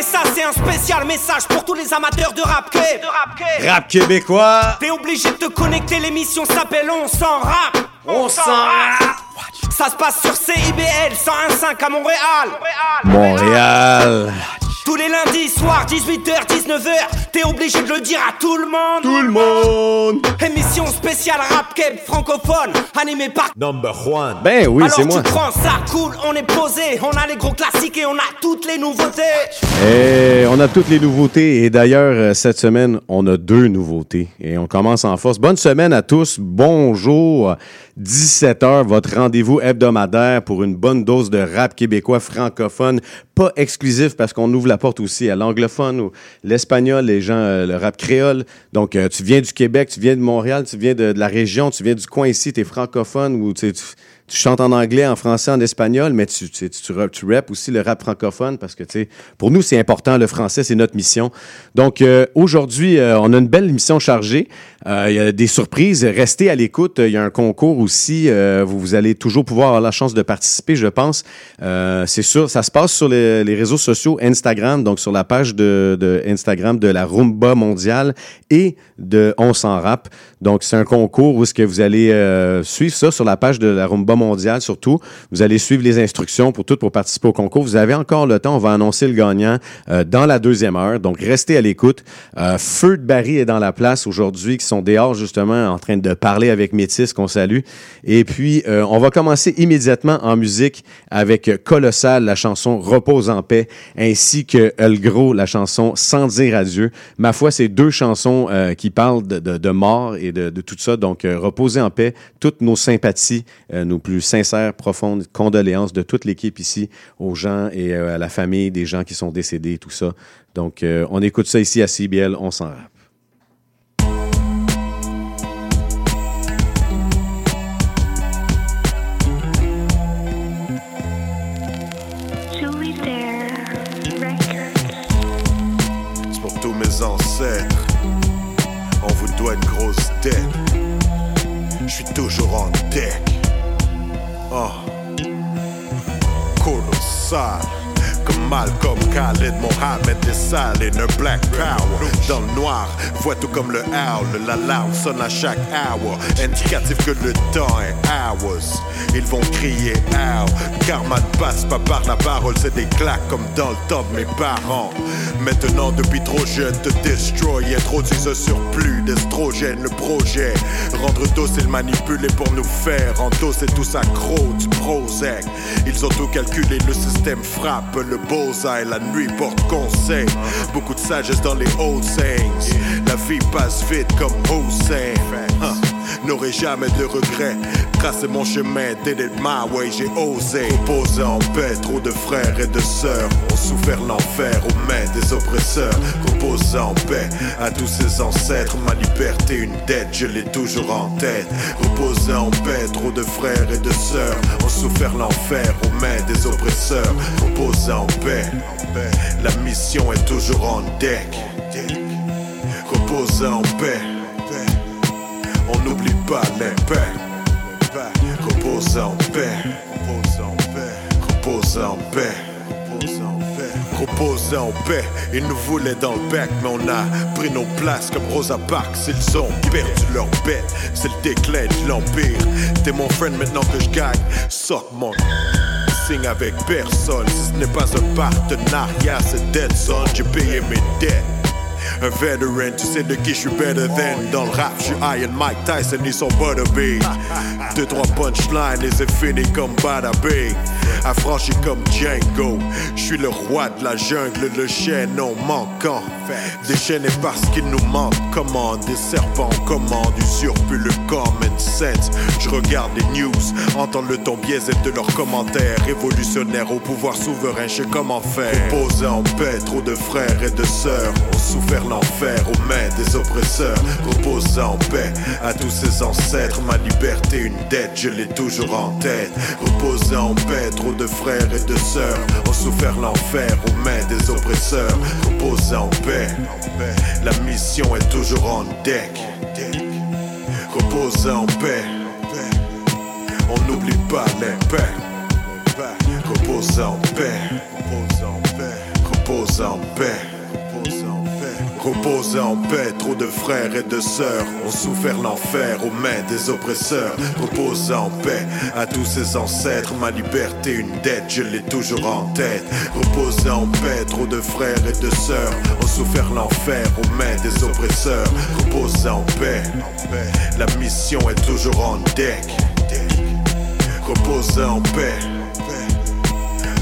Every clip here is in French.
Et ça c'est un spécial message pour tous les amateurs de rap de rap Rap québécois. T'es obligé de te connecter, l'émission s'appelle On s'en rap. On s'en rap. Ça se passe sur CIBL 101.5 à Montréal. Montréal. Tous les lundis soirs, 18h, 19h, t'es obligé de le dire à tout le monde. Tout le monde. Émission spéciale rap keb francophone, animée par Number one. Ben oui, Alors c'est moi. tu prends ça, cool, on est posé, on a les gros classiques et on a toutes les nouveautés. Et on a toutes les nouveautés. Et d'ailleurs, euh, cette semaine, on a deux nouveautés. Et on commence en force. Bonne semaine à tous. Bonjour. 17h, votre rendez-vous hebdomadaire pour une bonne dose de rap québécois francophone. Pas exclusif parce qu'on ouvre la porte aussi à l'anglophone ou l'espagnol, les gens, euh, le rap créole. Donc, euh, tu viens du Québec, tu viens de Montréal, tu viens de, la région, tu viens du coin ici, tu es francophone ou tu tu chantes en anglais, en français, en espagnol, mais tu, tu, tu, rappes aussi le rap francophone parce que, tu sais, pour nous, c'est important. Le français, c'est notre mission. Donc, euh, aujourd'hui, euh, on a une belle émission chargée. Euh, Il y a des surprises. Restez à l'écoute. Il y a un concours aussi. Vous, vous allez toujours pouvoir avoir la chance de participer, je pense. C'est sûr, ça se passe sur les, réseaux sociaux Instagram, donc sur la page de, de Instagram de la Rumba mondiale et de On s'en rap. Donc, c'est un concours où est-ce que vous allez suivre ça sur la page de la Rumba mondiale, surtout. Vous allez suivre les instructions pour tout pour participer au concours. Vous avez encore le temps. On va annoncer le gagnant euh, dans la deuxième heure. Donc, restez à l'écoute. Euh, Feu de Barry est dans la place aujourd'hui, qui sont dehors, justement, en train de parler avec Métis, qu'on salue. Et puis, euh, on va commencer immédiatement en musique avec Colossal, la chanson Repose en paix, ainsi que El Gros, la chanson Sans dire adieu. Ma foi, c'est deux chansons qui parlent de, mort et de, tout ça. Donc, reposez en paix. Toutes nos sympathies, euh, nos plus sincères, profondes condoléances de toute l'équipe ici aux gens et euh, à la famille des gens qui sont décédés, tout ça. Donc, euh, on écoute ça ici à CBL, on s'en rappe. Julie Dare Records. C'est pour tous mes ancêtres. On vous doit une grosse dette. Je suis toujours en deck. Oh. Colossal. Comme Khaled, Mohamed et Saline, un Black Power. Dans le noir, vois tout comme le howl. L'alarme sonne à chaque hour. Indicatif que le temps est hours. Ils vont crier ow. Karma ne passe pas par la parole, c'est des claques comme dans le temps de mes parents. Maintenant, depuis trop jeune, te destroyer. Trop ce surplus d'estrogène, le projet. Rendre docile, manipuler pour nous faire endosser tout ça gros du Prozac. Ils ont tout calculé, le système frappe, le la nuit porte conseil. Beaucoup de sagesse dans les old sayings. La vie passe vite comme Hussein. Huh. N'aurai jamais de regrets. Tracer mon chemin, it my way, j'ai osé. Reposer en paix, trop de frères et de sœurs ont souffert l'enfer aux mains des oppresseurs. Reposer en paix à tous ces ancêtres. Ma liberté, une dette, je l'ai toujours en tête. Reposer en paix, trop de frères et de sœurs ont souffert l'enfer aux mains des oppresseurs. Reposer en paix, la mission est toujours en deck. Reposer en paix. On n'oublie pas l'impact. Repose en paix. Repose en paix. Repose en paix. Repose en paix. En paix. Ils nous voulaient dans le bec, mais on a pris nos places comme Rosa Parks. Ils ont perdu leur bête. C'est le déclin de l'empire. T'es mon friend maintenant que je gagne. Sock mon avec personne. Si ce n'est pas un partenariat, c'est dead son. J'ai payé mes dettes. Un veteran, tu sais de qui je suis better than Dans le rap, je suis Iron Mike Tyson, ils sont Butterbean Deux, trois punchlines et c'est fini comme Bada Affranchi comme Django. Je suis le roi de la jungle, le chien non manquant. Déchaîné parce qu'il nous manque Commande des serpents, commande usurpe le common sense. Je regarde les news, entends le ton biaisé de leurs commentaires. Révolutionnaire au pouvoir souverain, je sais comment faire. Reposer en paix, trop de frères et de sœurs souffert l'enfer aux mains des oppresseurs. Repose en paix à tous ces ancêtres. Ma liberté, une dette, je l'ai toujours en tête. Repose en paix, trop de frères et de sœurs ont souffert l'enfer aux mains des oppresseurs. Repose en paix, la mission est toujours en deck. Repose en paix, on n'oublie pas l'impact. Repose en paix, repose en paix, repose en paix. Repose en paix. Paix, trop de frères et de sœurs ont souffert l'enfer aux mains des oppresseurs. Repose en paix à tous ces ancêtres, ma liberté une dette, je l'ai toujours en tête. Repose en paix, trop de frères et de sœurs ont souffert l'enfer aux mains des oppresseurs. Repose en paix, la mission est toujours en deck. Repose en paix,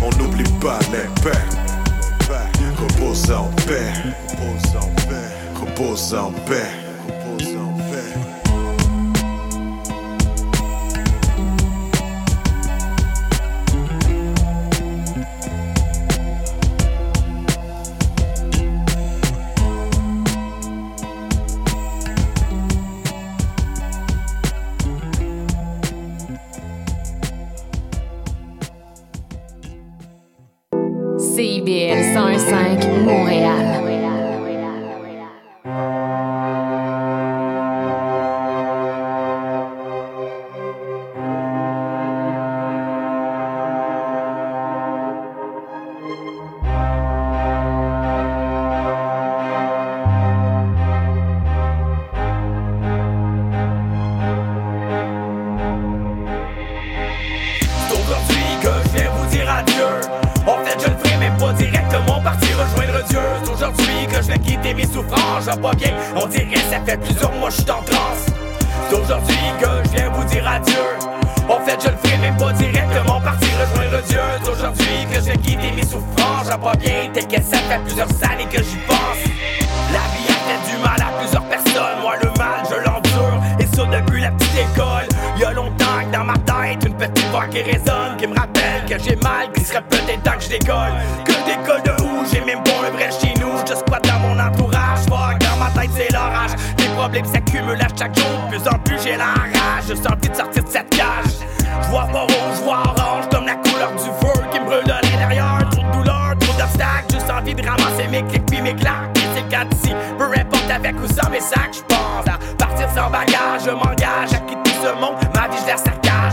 on n'oublie pas les Repose en paix, repose en paix,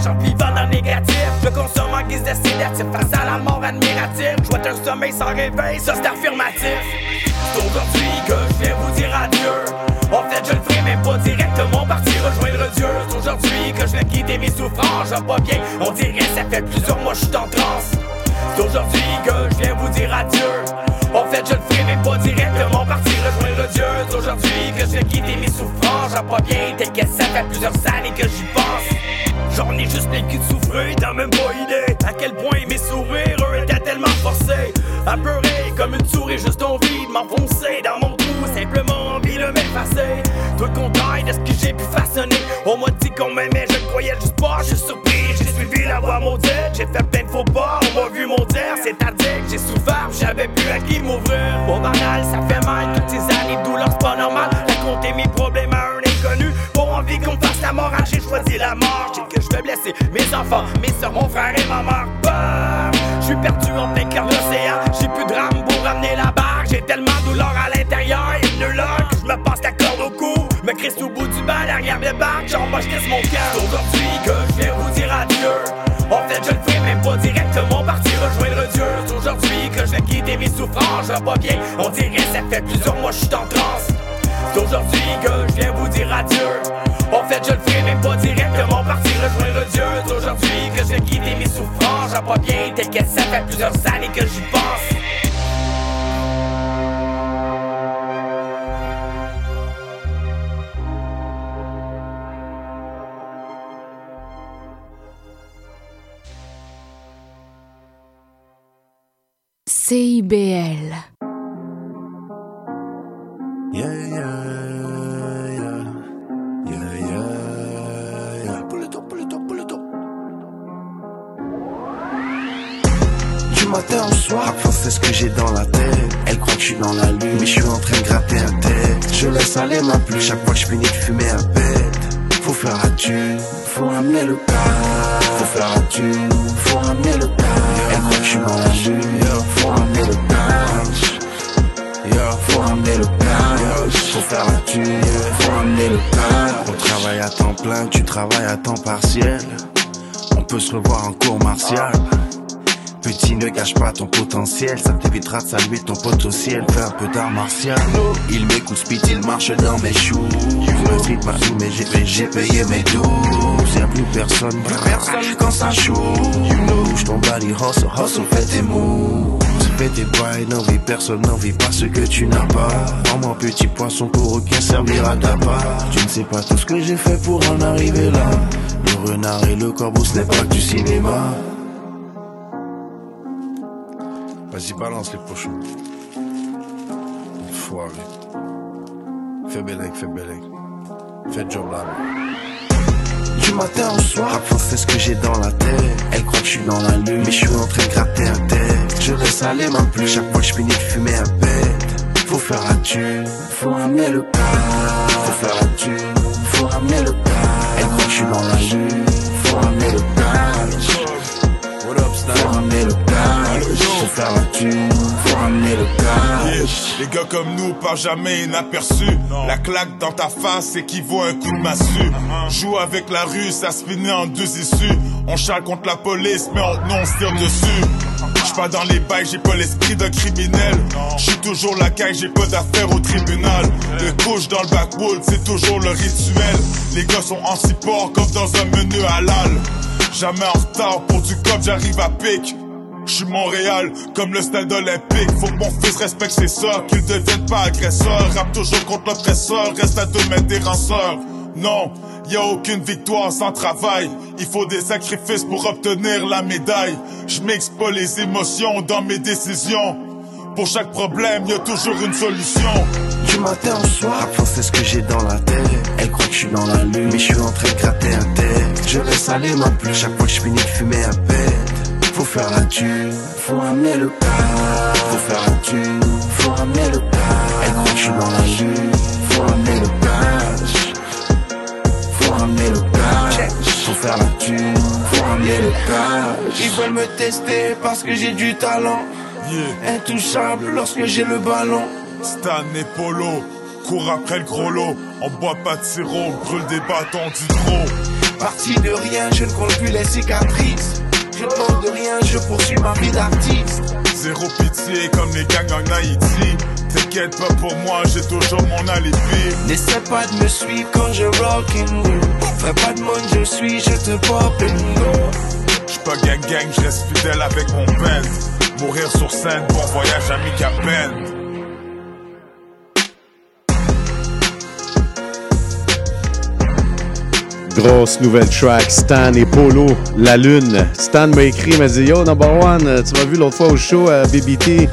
en vivant dans le négatif. Je consomme en guise de sédatif face à la mort admirative. Je un sommeil sans réveil, ça c'est affirmatif. C'est aujourd'hui que je viens vous dire adieu. En fait, je ne ferai même pas directement partir rejoindre Dieu. C'est aujourd'hui que je vais quitter mes souffrances. Je vais pas bien, on dirait ça fait plusieurs mois je suis en transe. Aujourd'hui que je viens vous dire adieu. Pas bien, t'inquiète, ça fait plusieurs années que j'y pense. J'en ai juste les culs de souffrir, t'as même pas idée à quel point mes sourires étaient tellement forcés. Apeuré comme une souris, juste envie de m'enfoncer dans mon trou, simplement envie de m'effacer. Tout le contraire de ce que j'ai pu façonner. On m'a dit qu'on m'aimait, je croyais juste pas, je suis surpris. J'ai suivi la voie maudite, j'ai fait plein de faux pas, on m'a vu dire c'est-à-dire que j'ai souffert, j'avais plus à qui m'ouvrir. Au banal, ça fait mal, toutes ces années de douleur, c'est pas normal. J'ai choisi la mort. Je sais que je vais blesser mes enfants, mes soeurs, mon frère et ma mère. Bah, Je suis perdu en plein cœur de l'océan, j'ai plus de drame pour ramener la barre. J'ai tellement de douleur à l'intérieur, et une là que je me passe la corde au cou. Me crisse au bout du bal, derrière le bac, j'en bas, je mon cœur. Aujourd'hui que je viens vous dire adieu. En fait, je ne ferai même pas directement partir rejoindre Dieu. C'est aujourd'hui que je vais quitter mes souffrances, je vais pas bien. On dirait ça fait plusieurs mois je suis en transe. C'est aujourd'hui que je viens vous dire adieu. En fait, je ne ferai même pas directement partir rejoindre Dieu. C'est aujourd'hui que je vais quitter mes souffrances, je vais pas bien. T'inquiète, ça fait plusieurs années que j'y pense. CIBL. Yeah, yeah, yeah. Yeah, yeah, yeah. Pull it up, pull it up, pull it up. Du matin au soir, parfois c'est ce que j'ai dans la tête. Elle croit que je suis dans la lune, mais je suis en train de gratter un tête. Je laisse aller ma pluie chaque fois que je finis de fumer un bête. Faut faire la thune, faut ramener le cash. Faut faire la thune, faut ramener le cash. Elle croit que je suis dans la lune, faut ramener le cash. Faut ramener le cash, faut faire la thune, faut ramener le cash. On travaille à temps plein, tu travailles à temps partiel. On peut se revoir en cours martial. petit, ne gâche pas ton potentiel. Ça t'évitera de saluer ton potentiel. Fais un peu d'art martial. Il m'écoute speed, il marche dans mes choux. Me street ma vie, mais j'ai, payé mes douze. Y'a plus personne, plus personne quand ça joue. You know, bouge ton body, hustle, hustle, fais tes moves. Fais bails, n'envie personne, n'envie pas ce que tu n'as pas. Prends-moi petit poisson pour aucun servira ta part. Tu ne sais pas tout ce que j'ai fait pour en arriver là. Le renard et le corbeau, ce n'est pas du cinéma. Vas-y, balance les pochons. Foiré. Fais bélec, fais bélec. Fais job là. Du matin au soir, rap c'est ce que j'ai dans la tête. Elle croit que je suis dans la lune, mais je suis en train de gratter un tête. Je laisse aller ma plus chaque fois que je finis de fumer un bête. Faut faire thune, faut ramener le cas. Faut faire thune, faut ramener le cas. Elle croit que je suis dans la lune, faut ramener le cash. What up, Faut ramener le cash. Faut faire la thune, faut ramener le cash. Les gars comme nous pas jamais inaperçus. La claque dans ta face équivaut à un coup de massue. Joue avec la rue, ça se finit en deux issues. On charle contre la police, mais on, non, on se tire dessus. J'suis pas dans les bails, j'ai pas l'esprit d'un criminel. J'suis toujours la caille, j'ai pas d'affaires au tribunal. Le couche dans le backwood, c'est toujours le rituel. Les gars sont en support comme dans un menu halal. Jamais en retard pour du cop, j'arrive à pic. J'suis Montréal, comme le stade olympique. Faut que mon fils respecte ses sœurs, qu'il devienne pas agresseur. Rappe toujours contre l'oppresseur, reste à deux mètres des ranceurs. Non, y a aucune victoire sans travail. Il faut des sacrifices pour obtenir la médaille. J'mixe les émotions dans mes décisions. Pour chaque problème, y a toujours une solution. Du matin au soir, rap c'est ce que j'ai dans la tête. Elle croit que je suis dans la lune, mais je suis en train de gratter un tête. Je laisse aller ma plus chaque fois que je finis de fumer un pet. Faut faire la thune, faut ramener le cash. Faut faire la thune, faut ramener le cash. Elle croit que je suis dans la lune, faut ramener le cash. Faut ramener le cash. Faut faire la thune, faut ramener le cash. Ils veulent me tester parce que j'ai du talent. Intouchable lorsque j'ai le ballon. Stan et Polo, cours après le gros lot. On boit pas de sirop, brûle des bâtons d'hydro. Parti de rien, je ne compte plus les cicatrices. Je ne de rien, je poursuis ma vie d'artiste. Zéro pitié comme les gangs en Haïti. T'inquiète pas pour moi, j'ai toujours mon alibi. N'essaie pas de me suivre quand je rock and roll. Fais pas de monde, je suis, je te pop go. J'suis pas gang gang, je reste fidèle avec mon band. Mourir sur scène, bon voyage ami qu'à peine. Grosse nouvelle track, Stan et Polo, La Lune. Stan m'a écrit, m'a dit Yo, number one, euh, tu m'as vu l'autre fois au show à BBT.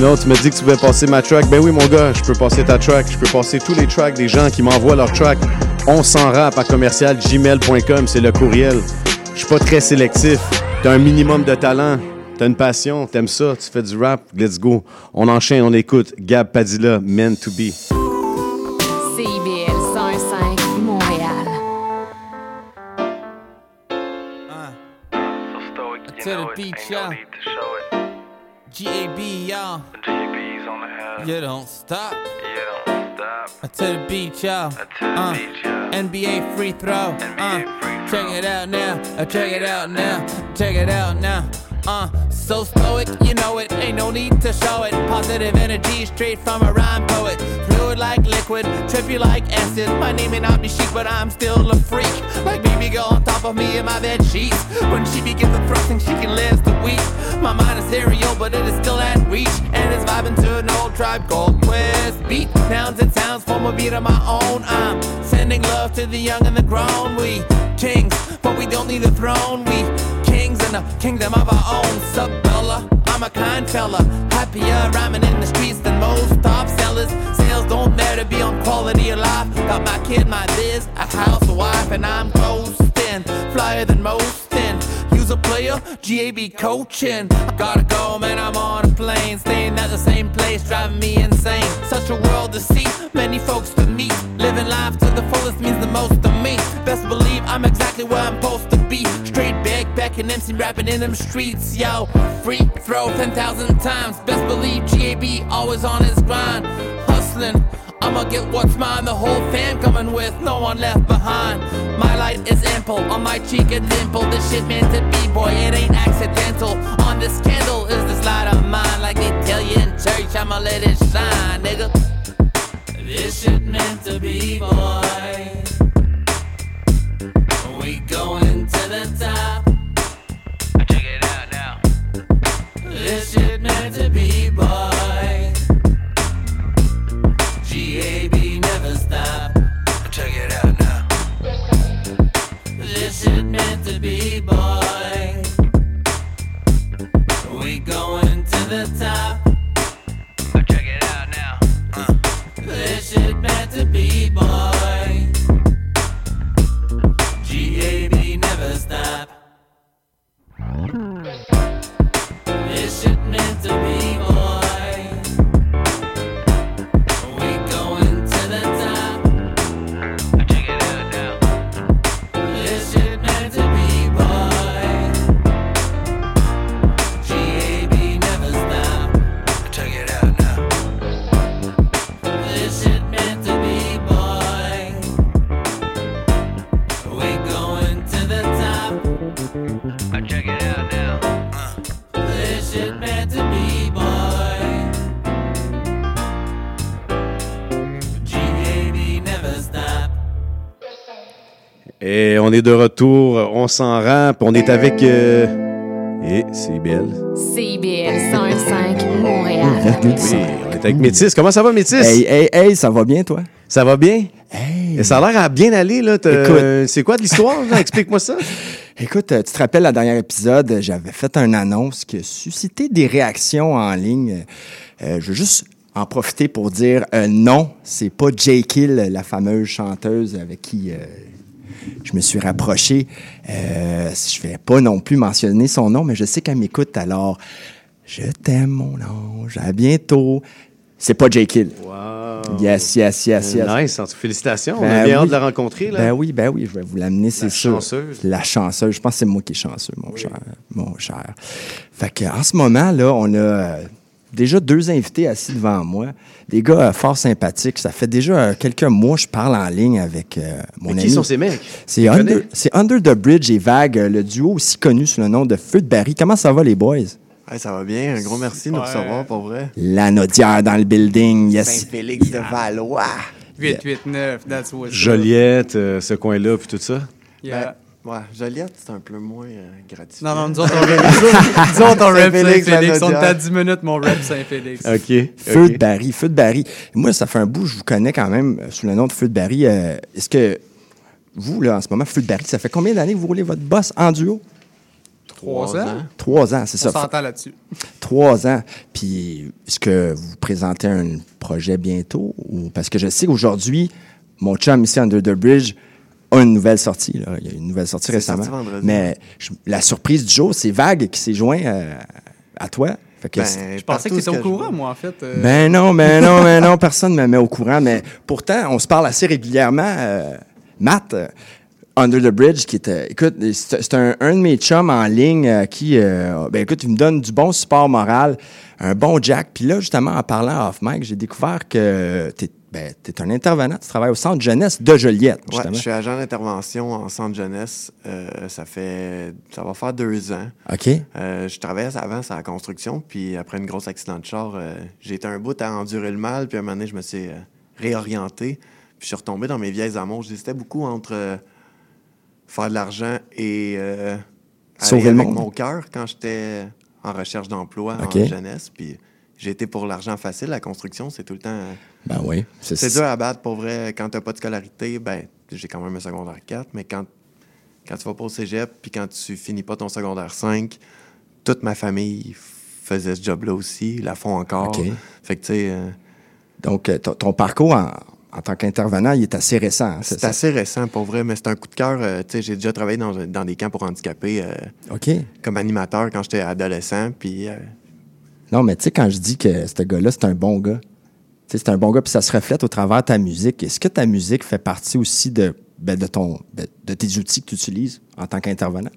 Non, tu m'as dit que tu pouvais passer ma track. Ben oui, mon gars, je peux passer ta track. Je peux passer tous les tracks des gens qui m'envoient leur track. On s'en rap à commercial gmail.com, c'est le courriel. Je suis pas très sélectif. T'as un minimum de talent. T'as une passion, t'aimes ça, tu fais du rap, let's go. On enchaîne, on écoute. Gab Padilla, Meant to Be. To the beach, yeah. GAB, y'all. You don't stop. Uh, To the beach, y'all. Uh, NBA free throw. Uh, check it out now. Uh, check it out now. Check it out now. Uh, so stoic, you know it. Ain't no need to show it. Positive energy straight from a rhyme poet. Fluid like liquid, trippy like acid. My name may not be chic, but I'm still a freak. Like baby girl on top of me in my bed sheets. When she begins the thrusting, she can last a week. My mind is stereo, but it is still at reach. And it's vibing to an old tribe called Quest beat. Sounds and sounds form a beat of my own. I'm sending love to the young and the grown. We kings, but we don't need a throne. We a kingdom of our own. Sup, Bella? I'm a kind fella. Happier rhyming in the streets than most top sellers. Sales don't matter, be on quality of life. Got my kid, my biz, a house, a wife, and I'm coasting. Flyer than most. Use a player, GAB coaching. Gotta go, man, I'm on a plane. Staying at the same place, driving me insane. Such a world to see, many folks to meet. Living life to the fullest means the most to me. Best believe I'm exactly where I'm supposed back in MC rapping in them streets, yo. Free throw 10,000 times. Best believe GAB always on his grind. Hustling I'ma get what's mine, the whole fam coming with, no one left behind. My light is ample, on my cheek a dimple. This shit meant to be, boy, it ain't on est de retour, on s'en rend, puis on est avec... euh, Et c'est belle. CIBL 105 Montréal. Oui, on est avec Métis. Comment ça va, Métis? Hey, hey, hey, ça va bien, toi? Ça va bien? Hey. Et ça a l'air à bien aller, là. Écoute. C'est quoi de l'histoire? Explique-moi ça. Écoute, euh, tu te rappelles, la dernière épisode, j'avais fait une annonce qui a suscité des réactions en ligne. Euh, je veux juste en profiter pour dire euh, non, c'est pas J. Kill, la fameuse chanteuse avec qui euh, je me suis rapproché. Euh, je vais pas non plus mentionner son nom, mais je sais qu'elle m'écoute, alors je t'aime, mon ange, à bientôt. C'est pas J. Kill. Wow. Yes, yes, yes, yes. Nice. Félicitations. on Ben a bien oui. hâte de la rencontrer, là. Ben oui, ben oui, je vais vous l'amener, c'est La sûr. chanceuse. La chanceuse. Je pense que c'est moi qui est chanceux, mon cher. Mon cher. Fait que, en ce moment, là, on a euh, déjà deux invités assis devant moi. Des gars euh, fort sympathiques. Ça fait déjà euh, quelques mois que je parle en ligne avec euh, mon Mais ami. qui sont ces mecs? C'est Under, the Bridge et Vague, euh, le duo aussi connu sous le nom de Feu de Barry. Comment ça va, les boys? Hey, ça va bien, un gros merci de nous recevoir, pour vrai. La Nodière dans le building. Yes. Saint-Félix de Valois. 889, that's what's up. Joliette, euh, ce coin-là, puis tout ça. Yeah. Ben, ouais, Joliette, c'est un peu moins euh, gratifiant. Non, non, nous autres, on rep, nous autres, on rep Saint-Félix. On est à Naudière. 10 minutes, mon rep Saint-Félix. OK. Feu OK. de Barry, Feu de Barry. Moi, ça fait un bout, je vous connais quand même euh, sous le nom de Feu de Barry. Euh, Est-ce que vous, là, en ce moment, Feu de Barry, ça fait combien d'années que vous roulez votre boss en duo? Trois ans. Trois ans, c'est On ça. s'entend là-dessus. Trois ans. Puis, est-ce que vous présentez un projet bientôt? Ou... Parce que je sais qu'aujourd'hui, mon chum ici, Under the Bridge, a une nouvelle sortie. là. Il y a une nouvelle sortie récemment. sorti vendredi. Mais je- la surprise du jour, c'est Vague qui s'est joint euh, à toi. Fait que c'est- Ben, Je pensais que tu étais au courant, moi, en fait. euh, Ben non, ben non, ben non, personne ne me met au courant. Mais pourtant, on se parle assez régulièrement. euh, Matt, euh, Under the Bridge, qui était. Écoute, c'est un, un de mes chums en ligne euh, qui. euh, ben écoute, il me donne du bon support moral, un bon Jack. Puis là, justement, en parlant off mic, j'ai découvert que tu ben, es un intervenant. Tu travailles au centre jeunesse de Joliette, justement. je suis agent d'intervention en centre jeunesse. Euh, ça fait. Ça va faire deux ans. OK. Euh, je travaillais avant sur la construction, puis après une grosse accident de char, euh, j'ai été un bout à endurer le mal, puis à un moment donné, je me suis réorienté, puis je suis retombé dans mes vieilles amours. J'hésitais beaucoup entre faire de l'argent et Sauver aller le avec monde? mon cœur quand j'étais en recherche d'emploi en jeunesse, puis j'ai été pour l'argent facile. La construction, c'est tout le temps... euh, Ben oui. c'est dur à battre pour vrai. Quand tu n'as pas de scolarité, ben, j'ai quand même un secondaire 4, mais quand, quand tu vas pas au cégep puis quand tu finis pas ton secondaire 5, toute ma famille faisait ce job-là aussi, la font encore. OK. Fait que, tu sais, euh, Donc, euh, ton, parcours en, en tant qu'intervenant, il est assez récent. hein, c'est assez récent pour vrai, mais c'est un coup de cœur. euh, j'ai déjà travaillé dans, dans des camps pour handicapés euh, OK. comme animateur quand j'étais adolescent, puis euh, Non, mais tu sais, quand je dis que ce gars-là, c'est un bon gars, tu sais, c'est un bon gars, puis ça se reflète au travers de ta musique. Est-ce que ta musique fait partie aussi de, ben, de, ton, ben, de tes outils que tu utilises en tant qu'intervenant?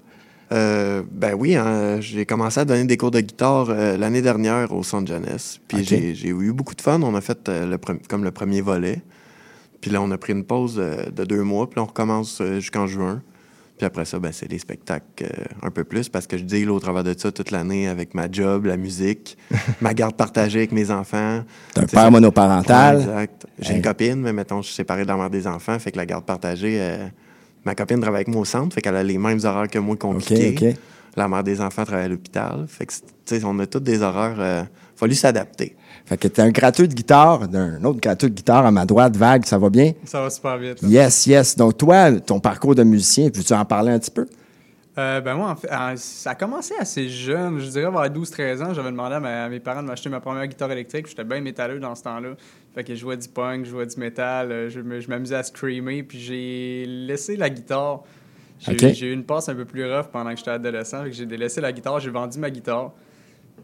Euh, ben oui, hein, j'ai commencé à donner des cours de guitare euh, l'année dernière au Centre Jeunesse. Puis j'ai- eu beaucoup de fun. On a fait euh, le comme le premier volet. Puis là, on a pris une pause de deux mois. Puis on recommence jusqu'en juin. Puis après ça, ben, c'est des spectacles euh, un peu plus parce que je deal au travers de ça toute l'année avec ma job, la musique, ma garde partagée avec mes enfants. T'es un père monoparental. Ouais, exact. J'ai Hey. une copine, mais mettons, je suis séparé de la mère des enfants. Fait que la garde partagée, euh, ma copine travaille avec moi au centre. Fait qu'elle a les mêmes horaires que moi compliqués. OK, OK. La mère des enfants travaille à l'hôpital. Fait que, tu sais, on a tous des horaires. euh, fallu s'adapter. Fait que t'es un gratteux de guitare, d'un autre gratteux de guitare à ma droite, Vague, ça va bien? Ça va super vite. là. Yes, yes. Donc, toi, ton parcours de musicien, peux-tu en parler un petit peu? Euh, ben moi, en fait, ça a commencé assez jeune. Je dirais vers 12-13 ans, j'avais demandé à, ma- à mes parents de m'acheter ma première guitare électrique. J'étais bien métalleux dans ce temps-là. Fait que je jouais du punk, je jouais du métal, euh, je me- je m'amusais à screamer. Puis j'ai laissé la guitare. J'ai eu- une passe un peu plus rough pendant que j'étais adolescent. Fait que j'ai laissé la guitare, j'ai vendu ma guitare.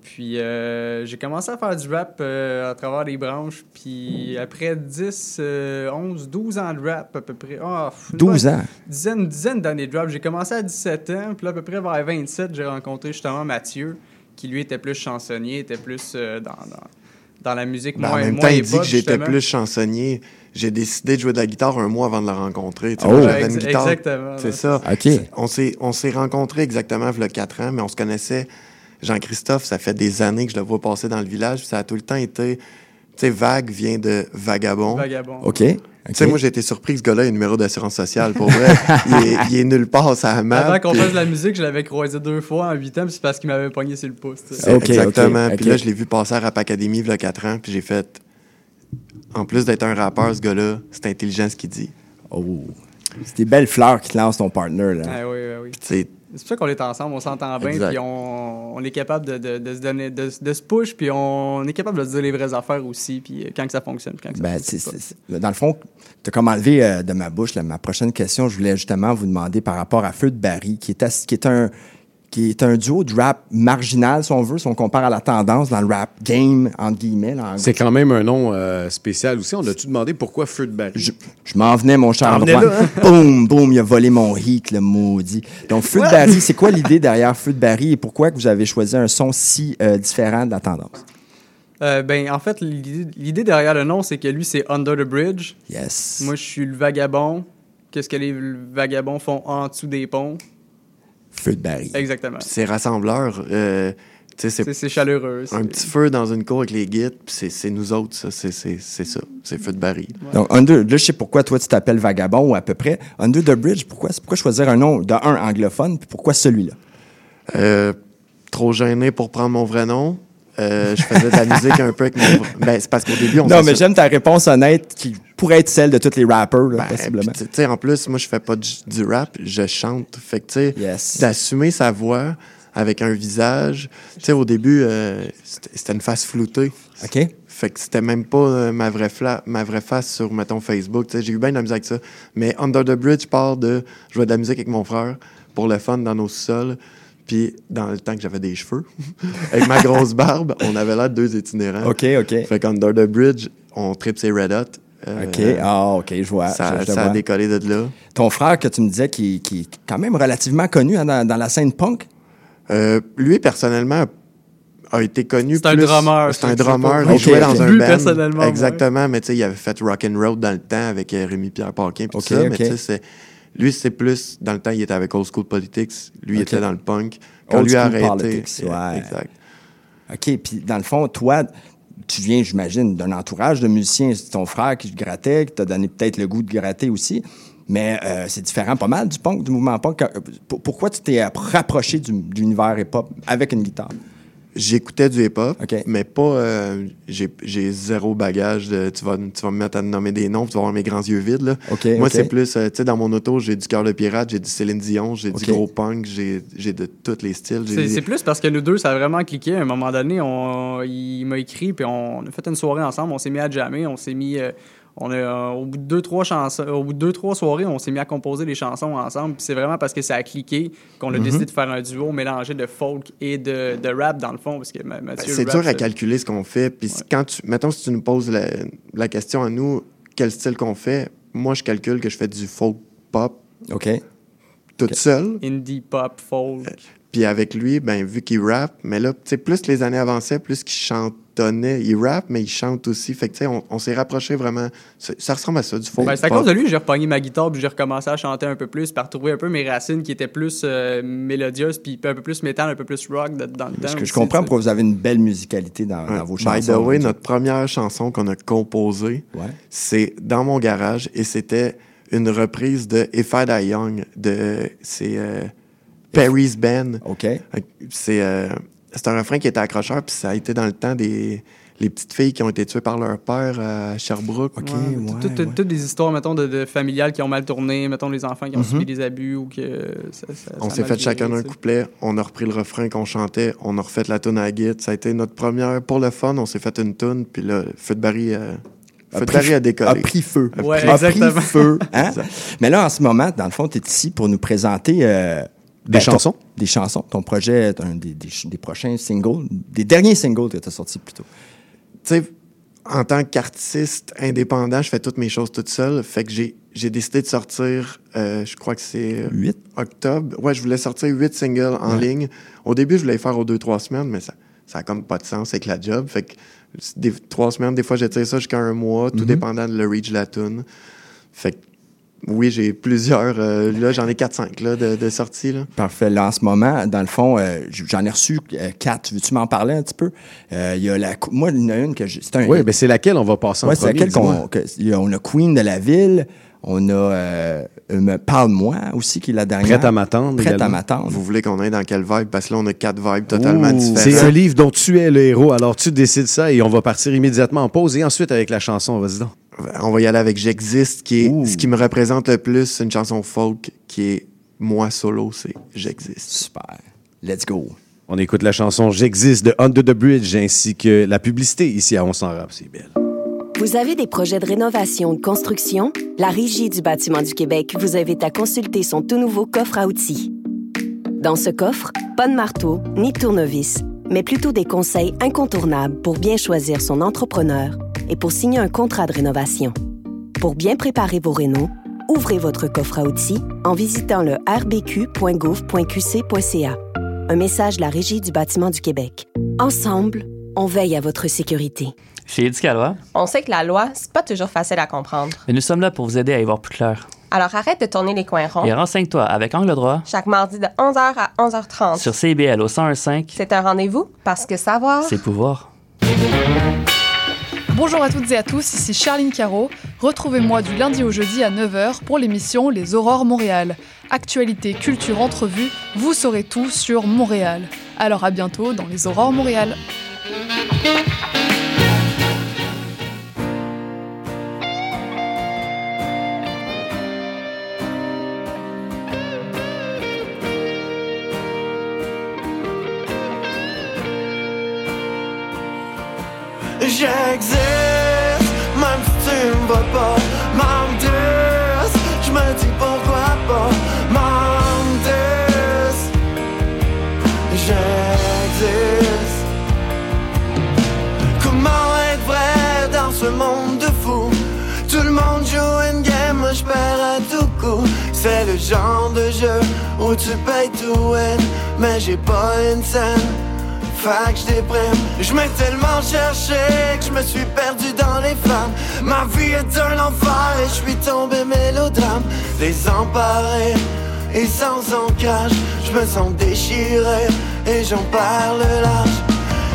Puis euh, j'ai commencé à faire du rap euh, à travers les branches. Puis après 10, euh, 11, 12 ans de rap à peu près. Ah, pff, une 12 bonne- ans? dizaine, dizaine d'années de rap. J'ai commencé à 17 ans, puis là, à peu près vers 27, j'ai rencontré justement Mathieu, qui lui était plus chansonnier, était plus euh, dans, dans, dans la musique Ben, moins en même moins temps, il dit que j'étais plus chansonnier. J'ai décidé de jouer de la guitare un mois avant de la rencontrer. Tu sais, Oh. j'avais une guitare. exactement, C'est ça. OK. On s'est, on s'est rencontrés exactement il y a 4 ans, mais on se connaissait. Jean-Christophe, ça fait des années que je le vois passer dans le village. puis Ça a tout le temps été. Tu sais, Vague vient de Vagabond. Vagabond. OK. Tu sais, moi, j'ai été surpris que ce gars-là ait un numéro d'assurance sociale. Pour vrai, il, est, il est nulle part, ça a mal. Avant qu'on puis- fasse de la musique, je l'avais croisé deux fois en 8 ans, puis c'est parce qu'il m'avait pogné sur le pouce. tu sais. C'est Ok, exactement. Puis là, je l'ai vu passer à Rap Academy il y a 4 ans, puis j'ai fait. En plus d'être un rappeur, ce gars-là, c'est intelligent ce qu'il dit. Oh. C'est des belles fleurs qui te lance ton partner, là. Ah oui, oui, oui. Tu sais, C'est pour ça qu'on est ensemble, on s'entend bien, Exact. puis on, on est capable de, de- de se donner, de, de se push, puis on est capable de se dire les vraies affaires aussi, puis euh, quand que ça fonctionne, quand que ça Ben, fonctionne pas. dans le fond, tu as comme enlevé euh, de ma bouche là, ma prochaine question. Je voulais justement vous demander par rapport à Feu de Barry, qui est, ass- qui est un qui est un duo de rap marginal, si on veut, si on compare à la tendance dans le rap game, entre guillemets. là, en C'est quand même un nom euh, spécial aussi. On a-tu demandé pourquoi Feu de Barry? Je, je m'en venais, mon cher là, hein? Boum, boum, il a volé mon hit, le maudit. Donc, Feu de Barry, c'est quoi l'idée derrière Feu de Barry et pourquoi que vous avez choisi un son si euh, différent de la tendance? Euh, ben, en fait, l'idée l'idée derrière le nom, c'est que lui, c'est Under the Bridge. Yes. Moi, je suis le vagabond. Qu'est-ce que les vagabonds font en dessous des ponts? Feu de Barry. Exactement. c'est rassembleur. euh, tu sais, C'est chaleureux. un petit feu dans une cour avec les guides, puis c'est- nous autres, ça. C'est ça. C'est feu de baril. Donc, Under, là, je sais pourquoi toi, tu t'appelles Vagabond ou à peu près. Under the Bridge, pourquoi, pourquoi choisir un nom de un anglophone, puis pourquoi celui-là? Euh, trop gêné pour prendre mon vrai nom. Euh, je faisais de la musique un peu avec mon. Ben, c'est parce qu'au début, on Non, mais j'aime ta réponse honnête qui pourrait être celle de tous les rappers, là, Ben, possiblement. tu sais, en plus, moi, je fais pas du, du rap, je chante. Fait que, tu sais, Yes. d'assumer sa voix avec un visage. Tu sais, au début, euh, c'était une face floutée. OK? Fait que c'était même pas euh, ma, vraie fla- ma vraie face sur, mettons, Facebook. Tu sais, j'ai eu bien de la musique avec ça. Mais Under the Bridge part de jouer de la musique avec mon frère pour le fun dans nos sols. Puis, dans le temps que j'avais des cheveux, avec ma grosse barbe, on avait de deux itinérants. OK, OK. Fait qu'Under the Bridge, on tripe ses Red Hot. Euh, OK. Ah, OK, je vois. ça, je- je ça a décollé de là. Ton frère, que tu me disais, qui, qui est quand même relativement connu hein, dans, dans la scène punk? Euh, lui, personnellement, a été connu C'est un drummer, C'est un drummer. Il jouait dans un Lui, band. personnellement, Exactement, mais tu sais, il avait fait Rock and Roll dans le temps avec euh, Rémi-Pierre Paquin puis ça. Mais tu sais, c'est- lui, c'est plus... Dans le temps, il était avec Old School Politics. Lui, il était dans le punk. Quand Old lui a School arrêté... Politics, ouais. Exact. OK, puis dans le fond, toi, tu viens, j'imagine, d'un entourage de musiciens. C'est ton frère qui grattait, qui t'a donné peut-être le goût de gratter aussi. Mais euh, c'est différent pas mal du punk, du mouvement punk. Pour- Pourquoi tu t'es rapproché du- de l'univers hip-hop avec une guitare? J'écoutais du hip-hop, mais pas... euh, j'ai zéro bagage. De, tu, vas, tu vas me mettre à nommer des noms, tu vas avoir mes grands yeux vides. Là. Moi, c'est plus... euh, tu sais, dans mon auto, j'ai du Cœur de Pirate, j'ai du Céline Dion, j'ai du gros punk, j'ai j'ai de tous les styles. j'ai C'est des- c'est plus parce que nous deux, ça a vraiment cliqué. À un moment donné, on, il m'a écrit, puis on a fait une soirée ensemble. On s'est mis à jammer. On s'est mis. euh, on a, euh, au bout de deux, trois chansons, au bout de deux, trois soirées, on s'est mis à composer des chansons ensemble. Puis c'est vraiment parce que ça a cliqué qu'on a Mhm. décidé de faire un duo mélangé de folk et de, de rap dans le fond. Parce que Mathieu, Ben, C'est dur à calculer ce qu'on fait. Puis quand tu, mettons, si tu nous poses la, la question à nous, quel style qu'on fait, moi, je calcule que je fais du folk pop OK. toute seule. Indie, pop, folk. Puis avec lui, ben, vu qu'il rappe, mais là, tu sais, plus les années avançaient, plus qu'il chantonnait. Il rappe, mais il chante aussi. Fait que, tu sais, on, on s'est rapproché vraiment. Ça, ressemble à ça, du folk. Ben, c'est à cause de lui que j'ai repogné ma guitare puis j'ai recommencé à chanter un peu plus, puis à retrouver un peu mes racines qui étaient plus euh, mélodieuses, puis un peu plus métal, un peu plus rock de- dans le temps. Parce que je comprends pourquoi vous avez une belle musicalité dans, dans vos chansons. By the way, vous notre première chanson qu'on a composée, Ouais. c'est dans mon garage et c'était une reprise de If I Die Young de c'est euh, Perry's Band. OK. C'est euh, c'est un refrain qui était accrocheur puis ça a été dans le temps des les petites filles qui ont été tuées par leur père à Sherbrooke. OK, Ouais, ouais, tout- tout- ouais. Toutes des histoires, mettons, de, de familiales qui ont mal tourné, mettons, les enfants qui ont Mhm. subi des abus ou que ça, ça- On s'est fait chacun un couplet, on a repris le refrain qu'on chantait, on a refait la tune à la guitare. Ça a été notre première, pour le fun, on s'est fait une tune, puis là, Feu de Barry, euh, A Feu de pris Barry feu- a décollé. A pris feu. A pris- A exactement. pris feu. Hein? Mais là, en ce moment, dans le fond, tu es ici pour nous présenter euh, Des ton- chansons? des chansons. Ton projet, un des, des, des prochains singles, des derniers singles que tu as sortis plutôt. tu sais, en tant qu'artiste indépendant, je fais toutes mes choses toute seule. Fait que j'ai, j'ai décidé de sortir, euh, je crois que c'est Huit. octobre. Ouais, je voulais sortir huit singles en ligne. Au début, je voulais les faire aux deux, trois semaines, mais ça, ça a comme pas de sens avec la job. Fait que des, trois semaines, des fois, j'étire ça jusqu'à un mois, tout dépendant de le reach de la tune. Fait que oui, j'ai plusieurs. euh, là, j'en ai 4-5 là, de, de sorties. Là. Parfait. Là, en ce moment, dans le fond, euh, j'en ai reçu euh, quatre. Veux-tu m'en parler un petit peu? Euh, Il y a la, moi, il y en a une que j'ai. C'est un. Oui, mais c'est laquelle on va passer en Ouais, c'est premier? laquelle qu'on. on a Queen de la ville. On a euh, euh, Parle-moi aussi, qui est la dernière. Prête à m'attendre. Prête à m'attendre. Vous voulez qu'on aille dans quelle vibe? Parce que là, on a quatre vibes totalement Ouh. différentes. C'est un livre dont tu es le héros, alors tu décides ça et on va partir immédiatement en pause et ensuite avec la chanson, vas-y donc. On va y aller avec J'existe, qui est Ouh. ce qui me représente le plus. C'est une chanson folk qui est moi solo, c'est J'existe. Super. Let's go. On écoute la chanson J'existe de Under the Bridge ainsi que la publicité ici à On s'en rap, c'est belle. Vous avez des projets de rénovation ou de construction? La Régie du bâtiment du Québec vous invite à consulter son tout nouveau coffre à outils. Dans ce coffre, pas de marteau ni de tournevis, mais plutôt des conseils incontournables pour bien choisir son entrepreneur et pour signer un contrat de rénovation. Pour bien préparer vos rénaux, ouvrez votre coffre à outils en visitant le rbq.gouv.qc.ca. Un message de la Régie du bâtiment du Québec. Ensemble, on veille à votre sécurité. Chez Éducalois, On sait que la loi, c'est pas toujours facile à comprendre. mais nous sommes là pour vous aider à y voir plus clair. Alors arrête de tourner les coins ronds. Et renseigne-toi avec Angle droit Chaque mardi de 11h à 11h30. sur CIBL au 1015, C'est un rendez-vous parce que savoir. c'est pouvoir. Bonjour à toutes et à tous, ici Charline Caro. Retrouvez-moi du lundi au jeudi à 9h pour l'émission Les Aurores Montréal. Actualité, culture, entrevue, vous saurez tout sur Montréal. Alors à bientôt dans Les Aurores Montréal. Vois pas. Je me dis pourquoi pas. Mendes, j'existe. Comment être vrai dans ce monde de fou? Tout le monde joue une game, moi je perds à tout coup. C'est le genre de jeu où tu payes to win, mais j'ai pas une scène. Fait que je déprime, je m'ai tellement cherché que je me suis perdu dans les flammes. Ma vie est un enfer et je suis tombé mélodrame. Désemparé et sans ancrage, je me sens déchiré et j'en parle large.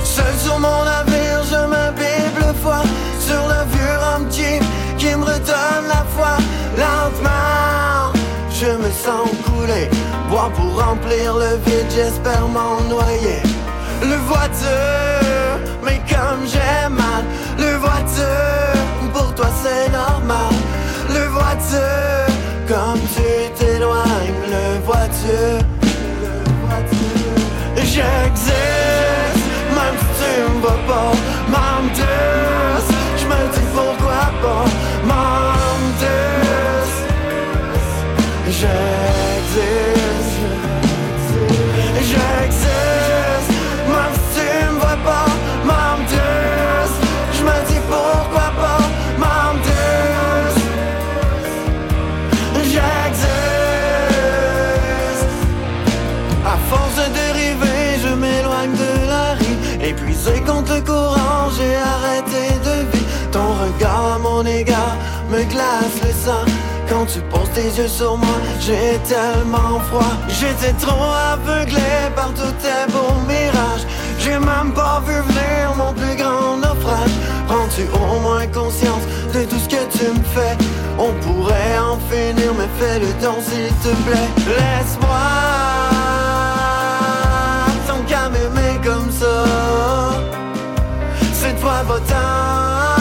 Seul sur mon navire, je m'habille le foi sur le vieux rhum qui me redonne la foi lentement. Je me sens couler, boire pour remplir le vide, j'espère m'en noyer. Le voiture, mais comme j'ai mal, le voiture, pour toi c'est normal. Le voiture, comme tu t'éloignes, le voiture, le voiture. J'existe, même si tu me vois. Tes yeux sur moi, j'ai tellement froid. J'étais trop aveuglé par tous tes beaux mirages. J'ai même pas vu venir mon plus grand naufrage. Prends-tu au moins conscience de tout ce que tu me fais? On pourrait en finir, mais fais le temps s'il te plaît. Laisse-moi tant qu'à m'aimer comme ça. Cette fois, va-t'en.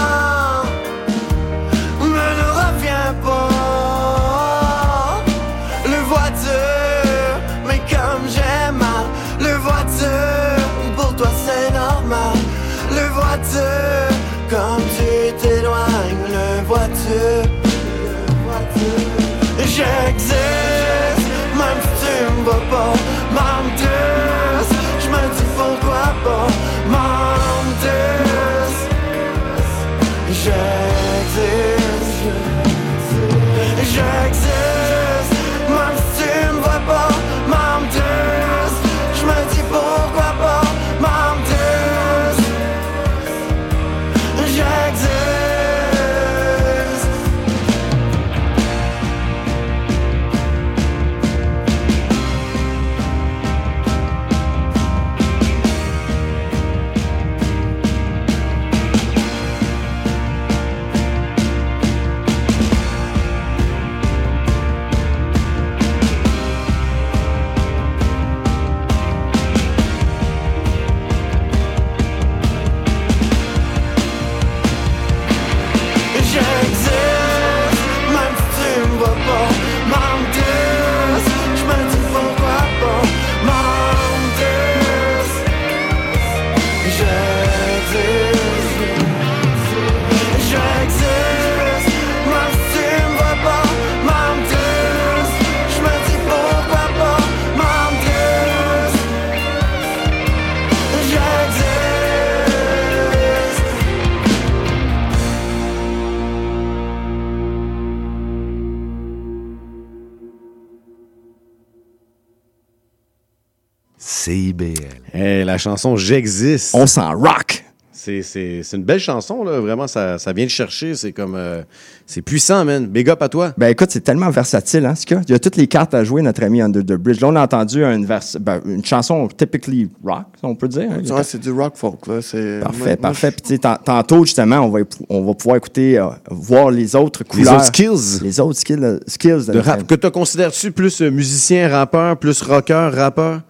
La chanson J'existe. On s'en rock. C'est, c'est, c'est une belle chanson, là. Vraiment, ça, ça vient de chercher. C'est comme. euh, c'est puissant, man. Big up à toi. Ben écoute, c'est tellement versatile, hein, ce qu'il y a. Il y a toutes les cartes à jouer, notre ami Under the Bridge. Là, on a entendu une, vers- ben, une chanson typically rock, on peut dire. hein. Ouais, c'est du rock folk, là. C'est- Parfait, moi- moi, parfait. Puis, tu sais, tan- tantôt, justement, on va, on va pouvoir écouter, euh, voir les autres Les couleurs. autres skills. Les autres skills, skills de De rap. Que te considères-tu plus euh, musicien, rappeur, plus rocker, rappeur?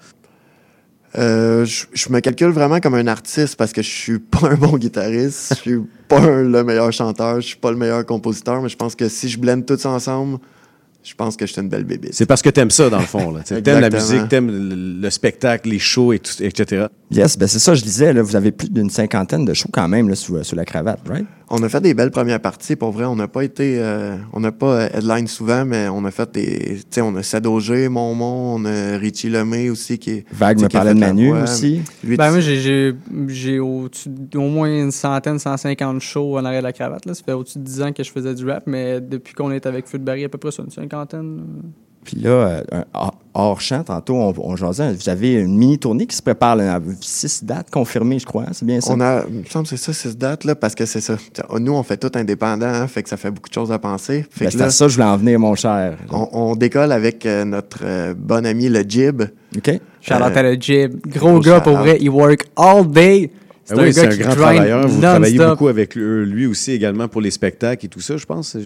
Euh, je, je me calcule vraiment comme un artiste parce que je suis pas un bon guitariste, je suis pas un- le meilleur chanteur, je suis pas le meilleur compositeur, mais je pense que si je blende tout ça ensemble, je pense que je suis une belle bébé. C'est parce que t'aimes ça, dans le fond. Là. T'aimes la musique, t'aimes le, le spectacle, les shows, et tout, etc. Yes, ben c'est ça, je disais, là, vous avez plus d'une cinquantaine de shows quand même là, sous, sous la cravate, right? On a fait des belles premières parties, pour vrai. On n'a pas été, euh, on n'a pas euh, headline souvent, mais on a fait des, tu sais, on a Sadogé, Monmont, on a Richie Lemay aussi qui est. Vague me parlait de la Manu voix. aussi. Lui, Ben, moi, j'ai- au moins une centaine, 150 shows en arrière de la cravate. Là. Ça fait au-dessus de 10 ans que je faisais du rap, mais depuis qu'on est avec Feu de Barry, à peu près ça, une cinquantaine. Puis là, euh, un- hors- champ, tantôt, on, on jasait, vous avez une mini-tournée qui se prépare, là, six dates confirmées, je crois, hein, c'est bien ça? On a, il me semble que c'est ça, six dates, là, parce que c'est ça. Nous, on fait tout indépendant, hein, fait que ça fait beaucoup de choses à penser. Ben, c'est à ça que je voulais en venir, mon cher. on, on décolle avec euh, notre euh, bon ami, le Jib. OK. Shout out Euh, à le Jib. Gros gros gars, pour vrai, il work all day. Ah oui, c'est un qui grand travailleur. Vous travaillez beaucoup avec lui aussi également pour les spectacles et tout ça, je pense.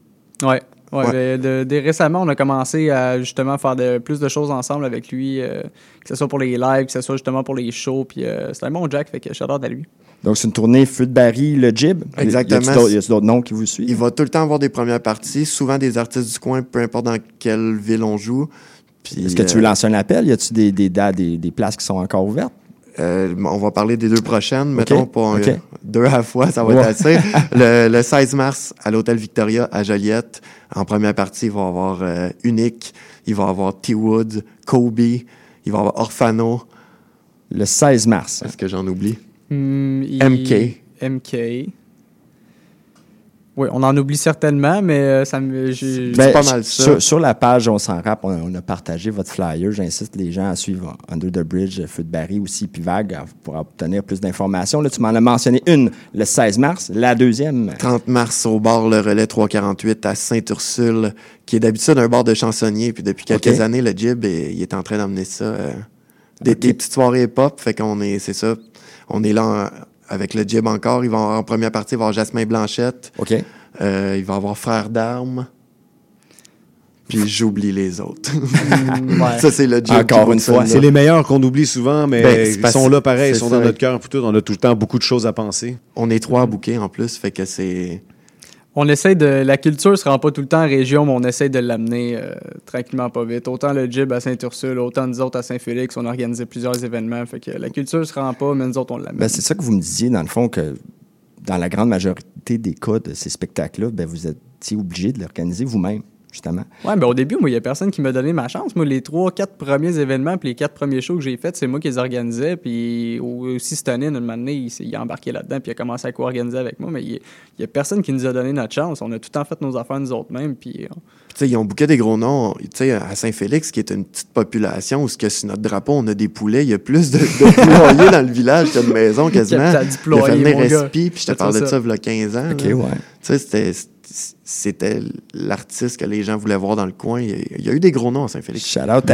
Ouais. Ouais, Ouais. ben, de- de- récemment, on a commencé à justement faire de, plus de choses ensemble avec lui, euh, que ce soit pour les lives, que ce soit justement pour les shows. Puis euh, c'est un bon Jack, fait que out à lui. Donc, c'est une tournée Feu de Barry, le Jib. Exactement. D'autres- y a-tu d'autres noms qui vous suivent? Il va tout le temps avoir des premières parties, souvent des artistes du coin, peu importe dans quelle ville on joue. Est-ce que tu veux lancer un appel? Y a-tu des, des, dates, des, des places qui sont encore ouvertes? Euh, on va parler des deux prochaines, mettons, pas ok. euh, deux à la fois, ça va Ouais. être assez. le, le 16 mars, à l'Hôtel Victoria, à Joliette, en première partie, il va y avoir euh, Unique, il va y avoir T-Wood, Kobe, il va y avoir Orfano. Le 16 mars. Est-ce que j'en oublie? Hmm, il- MK. MK. Oui, on en oublie certainement, mais euh, ça me. j'ai- Ben, Sur, sur la page On s'en rap, on, on a partagé votre flyer. J'incite les gens à suivre Under the Bridge, Feu de Barry aussi, puis Vague pour obtenir plus d'informations. Là, tu m'en as mentionné une le 16 mars, la deuxième. 30 mars au bar Le Relais 348 à Sainte-Ursule, qui est d'habitude un bar de chansonniers. Puis depuis quelques années, le Jib, est- il est en train d'emmener ça. euh, des, des petites soirées hip-hop. Fait qu'on est, c'est ça. On est là en- avec le Jib encore. Il va avoir, en première partie, il va y avoir Jasmin Blanchette. OK. Euh, il va y avoir Frère d'Armes. Puis j'oublie les autres. Ça, c'est le Jib. Encore une fois. C'est les meilleurs qu'on oublie souvent, mais Ben, ils sont là pareil, ils sont ça. dans notre cœur. puis tout. On a tout le temps beaucoup de choses à penser. On est trois à bouquer en plus, fait que c'est. On essaie de. La culture se rend pas tout le temps en région, mais on essaie de l'amener euh, tranquillement, pas vite. Autant le Jib à Saint-Ursule, autant nous autres à Saint-Félix, on a organisé plusieurs événements. Fait que la culture se rend pas, mais nous autres, on l'amène. Ben, c'est ça que vous me disiez, dans le fond, que dans la grande majorité des cas de ces spectacles-là, ben, vous étiez obligé de l'organiser vous-même, justement. Ouais, ben au début, moi, il y a personne qui m'a donné ma chance. Moi, les trois, quatre premiers événements, puis les quatre premiers shows que j'ai faits, c'est moi qui les organisais. Puis aussi, Stonin, un moment donné, il, s'est- il a embarqué là-dedans, puis il a commencé à co-organiser avec moi. Mais il y a personne qui nous a donné notre chance. On a tout le temps fait nos affaires nous autres mêmes. Puis on- Tu sais, ils ont bouqué des gros noms. Tu sais, à Saint-Félix, qui est une petite population, où ce que sur notre drapeau, on a des poulets, il y a plus de, de poulaillers dans le village que de maisons quasiment. Il a fait venir puis je te parle de ça. ça il y a 15 ans. OK, là. ouais. Tu sais, c'était- c'était l'artiste que les gens voulaient voir dans le coin. Il y a, il y a eu des gros noms à Saint-Félix.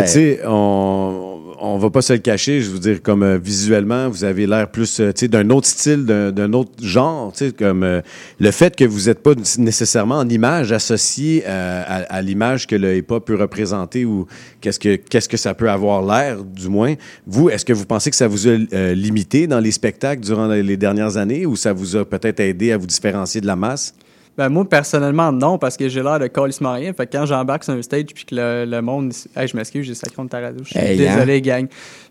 Tu sais, on, on va pas se le cacher, je veux dire, comme euh, visuellement, vous avez l'air plus, euh, tu sais, d'un autre style, d'un autre genre, tu sais, comme euh, le fait que vous n'êtes pas nécessairement en image associée euh, à, à l'image que le hip-hop peut représenter ou qu'est-ce que, qu'est-ce que ça peut avoir l'air, du moins. Vous, est-ce que vous pensez que ça vous a euh, limité dans les spectacles durant les les dernières années ou ça vous a peut-être aidé à vous différencier de la masse? Ben moi, personnellement, non, parce que j'ai l'air de calissement rien. Fait que quand j'embarque sur un stage puis que le, le monde... Hey, je m'excuse, j'ai sacré de ta radio. Je suis Hey, hein? désolé, gang.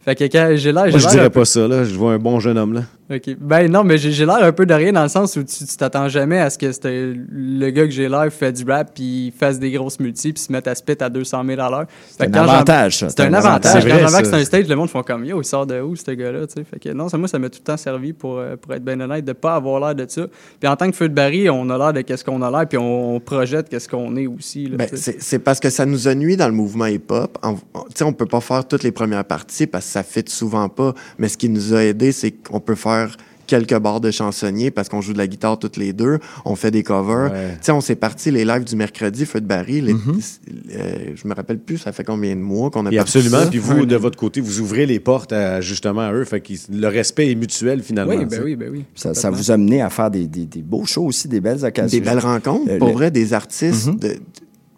Fait que quand j'ai l'air... Moi, je dirais pas ça, là. Je vois un bon jeune homme, là. OK. Ben non, mais j'ai l'air un peu de rien dans le sens où tu t'attends jamais à ce que c'était le gars que j'ai l'air fait du rap puis il fasse des grosses multis puis se mette à spit à 200 000 à l'heure. C'est un que avantage, ça. C'est un avantage. C'est Quand j'embarque ça. sur un stage, le monde font comme Yo, il sort de où ce gars-là? tu sais? Fait que non, ça, moi, ça m'a tout le temps servi pour, euh, pour être bien honnête, de pas avoir l'air de ça. Puis en tant que feu de baril, on a l'air de qu'est-ce qu'on a l'air puis on, on projette qu'est-ce qu'on est aussi. Ben, c'est c'est parce que ça nous a nuit dans le mouvement hip-hop. Tu sais, on peut pas faire toutes les premières parties parce que ça fait souvent pas. Mais ce qui nous a aidé, c'est qu'on peut faire quelques bars de chansonniers parce qu'on joue de la guitare toutes les deux. On fait des covers. Ouais. Tu sais, on s'est parti les lives du mercredi, Feu de Barry. les- euh, je me rappelle plus, ça fait combien de mois qu'on a Et absolument. ça? Puis vous, de votre côté, vous ouvrez les portes à, justement à eux. Fait que le respect est mutuel finalement. Oui, ben oui, ben oui. Ça, ça vous a mené à faire des, des- des beaux shows aussi, des belles occasions. Des belles rencontres. Euh, pour le- vrai, des artistes Mhm. de-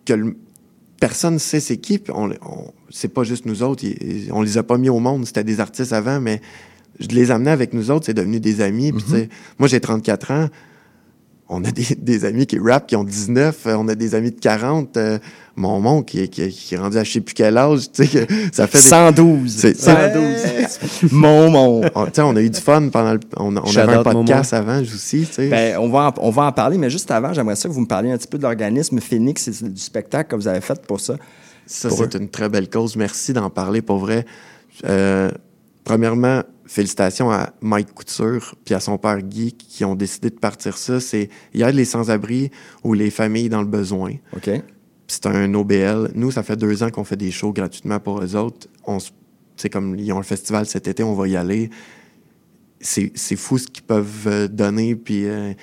que le- personne ne sait c'est qui. on, on- c'est pas juste nous autres. ils- on les a pas mis au monde. C'était des artistes avant, mais je les amenais avec nous autres. C'est devenu des amis. Sais, moi, j'ai 34 ans. On a des, des amis qui rappent, qui ont 19. euh, On a des amis de 40. euh, mon mon qui, est- qui, est- qui est rendu à je sais plus quel âge. Tu sais, que ça fait des- 112. C'est 112. Mon, mon. On, sais, on a eu du fun pendant le. On, avait un podcast avant aussi. tu sais. Ben, on, va en, on va en parler, mais juste avant, j'aimerais ça que vous me parliez un petit peu de l'organisme Phoenix et du spectacle que vous avez fait pour ça. Ça, c'est une très belle cause. Merci d'en parler pour vrai. Euh, premièrement, félicitations à Mike Couture puis à son père Guy qui ont décidé de partir ça. C'est il aide les sans-abri ou les familles dans le besoin. OK. C'est un OBL. Nous, ça fait deux ans qu'on fait des shows gratuitement pour eux autres. On C'est comme ils ont un festival cet été, on va y aller. C'est c'est fou ce qu'ils peuvent euh, donner. Puis euh,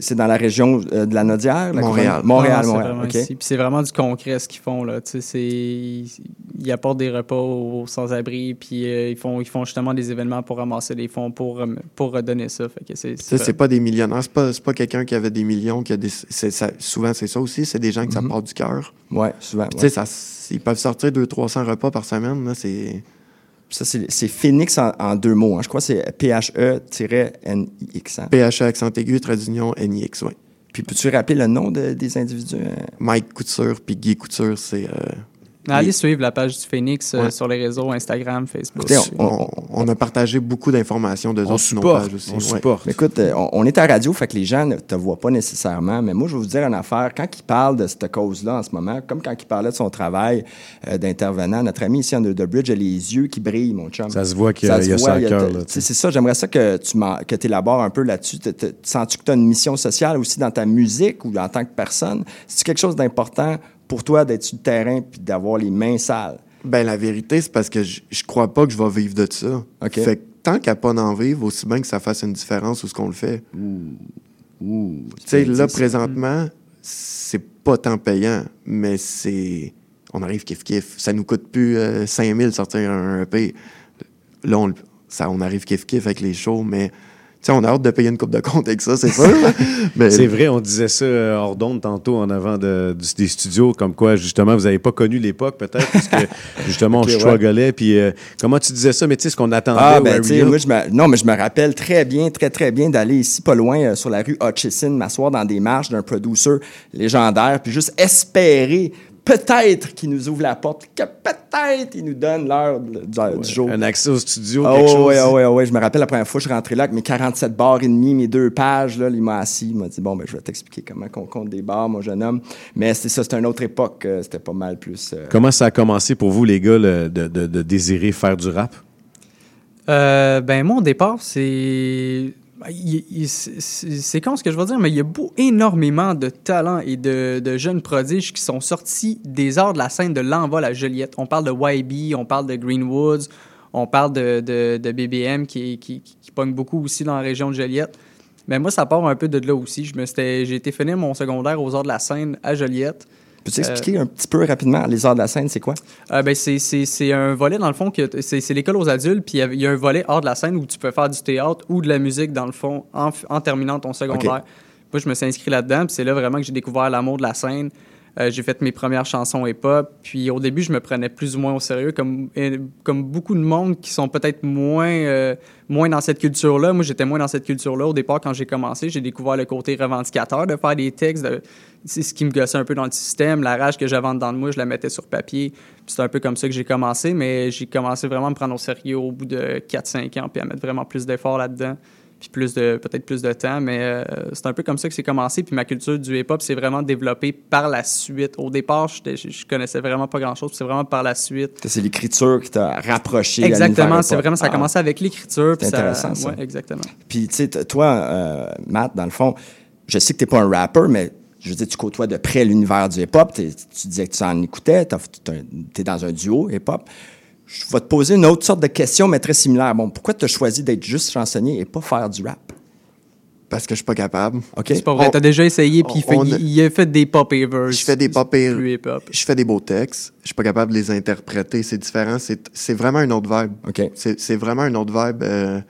c'est- dans la région euh, de la Nodière? la Montréal. couronne? Montréal, Non, c'est Montréal. Puis c'est vraiment du concret ce qu'ils font là. Tu sais, c'est ils apportent des repas aux sans-abri, puis euh, ils font ils font justement des événements pour ramasser des fonds pour rem- pour redonner ça. Fait que c'est pas des millionnaires, c'est pas, c'est pas quelqu'un qui avait des millions, qui a des, c'est- ça- souvent c'est ça aussi, c'est des gens que ça part du cœur. Ouais, souvent. Puis, ouais. Tu sais, ça- ils peuvent sortir 200-300 repas par semaine, là, c'est... Ça, c'est Phoenix en, en deux mots. hein. Je crois que c'est P-H-E-N-I-X. hein. PHA accent aigu, trait d'union, NIX, oui. Puis peux-tu rappeler le nom de- des individus? euh? Mike Couture puis Guy Couture, c'est... euh, Allez suivre la page du Phoenix euh, Ouais. sur les réseaux Instagram, Facebook. Écoutez, On, on a partagé beaucoup d'informations de On autres sur nos supporte, pages aussi. on ouais. supporte. Écoute, euh, on, on est à radio, fait que les gens ne te voient pas nécessairement. Mais moi, je vais vous dire une affaire. Quand ils parlent de cette cause-là en ce moment, comme quand il parlait de son travail euh, d'intervenant, notre ami ici, Under the Bridge, a les yeux qui brillent, mon chum. Ça se voit qu'il y a- se il y a voit, ça il C'est ça, j'aimerais ça que tu m'en- que élabores un peu là-dessus. Sens-tu que tu as une mission sociale aussi dans ta musique ou en tant que personne? C'est quelque chose d'important pour toi d'être sur le terrain puis d'avoir les mains sales? Ben, la vérité, c'est parce que je, je crois pas que je vais vivre de ça. OK. Fait que tant qu'à pas d'en vivre, aussi bien que ça fasse une différence où ce qu'on le fait. Ouh, Tu sais, tu là, présentement, c'est pas tant payant, mais c'est. On arrive kiff-kiff. Ça nous coûte plus euh, 5 000 sortir un EP. Là, on, ça, on arrive kiff-kiff avec les shows, mais. On a hâte de payer une coupe de compte avec ça, c'est sûr. mais C'est vrai, on disait ça euh, hors d'onde tantôt en avant de, des studios, comme quoi, justement, vous n'avez pas connu l'époque, peut-être, parce que, justement, on ouais. strugglait. Puis, euh, comment tu disais ça, mais tu sais, ce qu'on attendait Ah, ben, moi, je me, non, mais je me rappelle très bien, très, très bien d'aller ici, pas loin, euh, sur la rue Hutchison, m'asseoir dans des marches d'un producer légendaire, puis juste espérer peut-être qu'il nous ouvre la porte, que peut-être il nous donne l'heure du, du jour. Un accès au studio, Ah quelque ouais, chose. ouais, ouais, ouais. Je me rappelle la première fois que je suis rentré là avec mes 47 bars et demi, mes deux pages. Là, il m'a assis, il m'a dit Bon, ben, je vais t'expliquer comment on compte des bars, mon jeune homme. Mais c'est ça, c'était une autre époque. euh, C'était pas mal plus. euh, Comment ça a commencé pour vous, les gars, le- de, de- de désirer faire du rap? Euh, ben, moi, au départ, c'est. Il- C'est con ce que je veux dire, mais il y a beau, énormément de talents et de, jeunes prodiges qui sont sortis des arts de la scène de l'envol à Joliette. On parle de YB, on parle de Greenwoods, on parle de, BBM qui, qui, pogne beaucoup aussi dans la région de Joliette. Mais moi, ça part un peu de là aussi. J'ai été finir mon secondaire aux arts de la scène à Joliette. Peux-tu expliquer un petit peu rapidement les arts de la scène, c'est quoi? Euh, ben, c'est- c'est c'est un volet, dans le fond, que c'est l'école aux adultes, puis il y a- il y, a un volet hors de la scène où tu peux faire du théâtre ou de la musique, dans le fond, en, terminant ton secondaire. Moi, je me suis inscrit là-dedans, puis c'est là vraiment que j'ai découvert l'amour de la scène. Euh, j'ai fait mes premières chansons hip-hop, puis au début, je me prenais plus ou moins au sérieux, comme, comme beaucoup de monde qui sont peut-être moins, euh, moins dans cette culture-là. Moi, j'étais moins dans cette culture-là. Au départ, quand j'ai commencé, j'ai découvert le côté revendicateur de faire des textes. C'est ce qui me gossait un peu dans le système. La rage que j'avais en dedans de moi, je la mettais sur papier. C'est un peu comme ça que j'ai commencé, mais j'ai commencé vraiment à me prendre au sérieux au bout de 4-5 ans, puis à mettre vraiment plus d'efforts là-dedans, puis plus de peut-être plus de temps. Mais euh, c'est un peu comme ça que c'est commencé. Puis ma culture du hip-hop s'est vraiment développée par la suite. Au départ, je, connaissais vraiment pas grand-chose, puis c'est vraiment par la suite. C'est l'écriture qui t'a rapproché. Exactement, c'est vraiment, ça a Ah. commencé avec l'écriture. C'est intéressant, ça. ouais, exactement. Puis, tu sais, toi, euh, Matt, dans le fond, je sais que tu n'es pas un rapper, mais je veux dire, tu côtoies de près l'univers du hip-hop. T'es- Tu disais que tu en écoutais, tu es dans un duo hip-hop. Je vais te poser une autre sorte de question, mais très similaire. Bon, pourquoi tu as choisi d'être juste chansonnier et pas faire du rap? Parce que je suis pas capable. OK? C'est pas vrai, t'as déjà essayé, puis il, a fait des pop evers. Je fais des pop hip-hop. je fais des beaux textes. Je suis pas capable de les interpréter. C'est différent. C'est c'est vraiment une autre vibe. OK. C'est c'est vraiment une autre vibe. euh,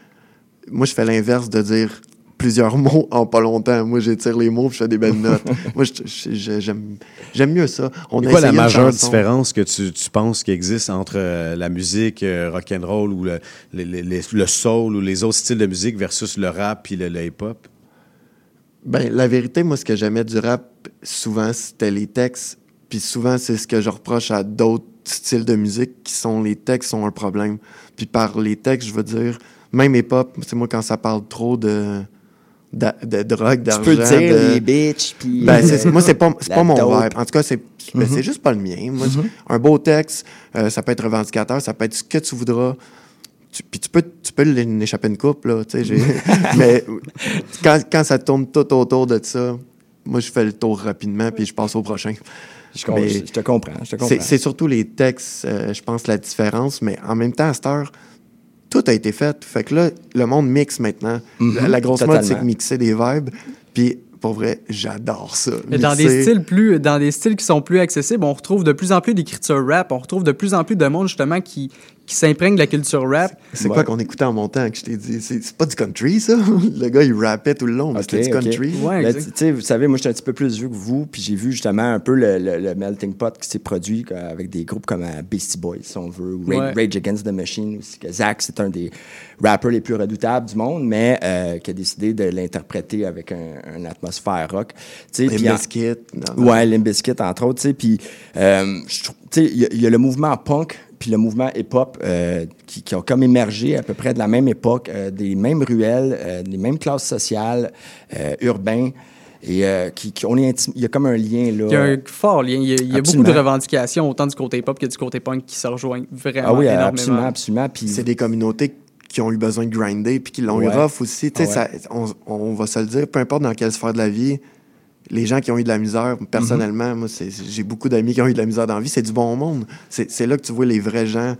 moi, je fais l'inverse de dire plusieurs mots en pas longtemps. Moi, j'étire les mots puis je fais des belles notes. moi, j'aime j'aime mieux ça. On C'est quoi la majeure différence que tu, tu penses qui existe entre euh, la musique euh, rock'n'roll ou le, le, le- le- soul ou les autres styles de musique versus le rap puis le, le hip-hop? Ben, la vérité, moi, ce que j'aimais du rap, souvent, c'était les textes. Puis souvent, c'est ce que je reproche à d'autres styles de musique qui sont les textes sont un problème. Puis par les textes, je veux dire, même hip-hop, c'est moi quand ça parle trop de, de, de drogue, Tu d'argent. peux dire de- les bitches, puis... Ben, c'est- moi, c'est pas, pas mon dope. vibe. En tout cas, c'est Mhm. c'est juste pas le mien. Moi, Mhm. Un beau texte, euh, ça peut être revendicateur, ça peut être ce que tu voudras. Tu- puis tu peux, tu peux l'échapper une coupe, là. tu sais, mais quand, quand ça tourne tout autour de ça, moi, je fais le tour rapidement, puis je passe au prochain. Je te comprends, je te comprends. c'est- C'est surtout les textes, euh, je pense, la différence, mais en même temps, à cette heure, tout a été fait. Fait que là, le monde mixe maintenant. Mhm, la, la grosse mode, c'est totalement. de mixer des vibes. Puis, pour vrai, j'adore ça. Mais dans des styles plus, dans des styles qui sont plus accessibles, on retrouve de plus en plus d'écriture rap, on retrouve de plus en plus de monde justement qui, qui s'imprègne de la culture rap. C'est quoi qu'on écoutait en montant que je t'ai dit? C'est pas du country, ça? Le gars, il rappait tout le long, mais c'était du country. Ben, tu tu sais, vous savez, moi, je suis un petit peu plus vieux que vous, puis j'ai vu justement un peu le, le- le melting pot qui s'est produit avec des groupes comme euh, Beastie Boys, si on veut, ou Ra- Ouais. Rage Against the Machine aussi, que Zach, c'est un des rappers les plus redoutables du monde, mais euh, qui a décidé de l'interpréter avec un, une atmosphère rock. Puis en-. Ouais, Limp Bizkit, entre autres, tu sais, puis euh, y, il y a le mouvement punk puis le mouvement hip-hop euh, qui, qui ont comme émergé à peu près de la même époque, euh, des mêmes ruelles, euh, des mêmes classes sociales, euh, urbains, et euh, qui, qui- on est intim- il y a comme un lien là. Il y a un fort lien. Il y a, il y a beaucoup de revendications, autant du côté hip-hop que du côté punk, qui se rejoignent vraiment Ah oui, énormément. absolument, absolument. Puis C'est des communautés qui ont eu besoin de grinder puis qui l'ont eu Ouais. rough aussi. Tu sais, Ah ça- on, on va se le dire, peu importe dans quelle sphère de la vie, les gens qui ont eu de la misère, personnellement, moi, c'est- j'ai beaucoup d'amis qui ont eu de la misère dans la vie, c'est du bon monde. C'est là que tu vois les vrais gens.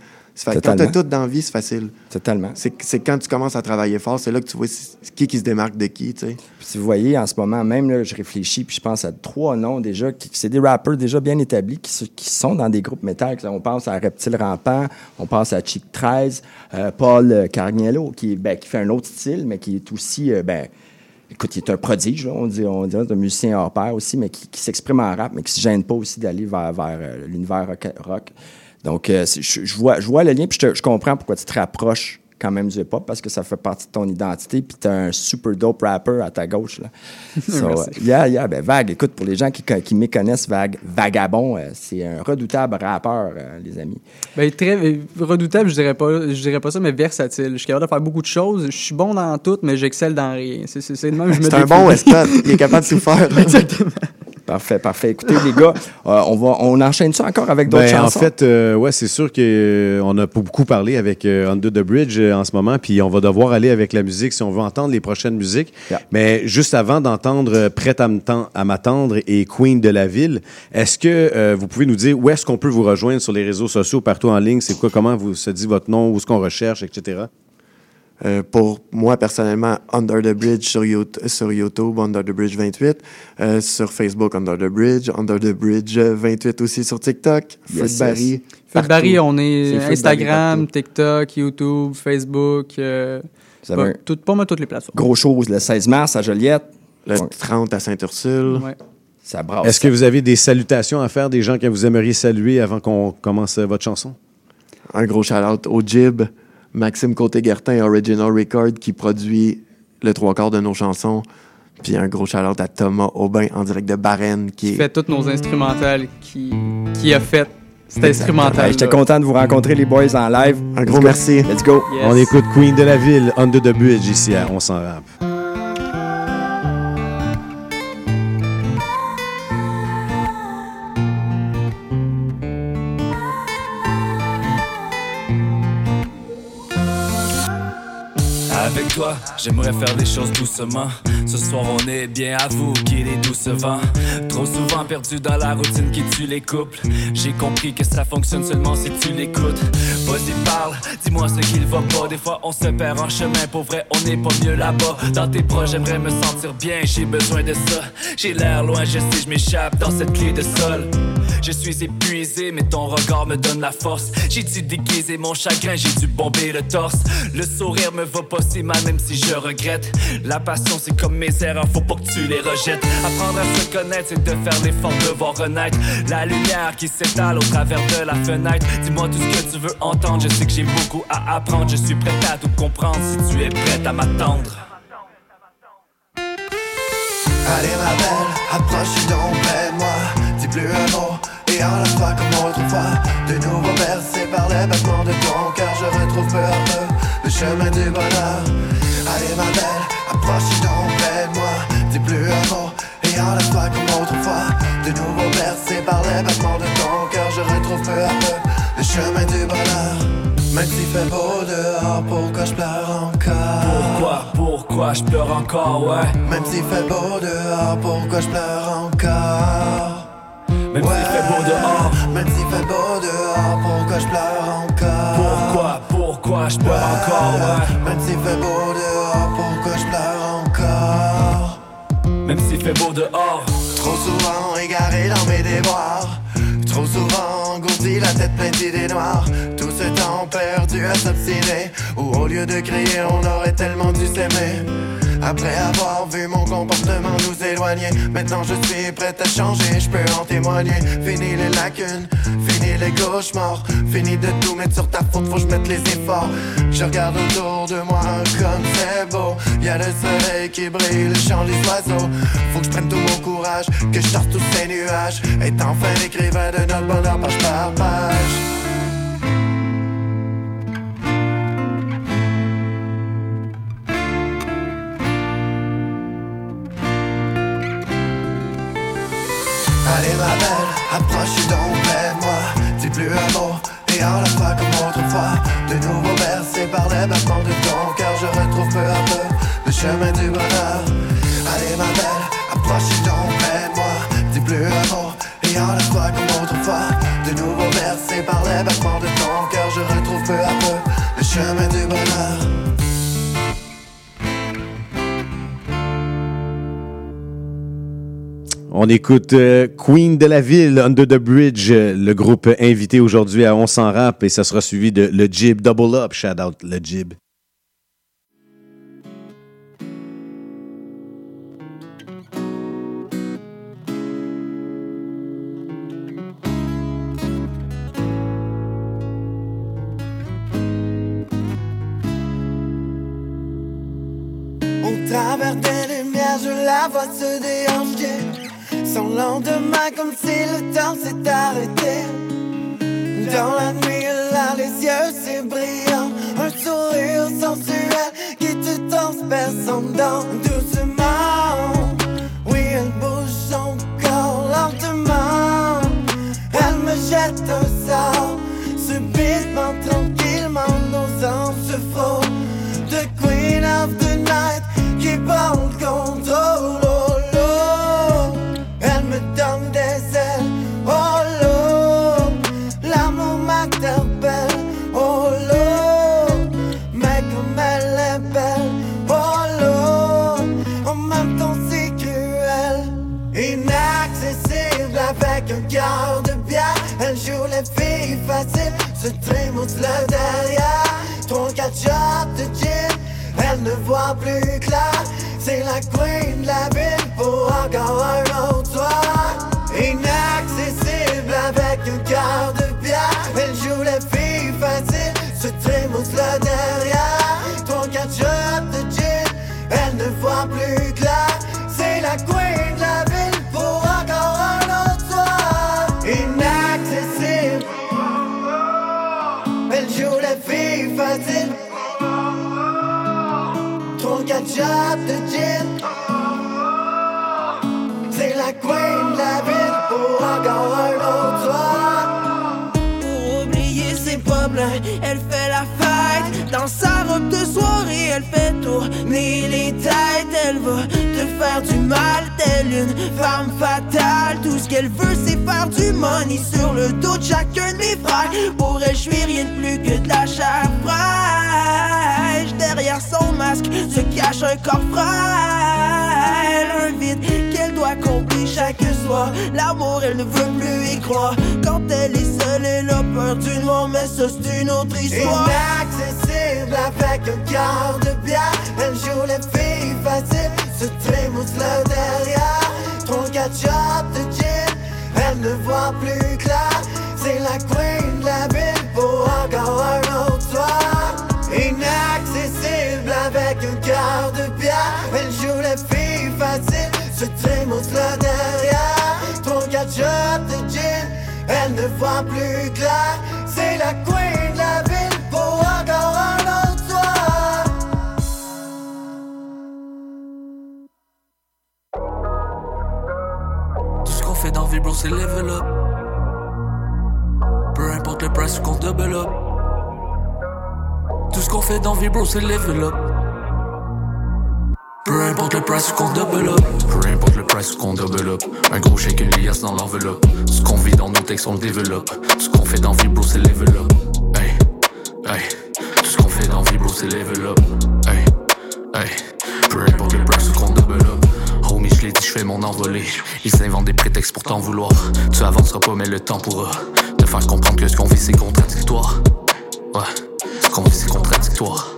Quand Totalement. t'as tout dans la vie, c'est facile. Totalement. C'est quand tu commences à travailler fort, c'est là que tu vois qui qui se démarque de qui, tu sais. Si vous voyez, en ce moment, même là, je réfléchis, puis je pense à trois noms déjà, qui, c'est des rappeurs déjà bien établis qui, sont dans des groupes métal. On pense à Reptile Rampant, on pense à Chic 13, euh, Paul Carniello, qui, ben, qui fait un autre style, mais qui est aussi, euh, ben, écoute, il est un prodige, là, on dit, on dirait, un musicien hors pair aussi, mais qui, s'exprime en rap, mais qui ne se gêne pas aussi d'aller vers, euh, l'univers rock. Donc, euh, je vois le lien, puis je, te- je comprends pourquoi tu te rapproches quand même du hip-hop, parce que ça fait partie de ton identité, puis tu as un super dope rapper à ta gauche. Là. So, euh, yeah, yeah, ben, Vague, écoute, pour les gens qui, qui méconnaissent Vague, Vagabond, euh, c'est un redoutable rappeur, euh, les amis. Ben, très euh, redoutable, je dirais pas, je dirais pas ça, mais versatile. Je suis capable de faire beaucoup de choses. Je suis bon dans tout, mais j'excelle dans rien. C'est c'est- c'est je C'est un bon Weston, il est capable de tout faire. Exactement. Parfait, parfait. Écoutez, les gars, euh, on, va, on enchaîne ça encore avec d'autres Ben, chansons? En fait, euh, ouais, c'est sûr qu'on a pas beaucoup parlé avec euh, Under the Bridge euh, en ce moment, puis on va devoir aller avec la musique si on veut entendre les prochaines musiques. Mais juste avant d'entendre euh, Prête à m'attendre et Queen de la ville, est-ce que euh, vous pouvez nous dire où est-ce qu'on peut vous rejoindre sur les réseaux sociaux, partout en ligne? C'est quoi, comment vous se dit votre nom, où est-ce qu'on recherche, etc.? Euh, pour moi, personnellement, Under the Bridge sur, Yout- sur YouTube, Under the Bridge 28. Euh, sur Facebook, Under the Bridge. Under the Bridge euh, 28 aussi sur TikTok. Yes, Barry. yes. Barry, on est, de Instagram, TikTok, YouTube, Facebook, euh, pas, un- tout- pas mal toutes les plateformes. Gros chose, le 16 mars à Joliette. Le 30 à Sainte-Ursule. Ouais. Ça brasse. Est-ce que vous avez des salutations à faire, des gens que vous aimeriez saluer avant qu'on commence votre chanson? Un gros shout-out au Jib, Maxime Côté-Gertin, Original Record, qui produit le trois quarts de nos chansons. Puis un gros shout-out à Thomas Aubin, en direct de Barenne, qui Qui est... fait toutes nos instrumentales, qui, qui a fait cet Exactement. instrumental. Hey, J'étais content de vous rencontrer, les boys, en live. Un Let's gros go. merci. Let's go. On écoute Queen de la ville, Under the Bridge ici à On s'en rappe. Avec toi, j'aimerais faire les choses doucement. Ce soir, on est bien à vous qu'il est doucement. Trop souvent perdu dans la routine qui tue les couples. J'ai compris que ça fonctionne seulement si tu l'écoutes. Vas-y, parle, dis-moi ce qu'il va pas. Des fois, on se perd en chemin. Pour vrai, on n'est pas mieux là-bas. Dans tes bras, j'aimerais me sentir bien. J'ai besoin de ça. J'ai l'air loin, je sais, je m'échappe dans cette clé de sol. Je suis épuisé, mais ton regard me donne la force. J'ai dû déguiser mon chagrin, j'ai dû bomber le torse. Le sourire me va pas si mal, même si je regrette. La passion, c'est comme mes erreurs, faut pas que tu les rejettes. Apprendre à se connaître, c'est de faire l'effort de voir renaître. La lumière qui s'étale au travers de la fenêtre. Dis-moi tout ce que tu veux entendre, je sais que j'ai beaucoup à apprendre. Je suis prêt à tout comprendre si tu es prête à m'attendre. Allez ma belle, approche donc près moi Dis plus un mot et enlève-toi comme autrefois De nouveau bercé par les battements de ton cœur Je retrouve peu à peu le chemin du bonheur. Allez ma belle, approche donc près de moi Dis plus un mot. Et enlève-toi comme autrefois De nouveau bercé par les battements de ton cœur Je retrouve peu à peu le chemin du bonheur. Même s'il fait beau dehors, pourquoi je pleure encore? Pourquoi, pourquoi je pleure encore, ouais? Même s'il fait beau dehors, pourquoi je pleure encore? Même s'il fait beau dehors. Même s'il fait beau dehors, pourquoi je pleure encore? Pourquoi, pourquoi je pleure encore, ouais. Même s'il fait beau dehors, pourquoi je pleure encore? Même s'il fait beau dehors. Trop souvent égaré dans mes déboires Trop souvent engourdi, la tête pleine d'idées noires. Tout ce temps perdu à s'obstiner. Où au lieu de crier, on aurait tellement dû s'aimer. Après avoir vu mon comportement nous éloigner, maintenant je suis prête à changer, je peux en témoigner. Fini les lacunes, fini les cauchemars, fini de tout mettre sur ta faute, faut que je mette les efforts. Je regarde autour de moi comme c'est beau, y a le soleil qui brille, le chant oiseaux. Faut que je prenne tout mon courage, que je sorte tous ces nuages, et enfin l'écrivain de notre bonheur page par page. Approche donc de moi Dis plus un mot et en la fois comme autrefois. De nouveau bercé par les battements de ton cœur Je retrouve peu à peu le chemin du bonheur. Allez ma belle, approche donc de moi Dis plus un mot et en la fois comme autrefois. De nouveau bercé par les battements de ton cœur Je retrouve peu à peu le chemin du bonheur On écoute euh, Queen de la ville, Under the Bridge, euh, le groupe invité aujourd'hui à On s'en rap et ça sera suivi de Le Jib Double Up. Shout out Le Jib. Au travers des lumières, la vois se. Son lendemain, comme si le temps s'est arrêté. Dans la nuit, a les yeux si brillants. Un sourire sensuel qui te transperce en dedans. Doucement, oui, elle bouge son corps lentement. Elle me jette un sort, subitement, tranquillement, nos âmes se frôlent. The Queen of the Night qui prend le contrôle. Se trémousse le derrière. 34 shots de gin. Elle ne voit plus clair. C'est la queen de la ville pour encore un autre. Inaccessible avec un quart de bière. Elle joue les filles faciles. Se trémousse le derrière. 34 shots de gin. Elle ne voit plus Queen de pour encore un autre. Pour oublier ses problèmes, elle fait la fête. Dans sa robe de soirée, elle fait tourner les têtes. Faire du mal, telle une femme fatale. Tout ce qu'elle veut, c'est faire du money sur le dos de chacun de mes frères. Pour elle, je suis rien de plus que de la chair fraîche? Derrière son masque se cache un corps frêle. Un vide qu'elle doit combler chaque soir. L'amour, elle ne veut plus y croire. Quand elle est seule, elle a peur du noir, mais ça, c'est une autre histoire. Inaccessible avec un quart de bière. Elle joue les filles faciles, se le derrière. 34 shots de gin, elle ne voit plus clair. C'est la queen de la ville pour encore un autre. Inaccessible avec un quart de bière. Elle joue les filles faciles, se le derrière. 34 shots de gin, elle ne voit plus clair. C'est la queen fait dans vie, bro, c'est level up. Peu importe le price qu'on double up. Peu importe le price qu'on double up. Un gros chèque, une liasse dans l'enveloppe. Ce qu'on vit dans nos textes, on le développe. Ce qu'on fait dans vie, bro, c'est level up. Hey, hey. Tout ce qu'on fait dans vie, bro, c'est level up. Hey, hey. Peu importe le price qu'on double up. Homie, je l'ai dit, je fais mon envolée. Ils inventent des prétextes pour t'en vouloir. Tu avanceras pas, mais le temps pourra te faire comprendre que ce qu'on vit c'est contradictoire. Ouais, qu'on vit c'est contradictoire.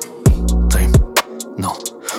Damn, non.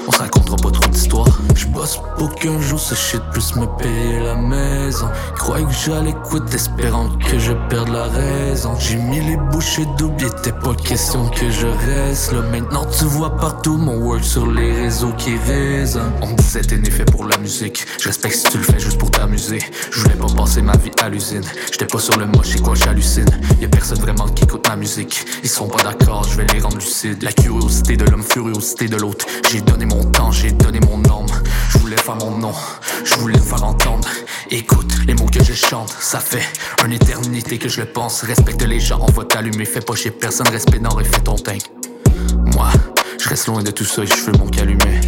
On se racontera pas trop d'histoires. Je bosse pour qu'un jour ce shit puisse me payer la maison. Croyais que j'allais quitter espérant que je perde la raison. J'ai mis les bouchées double, il était pas question que je reste là. Maintenant tu vois partout mon work sur les réseaux qui résonnent. On me disait t'es né fait pour la musique. Je respecte si tu le fais juste pour t'amuser. Je voulais pas passer ma vie à l'usine. J'étais pas sur le moche quoi j'hallucine. Y'a personne vraiment qui écoute ma musique. Ils sont pas d'accord, je vais les rendre lucides. La curiosité de l'homme, furiosité de l'autre. J'ai donné mon temps, j'ai donné mon âme. Je voulais faire mon nom, je voulais me faire entendre. Écoute les mots que je chante, ça fait une éternité que je le pense. Respecte les gens, on va t'allumer. Fais pas chez personne, respect non et fais ton teint. Moi, je reste loin de tout ça et je fais mon calumet.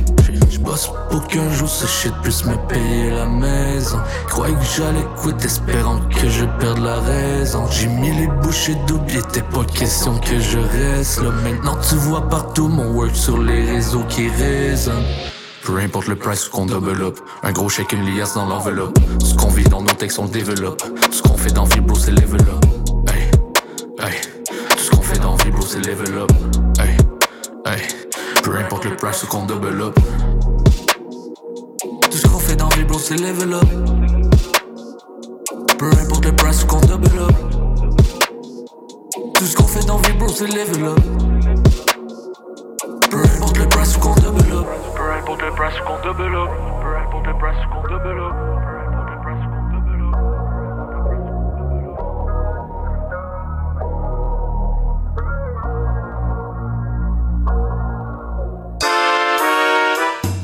Je bosse pour qu'un jour ce shit puisse me payer la maison. Croyais que j'allais quitter espérant que je perde la raison. J'ai mis les bouchées double, il était pas question que je reste là. Maintenant tu vois partout mon work sur les réseaux qui résonnent. Peu importe le price qu'on double up Un gros chèque, une liasse dans l'enveloppe. Ce qu'on vit dans nos textes, on le développe. Ce qu'on fait dans Vibro, c'est level up. Hey, hey. Tout ce qu'on fait dans Vibro, c'est level up. Hey, hey. Peu importe le price qu'on double up. Tout ce qu'on fait dans Vibro, c'est level up. Peu importe le price qu'on double up. Tout ce qu'on fait dans Vibro, c'est level up. Peu importe le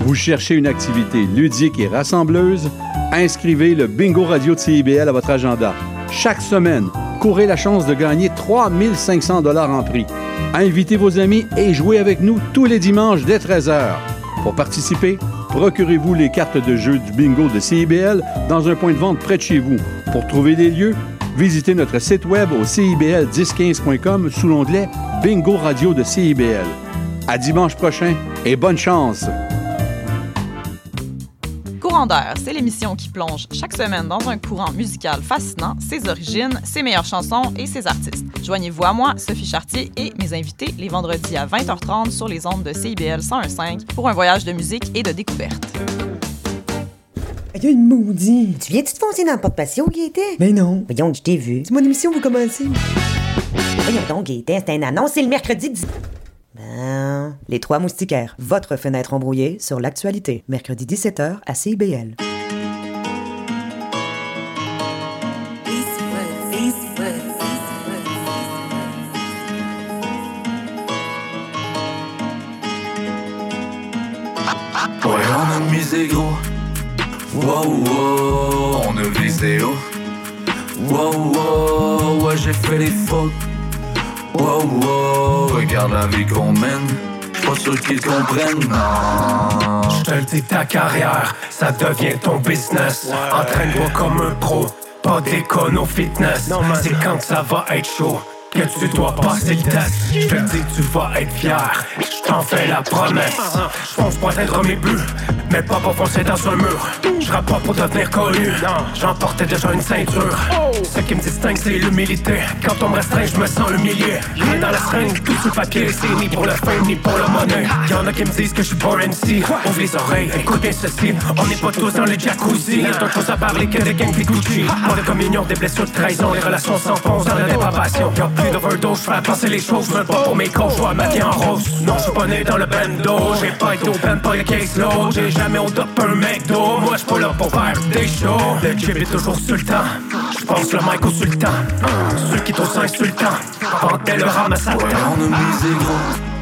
Vous cherchez une activité ludique et rassembleuse? Inscrivez le Bingo Radio de CIBL à votre agenda. Chaque semaine, courez la chance de gagner 3500 dollars en prix. Invitez vos amis et jouez avec nous tous les dimanches dès 13h. Pour participer, procurez-vous les cartes de jeu du bingo de CIBL dans un point de vente près de chez vous. Pour trouver les lieux, visitez notre site web au cibl1015.com sous l'onglet Bingo Radio de CIBL. À dimanche prochain et bonne chance! C'est l'émission qui plonge chaque semaine dans un courant musical fascinant, ses origines, ses meilleures chansons et ses artistes. Joignez-vous à moi, Sophie Chartier et mes invités les vendredis à 20h30 sur les ondes de CIBL 101.5 pour un voyage de musique et de découverte. Il y a une maudite. Tu viens-tu te foncer dans le porte-patio, Gaëtan? Ben non. Voyons, je t'ai vu. C'est mon émission, vous commencez. Voyons donc, Gaëtan, c'est un annonce, c'est le mercredi 10... Ben... Les Trois Moustiquaires, votre fenêtre embrouillée sur l'actualité. Mercredi 17h à CIBL. Ouais, on a misé gros. Wow, wow, on a visé haut. Wow, wow, ouais, j'ai fait les fautes. Wow, wow, regarde la vie qu'on mène. Pas sûr qu'ils comprennent, non. Je te le dis, ta carrière, ça devient ton business. Entraîne-toi comme un pro, pas d'écono fitness. C'est quand ça va être chaud que tu dois passer le test. Je te le dis, tu vas être fier. Je t'en fais la promesse. Je pense pas atteindre mes buts, mais pas pour foncer dans un mur. Je pas pour devenir connu. J'emportais déjà une ceinture. Ce qui me distingue, c'est l'humilité. Quand on me restreint, je me sens humilié. Dans la seringue, tout sur le papier, c'est ni pour le fame, ni pour la monnaie. Y'en a qui me disent que je suis pas MC. Ouvre les oreilles, écoutez ceci. On n'est pas tous dans le jacuzzi. Y'a d'autres choses à parler que des gangs Gucci. Pas de communion, des blessures de trahison, les relations s'enfoncent dans la dépravation. Plus d'overdose, je fais penser les choses. Je bats pour mes causes, je ma vie en rose. Non, je suis pas né dans le bando. J'ai pas été au ben, pas le case load. J'ai jamais au top un McDo. Moi, j'suis pas là pour faire des shows. Le jib est toujours temps. J'pense le mic au sultan. Ceux qui t'osent insultant. Vantaient le ramasse à Ouais, on a misé gros.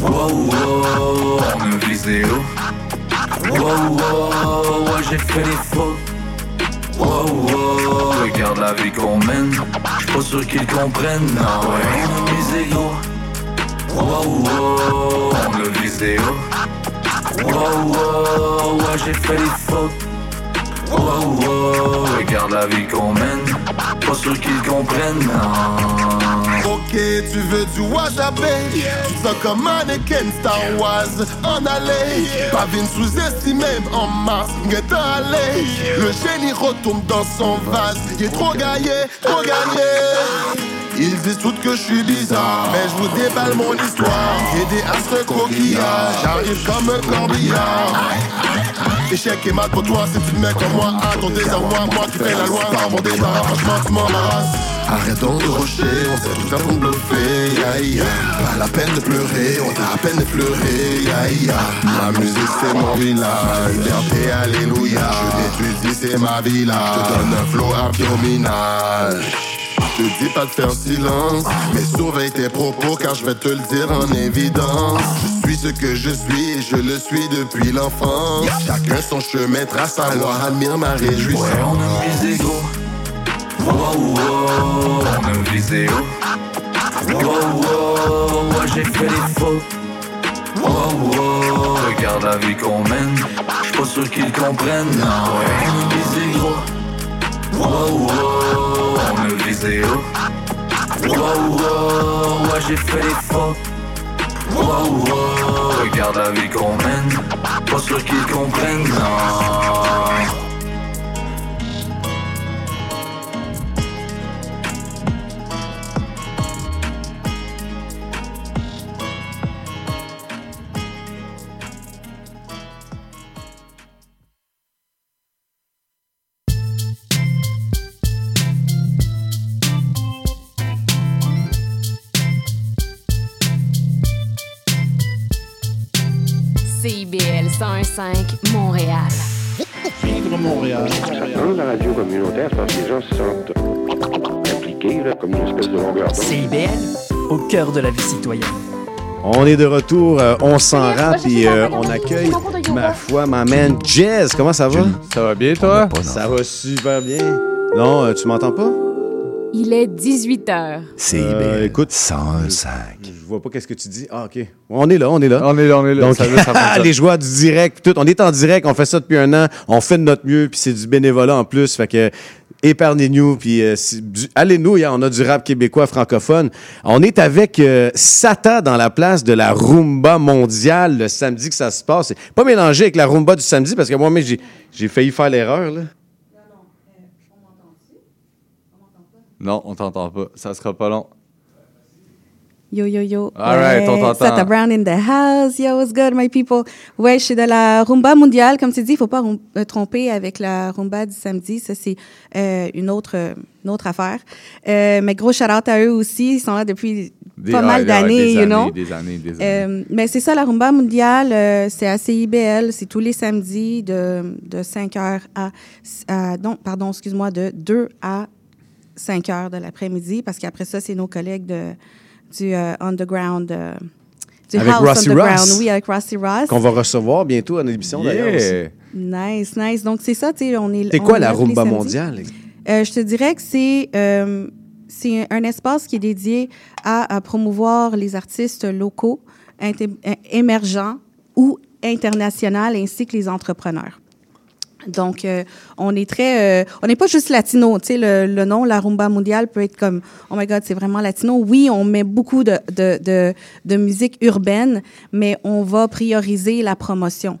Wow, wow, on a visé haut. Wow, wow, ouais, j'ai fait des fautes. Wow, regarde la vie qu'on mène. J'suis pas sûr qu'ils comprennent, non. Ouais, misé gros. Wow, on visé haut. Wow, ouais, j'ai fait des fautes. Wow, regarde la vie qu'on mène. Pas sûr qu'ils comprennent, non. Ok, tu veux du wasabi Tu te sens comme mannequin Star Wars en allée. Pavine sous-estimé en mars Get allé. Le génie retourne dans son vase. Il est trop gaillé, trop gagné ils disent toutes que je suis bizarre Mais je vous déballe mon histoire. J'ai des astres coquillages J'arrive comme un corbillard. Échec et mat pour toi Si tu te mets comme moi à ton désarroi Moi tu fais la loi. Par mon débarras Franchement tu m'embarrasses Arrêtons de rocher, on s'est tout à fond bluffé, ya ya. Pas la peine de pleurer, on t'a à peine effleuré, ya ya. Ma musique c'est mon village, liberté, alléluia. Je t'étudie, c'est ma villa. Je te donne un flow abdominal. Je te dis pas de faire silence, mais surveille tes propos car je vais te le dire en évidence. Je suis ce que je suis et je le suis depuis l'enfance. Chacun son chemin trace, alors admire ma réjouissance. Ouais, on a. Wow, wow, a visé haut. Wow, wow, moi j'ai fait les faux. Wow, wow, regarde la vie qu'on mène. J'suis pas sûr qu'ils comprennent. Non, ouais, visé gros. Wow, wow, a visé haut. Wow, wow, moi j'ai fait les faux. Wow, wow, regarde la vie qu'on mène. Pas sûr qu'ils comprennent. Non. CIBL 101.5 Montréal. Vivre Montréal. Dans la radio communautaire, parce que les gens se sentent impliqués, là, comme une espèce de longueur d'onde. CIBL, au cœur de la vie citoyenne. On est de retour, euh, on s'en rend, puis euh, on accueille, ma foi, ma man Jazz. Comment ça va? Ça va bien, toi? Ça va super bien. Non, euh, tu m'entends pas? Il est 18 h. C'est écoute, 105. Je vois pas qu'est-ce que tu dis. Ah, OK. On est là, on est là. On est là, on est là. Donc, Ça les joies du direct, tout. On est en direct, on fait ça depuis un an. On fait de notre mieux, puis c'est du bénévolat en plus. Fait que épargnez-nous, puis euh, allez-nous, hein, on a du rap québécois francophone. On est avec euh, Sata dans la place de la rumba mondiale le samedi que ça se passe. C'est pas mélangé avec la rumba du samedi parce que moi, mais j'ai j'ai failli faire l'erreur là. Non, on t'entend pas. Ça sera pas long. Yo, yo, yo. All right, on t'entend. Sata Brown in the house. Yo, what's good, my people? Ouais, je suis de la rumba mondiale. Comme tu dis, il faut pas euh, tromper avec la rumba du samedi. Ça, c'est euh, une, autre, euh, une autre affaire. Mais gros shout-out à eux aussi. Ils sont là depuis Des- pas ouais, mal ouais, d'années, you années, know? Des années, des années. Mais c'est ça, la rumba mondiale, c'est à CIBL, c'est tous les samedis de, de 5 heures à, à- non, pardon, excuse-moi, de 2 à 5 heures de l'après-midi, parce qu'après ça, c'est nos collègues de, du euh, underground, euh, du Avec house underground, Ross. oui, avec Rusty Ross. Qu'on va recevoir bientôt à l'émission d'ailleurs. aussi. Nice, nice. Donc c'est ça, tu sais, on est. C'est quoi la rumba mondiale? Euh, je te dirais que c'est euh, c'est un espace qui est dédié à, à promouvoir les artistes locaux, émergents ou internationaux, ainsi que les entrepreneurs. Donc, euh, on est très, euh, on n'est pas juste latino. Tu sais, le, le nom, la rumba mondiale peut être comme, oh my God, c'est vraiment latino. Oui, on met beaucoup de, de, de, de musique urbaine, mais on va prioriser la promotion.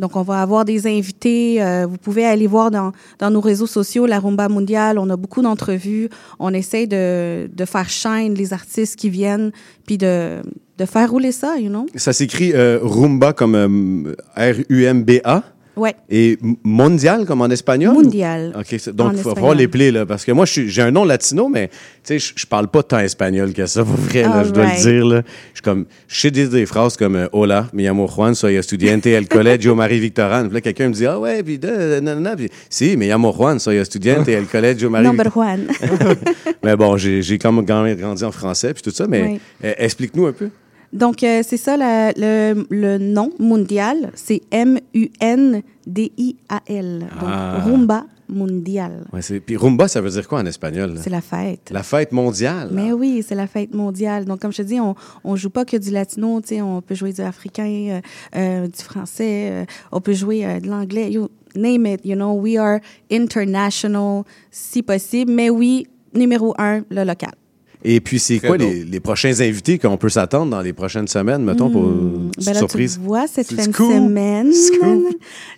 Donc, on va avoir des invités. euh, vous pouvez aller voir dans, dans nos réseaux sociaux la Rumba Mondiale. On a beaucoup d'entrevues. On essaie de, de faire shine les artistes qui viennent, puis de, de faire rouler ça, you know? Ça s'écrit euh, rumba comme euh, R-U-M-B-A. Ouais. Et mondial comme en espagnol? Mondial. OK. Donc, il faut falloir les plaies, là. Parce que moi, j'ai un nom latino, mais tu sais, je parle pas tant espagnol que ça, pour vrai, là, je dois le dire, là. Je suis comme, je sais dire des phrases comme euh, Hola, me llamo Juan, soy estudiante al colegio Marie Victoran. Puis là, quelqu'un me dit, ah ouais, puis de, non, non, non. Puis, si, me llamo Juan, soy estudiante al colegio Marie Number one. mais bon, j'ai quand même quand même grandi en français, puis tout ça, mais Oui. euh, explique-nous un peu. Donc, euh, c'est ça, la- le, le nom mondial, c'est M-U-N-D-I-A-L. Donc, Ah. Rumba Mondial. Ouais, c'est- puis rumba, ça veut dire quoi en espagnol? C'est la fête. La fête mondiale. Mais oui, c'est la fête mondiale. Donc, comme je te dis, on, on joue pas que du latino, tu sais, on peut jouer du africain, euh, euh, du français, euh, on peut jouer euh, de l'anglais, you name it, you know, we are international si possible, mais oui, numéro un, le local. Et puis, c'est quoi les, les prochains invités qu'on peut s'attendre dans les prochaines semaines, mettons, pour une petite Ben là, surprise? Tu vois, cette fin de semaine, Scoop.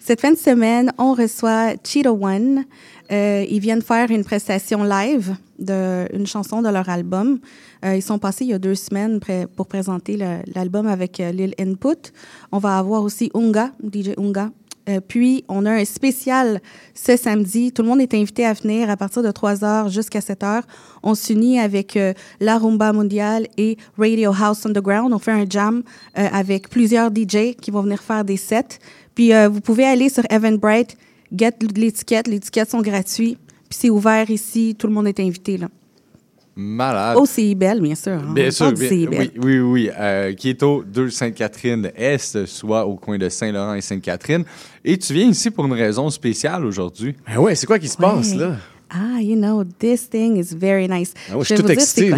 cette fin de semaine, on reçoit Cheetah One. Euh, ils viennent faire une prestation live d'une chanson de leur album. Euh, ils sont passés il y a deux semaines pré- pour présenter l'album avec euh, Lil Input. On va avoir aussi Unga, DJ Unga. Euh, puis, on a un spécial ce samedi. Tout le monde est invité à venir à partir de 3 h jusqu'à 7 h. On s'unit avec euh, la Rumba Mondiale et Radio House Underground. On fait un jam euh, avec plusieurs DJ qui vont venir faire des sets. Puis, vous pouvez aller sur Eventbrite, get l'étiquette. Les étiquettes sont gratuites. Puis, c'est ouvert ici. Tout le monde est invité. Là. Malade. Au CIBEL, bien sûr. hein. Bien sûr, bien- oui, oui, oui. euh, qui est au 2 Sainte-Catherine-Est, soit au coin de Saint-Laurent et Sainte-Catherine. Et tu viens ici pour une raison spéciale aujourd'hui. Ben ouais, c'est quoi qui se passe, là? Ah, you know, this thing is very nice. Ah ouais, je suis tout excité.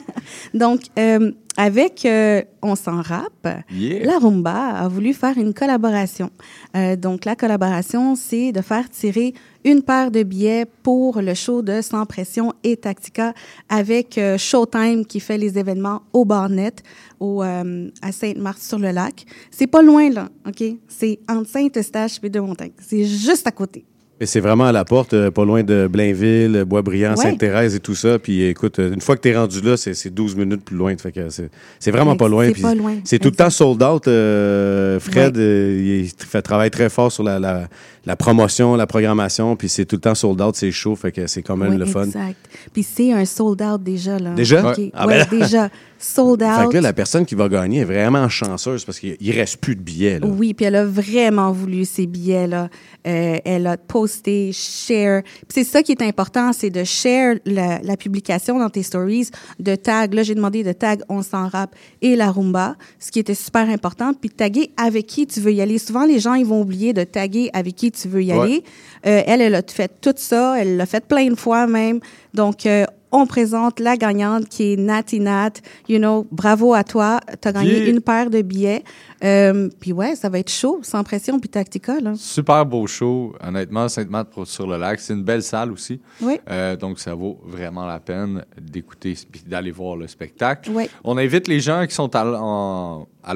Donc, euh, avec euh, On s'en rappe, Yeah. la Rumba a voulu faire une collaboration. Euh, donc, la collaboration, c'est de faire tirer une paire de billets pour le show de Sans Pression et Tactica avec euh, Showtime qui fait les événements au Barnet, au, à Sainte-Marthe-sur-le-Lac. C'est pas loin, là, OK? C'est entre Saint-Eustache et Deux-Montagnes. C'est juste à côté. C'est vraiment à la porte, euh, pas loin de Blainville, Boisbriand, Ouais. Sainte-Thérèse et tout ça. Puis écoute, euh, une fois que tu es rendu là, c'est c'est 12 minutes plus loin. Fait que c'est c'est vraiment pas loin. C'est Puis pas loin, C'est tout le temps sold out. euh, Fred, euh, il fait travaille très fort sur la, la, la promotion, la programmation. Puis c'est tout le temps sold out, c'est chaud. Fait que c'est quand même Oui, le fun. Exact. Puis c'est un sold out déjà. Là. Déjà? OK. Ouais. Ah, Ouais, ben là. déjà. Sold Fait out. que là, la personne qui va gagner est vraiment chanceuse parce qu'il il reste plus de billets. Là. Oui, puis elle a vraiment voulu ces billets-là. Euh, elle a posté, share. Puis c'est ça qui est important, c'est de share la, la publication dans tes stories, de tag. Là, j'ai demandé de tag On s'en rap et la rumba, ce qui était super important. Puis de taguer avec qui tu veux y aller. Souvent, les gens, ils vont oublier de taguer avec qui tu veux y Ouais. aller. Euh, elle, elle a fait tout ça. Elle l'a fait plein de fois même. Donc, euh, on présente la gagnante qui est Nati Nat. You know, bravo à toi. Tu as gagné Yeah. une paire de billets. Euh, puis ouais, ça va être chaud, sans pression, puis tactica, là. Super beau show. Honnêtement, Sainte-Marthe-sur-le-Lac, c'est une belle salle aussi. Oui. Euh, donc, ça vaut vraiment la peine d'écouter et d'aller voir le spectacle. Oui. On invite les gens qui sont à, en- à-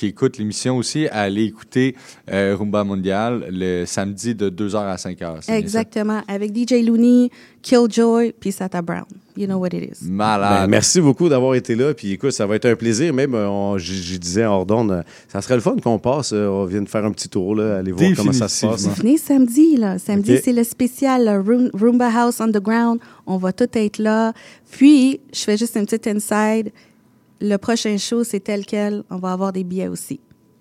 qui écoutent l'émission aussi à aller écouter euh, Rumba Mondial le samedi de 2h à 5h. c'est bien ça? Exactement. Avec DJ Looney, Killjoy, puis Sata Brown. You know what it is. Malade. Ben, merci beaucoup d'avoir été là. Puis écoute, ça va être un plaisir. Même, euh, on- je disais hors d'onde, euh, ça serait le fun qu'on passe. euh, on vienne faire un petit tour, là, aller voir comment ça se passe. Venez samedi, là. Samedi, c'est le spécial là, Room- Roomba House Underground. On va tout être là. Puis, je fais juste un petit inside. Le prochain show, c'est tel quel. On va avoir des billets aussi.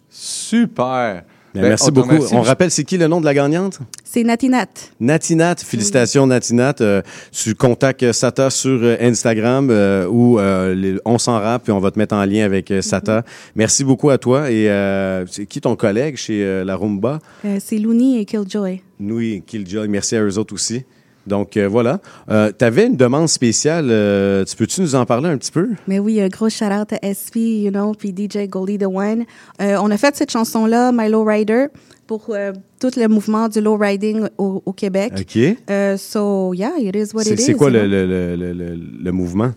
Super. Ben, Ben, merci beaucoup. On rappelle, c'est qui le nom de la gagnante? C'est Natinat. Natinat, félicitations Natinat. Euh, tu contactes Sata sur euh, Instagram euh, ou euh, on s'en rappe puis on va te mettre en lien avec Sata. Merci beaucoup à toi. Et euh, c'est qui ton collègue chez euh, la Rumba? Euh, c'est Looney et Killjoy. Nous et Killjoy. Merci à eux autres aussi. Donc euh, voilà. tu avais une demande spéciale. euh, tu peux-tu nous en parler un petit peu? Mais oui, un gros shout-out à SP, you know, puis DJ Goldie The One. Euh, on a fait cette chanson-là, My Low Rider, pour euh, tout le mouvement du low riding au, au Québec. OK. Euh, so, yeah, it is what it is. c'est quoi le, le, le, le, mouvement?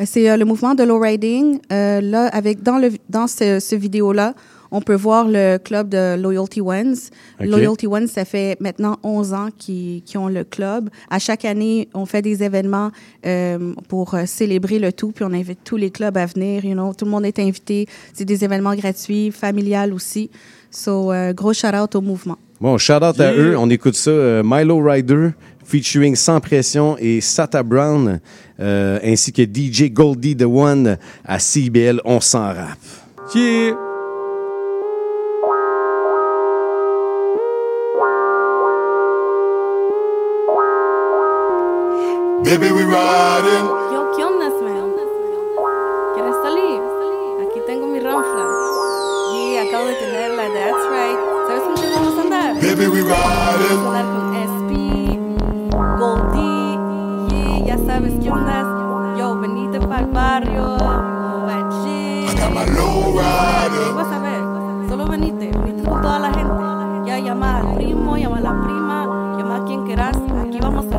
Euh, C'est euh, le mouvement de low riding. Euh, là, avec, dans, le, dans ce, ce vidéo-là, on peut voir le club de Loyalty Ones. Loyalty Ones, ça fait maintenant 11 ans qu'ils ont le club. À chaque année, on fait des événements euh, pour euh, célébrer le tout, puis on invite tous les clubs à venir. You know, tout le monde est invité. C'est des événements gratuits, familiales aussi. So, euh, gros shout-out au mouvement. Bon, shout out à eux. On écoute ça. euh, Milo Rider featuring Sans Pression et Sata Brown, euh, ainsi que DJ Goldie The One à CBL. On s'en rappe. Yeah. Baby, we riding. Yo, ¿qué onda, man? ¿Quieres salir? Aquí tengo mi ranfla. Y acabo de tenerla, that's right. ¿Sabes con quién vamos a andar? Baby, we riding. Vamos a andar con SP, Goldie, y ya sabes qué onda. Yo, venite para el barrio. Vas a ver, solo venite, venite con toda la gente. Ya llama al primo, llama a la prima, llama a quien quieras. Aquí vamos a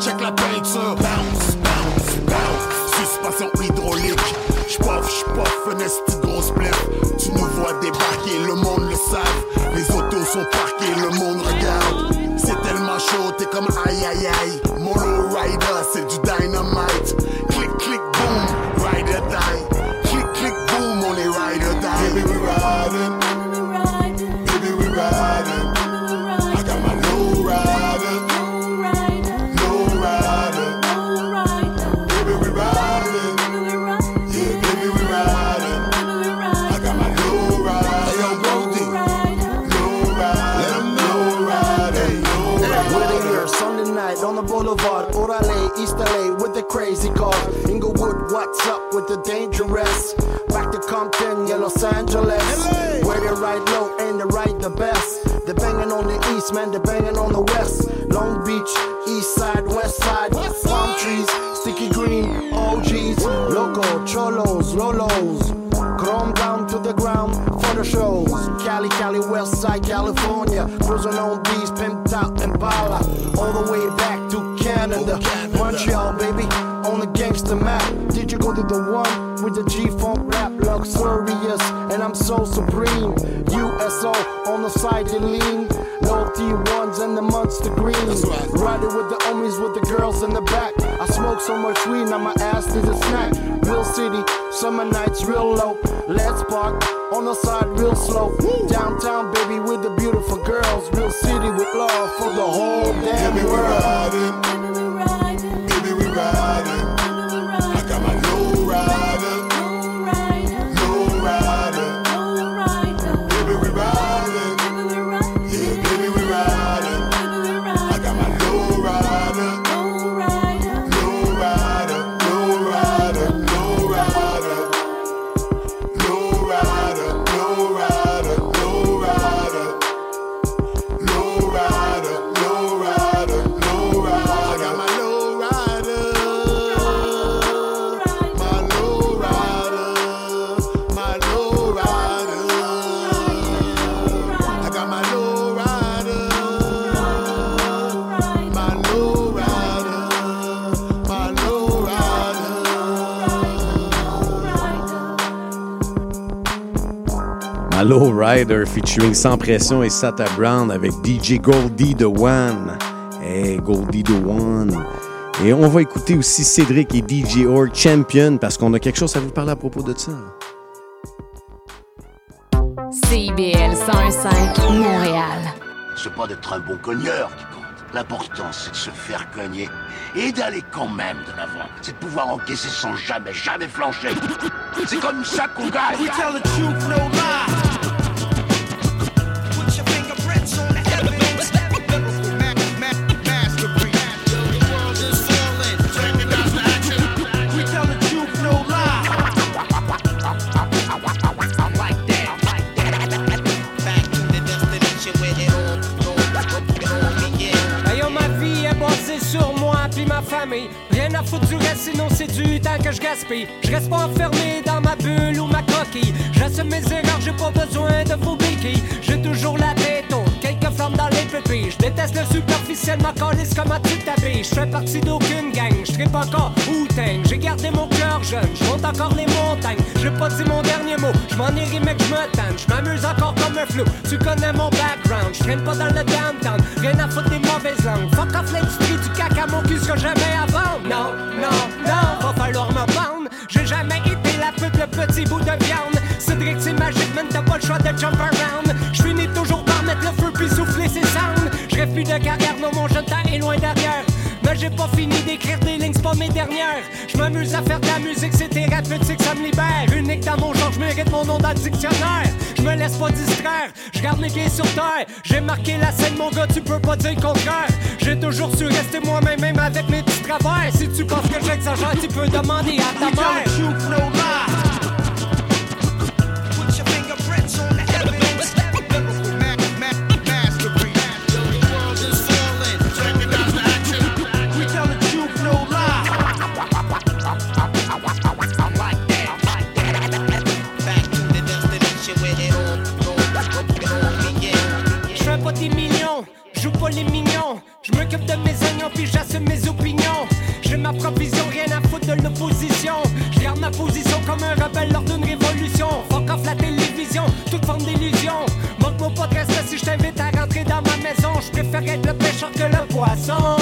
check la peinture. Bounce, bounce, bounce. Suspension hydraulique. J'poff, j'poff, un esti de gros spliff. Tu nous vois débarquer, le monde le savent. Les autos sont parquées, le monde regarde. C'est tellement chaud, t'es comme aïe aïe aïe. Mono rider, c'est du dynamite. The dangerous? Back to Compton, yeah, Los Angeles. Where they ride low and they ride the best. They're banging on the east, man, they're banging on the west. Long Beach, east side, west side. Palm trees, sticky green, OGs. Loco, cholos, lolos. Chrome down to the ground for the shows. Cali, Cali, West Side, California. Cruising on to the one with the G-Funk rap? Luxurious, and I'm so supreme. USO on the side, they lean. No T1s and the monster greens. Riding with the homies with the girls in the back. I smoke so much weed, now my ass is a snack. Real city, summer nights real low. Let's park on the side real slow. Downtown, baby, with the beautiful girls. Real city with love for the whole damn world. My low rider. My low Ma Low Rider featuring Sans Pression et Sata Brown avec DJ Goldie The One. Hey, Goldie The One. Et on va écouter aussi Cédric et DJ Org Champion parce qu'on a quelque chose à vous parler à propos de ça. CIBL 101.5 Montréal. C'est pas d'être un bon cogneur. L'important, c'est de se faire cogner et d'aller quand même de l'avant. C'est de pouvoir encaisser sans jamais, jamais flancher. C'est comme ça qu'on gagne. Rien à foutre du reste, sinon c'est du temps que je gaspille. Je reste pas enfermé dans ma bulle ou ma coquille. J'assume mes erreurs, j'ai pas besoin de faux béquilles. J'ai toujours la tête dans. Je déteste le superficiel, ma calisse comme tu t'habilles? Je fais partie d'aucune gang, je tripe encore ou J'ai gardé mon cœur jeune, je monte encore les montagnes. J'ai pas dit mon dernier mot, je m'en irai que je me. Je m'amuse encore comme un flou, tu connais mon background. Je traîne pas dans le downtown, rien à foutre des mauvaises langues. Fuck off l'industrie du caca, mon cul, ce que jamais avant. Non, non, non, va falloir me vendre. J'ai jamais été la pute, le petit bout de viande. Cédric, c'est magique, man, t'as pas le choix de jump around. De carrière, non, mon jeune temps est loin derrière. Mais j'ai pas fini d'écrire des lignes, c'est pas mes dernières. Je m'amuse à faire de la musique, c'est thérapeutique, ça me libère. Unique dans mon genre, je mérite mon nom dans le dictionnaire. Je me laisse pas distraire, je garde mes pieds sur terre. J'ai marqué la scène, mon gars, tu peux pas dire le contraire. J'ai toujours su rester moi-même, même avec mes petits travers. Si tu penses que j'exagère, tu peux demander à ta mère. Je m'occupe de mes oignons puis j'assume mes opinions. J'ai ma propre vision, rien à foutre de l'opposition. Je garde ma position comme un rebelle lors d'une révolution. Fuck off la télévision, toute forme d'illusion. Manque-moi pas de respect si je t'invite à rentrer dans ma maison. Je préfère être le pêcheur que le poisson.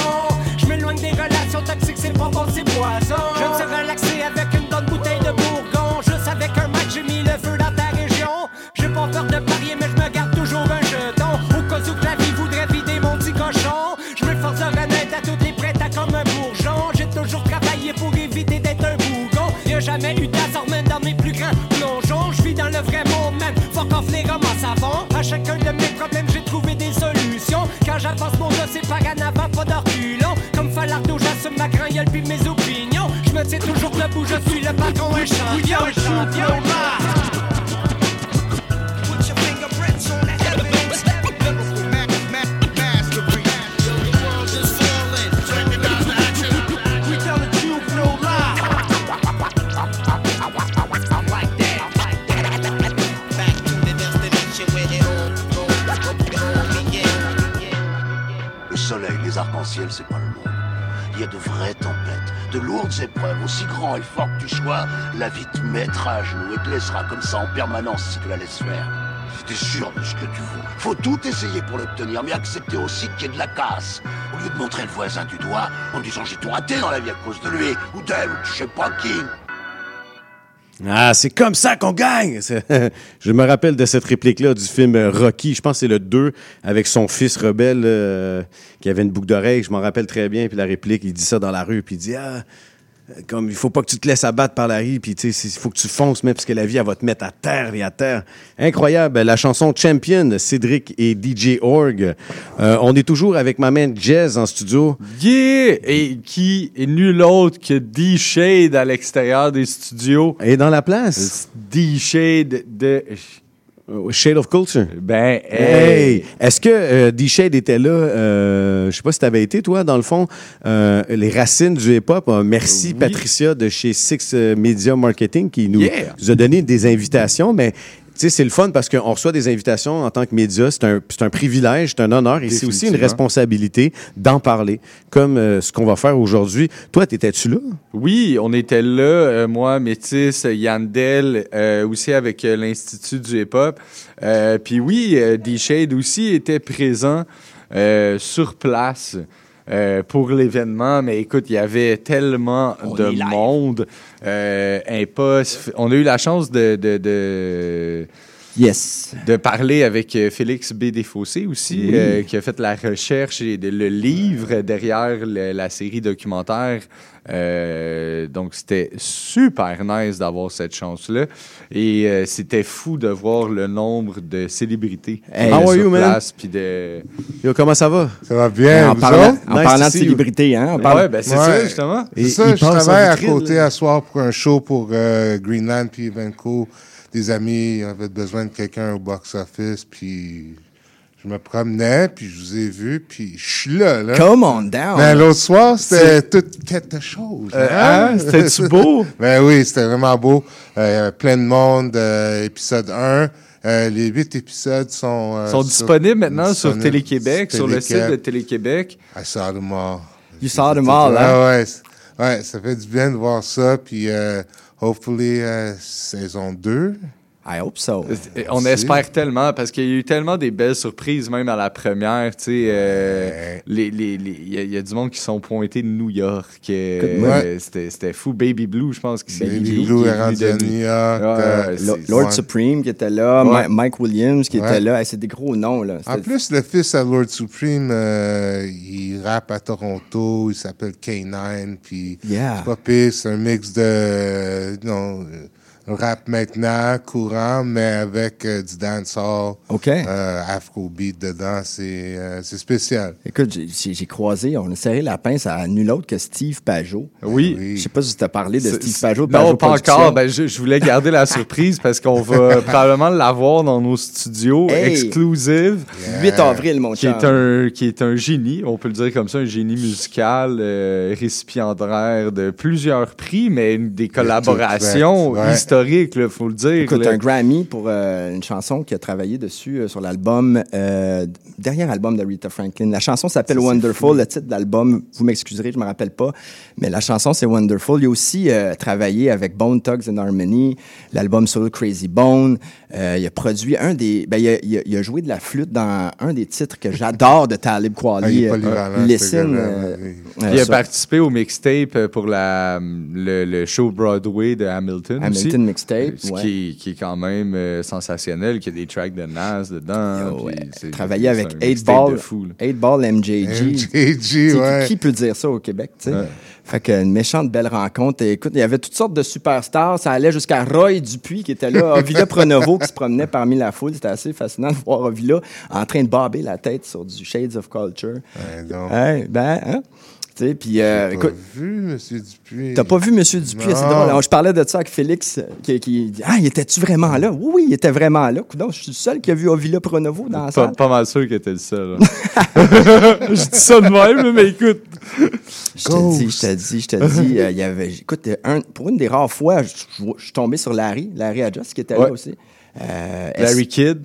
Je m'éloigne des relations toxiques, c'est pas bon, c'est poison. Je me suis relaxé avec une bonne bouteille de bourgon. Juste avec un match, j'ai mis le feu dans ta région. J'ai pas peur de jamais eu même dans mes plus grands plongeons. Je vis dans le vrai monde même. Fuck off les romans savants. À chacun de mes problèmes, j'ai trouvé des solutions. Quand j'avance mon gars, c'est par en avant, pas d'orculon. Comme Falardo, j'assume ma gueule puis mes opinions. Je me tiens toujours debout, je suis le patron, un champion. Champion. C'est pas le monde. Il y a de vraies tempêtes, de lourdes épreuves, aussi grand et fort que tu sois, la vie te mettra à genoux et te laissera comme ça en permanence si tu la laisses faire. Si t'es sûr de ce que tu veux, faut tout essayer pour l'obtenir, mais accepter aussi qu'il y ait de la casse. Au lieu de montrer le voisin du doigt en disant j'ai tout raté dans la vie à cause de lui, ou d'elle, ou de je sais pas qui. Ah, c'est comme ça qu'on gagne! Je me rappelle de cette réplique-là du film euh, Rocky. Je pense que c'est le 2 avec son fils rebelle euh, qui avait une boucle d'oreille. Je m'en rappelle très bien. Puis la réplique, il dit ça dans la rue. Puis il dit Ah, comme il faut pas que tu te laisses abattre par la vie. Puis tu sais, il faut que tu fonces, même parce que la vie, elle va te mettre à terre et à terre. Incroyable. La chanson Champion, Cédric et DJ Org. Euh, on est toujours avec ma main Jazz en studio. Yeah! Et qui est nul autre que D-Shade à l'extérieur des studios. Et dans la place. D-Shade de... Shade of Culture. Ben, Hey! hey! Est-ce que euh, D-Shade était là? Euh, je sais pas si tu avais été, toi, dans le fond. euh, les racines du hip-hop? Euh, merci, Patricia, de chez Six euh, Media Marketing, qui nous, Yeah! nous a donné des invitations. Mais, sais, c'est le fun parce qu'on reçoit des invitations en tant que média. C'est un, un privilège, c'est un honneur et c'est aussi une responsabilité d'en parler, comme euh, ce qu'on va faire aujourd'hui. Toi, t'étais-tu là? Oui, on était là, euh, moi, Métis, Yandel, euh, aussi avec l'Institut du hip-hop. Puis oui, D-Shade aussi était présent sur place. Euh, pour l'événement, mais écoute, il y avait tellement de monde. Euh. On a eu la chance de, de, de, Yes. de parler avec euh, Félix B. Desfossés aussi, Oui. euh, qui a fait la recherche et de- le livre derrière le- la série documentaire. Euh, donc, c'était super nice d'avoir cette chance-là. Et euh, c'était fou de voir le nombre de célébrités Hey, qui how étaient are sur you, man? place. Puis de... Yo, comment ça va? Ça va bien. En vous parlant, en Nice parlant to de see you. célébrité, hein? Ouais, ben c'est Ouais. ça, justement. C'est ça, il je travaille à côté là. à soir pour un show pour euh, Greenland puis Evenco. Des amis avaient besoin de quelqu'un au box-office, puis je me promenais, puis je vous ai vu, puis je suis là, là. Come on down. Mais l'autre soir, c'était tout quelque chose. Euh, hein? C'était-tu beau? ben oui, c'était vraiment beau. Euh, plein de monde. euh, épisode 1. Euh, les huit épisodes sont... euh, sont sur- disponibles maintenant sur Télé-Québec, sur le site de Télé-Québec. I saw them all. You saw them all, hein? Ouais, ouais, ça fait du bien de voir ça. Puis, euh, hopefully, euh, saison 2. I hope so. On espère tellement parce qu'il y a eu tellement des belles surprises, même à la première. Tu sais, euh, les- les- les- il y, a- il y a du monde qui sont pointés de New York. euh, euh, C'était fou. Baby Blue, je pense que c'est Baby qui- Blue qui est venu rendu de à New York. Euh, ouais, Lord ouais. Supreme qui était là, Ouais. Mike Williams qui Ouais. était là. C'est des gros noms, là. En plus, le fils à Lord Supreme, euh, il rappe à Toronto, il s'appelle K9, puis Yeah. c'est pas pire, c'est un mix de euh, non, euh, rap maintenant, courant, mais avec euh, du dancehall, OK. euh, afrobeat dedans, c'est euh, c'est spécial. Écoute, j'ai- croisé, on a serré la pince à nul autre que Steve Pajot. Oui. Je sais pas si tu as parlé de Steve Pajot. Non, Pajot pas encore. Ben, je, je voulais garder la surprise parce qu'on va probablement l'avoir dans nos studios Hey! exclusive. 8 avril, mon qui chum. est un qui est un génie, on peut le dire comme ça, un génie musical, euh, récipiendaire de plusieurs prix, mais une- des collaborations historiques historique, il faut le dire. Écoute, là. un Grammy pour euh, une chanson qui a travaillé dessus euh, sur l'album, euh, dernier album de Rita Franklin. La chanson s'appelle Wonderful. Le titre de l'album, vous m'excuserez, je me rappelle pas, mais la chanson c'est Wonderful. Il a aussi euh, travaillé avec Bone Thugs and Harmony, l'album solo Crazy Bone. Euh, il a produit un des, ben, il, a, il a- il a joué de la flûte dans un des titres que j'adore de Talib Ah, il Kweli. euh, euh, euh, il a participé au mixtape pour la, le, le show Broadway de Hamilton. Hamilton aussi. Mixtape, Ce ouais. qui, qui est quand même euh, sensationnel, qu'il y a des tracks de Nas dedans. travaillé c'est avec un 8 mixtape Ball, de fou, là. 8 Ball MJG. Ouais. Qui peut dire ça au Québec, tu sais? Fait que une méchante belle rencontre. Et écoute, il y avait toutes sortes de superstars. Ça allait jusqu'à Roy Dupuis qui était là, Ovila Pronovo qui se promenait parmi la foule. C'était assez fascinant de voir Ovila en train de barber la tête sur du Shades of Culture. Ouais, donc. Ouais, ben, hein? Tu sais, puis euh, écoute, pas vu, Monsieur Dupuis. T'as pas vu M. Dupuis, c'est drôle. Alors, je parlais de ça avec Félix, euh, qui, qui dit Ah, il était-tu vraiment là? Oui, oui, il était vraiment là. Je suis le seul qui a vu Ovila Pronovo dans la Pas, salle. pas mal sûr que t'es le seul. je dis ça de même, mais écoute. Je te dis, je te dis, je te dis, euh, il y avait. Écoute, un- pour une des rares fois, je, je- je suis tombé sur Larry, Larry Adjust, qui était Ouais. là aussi. Euh, Larry Kidd.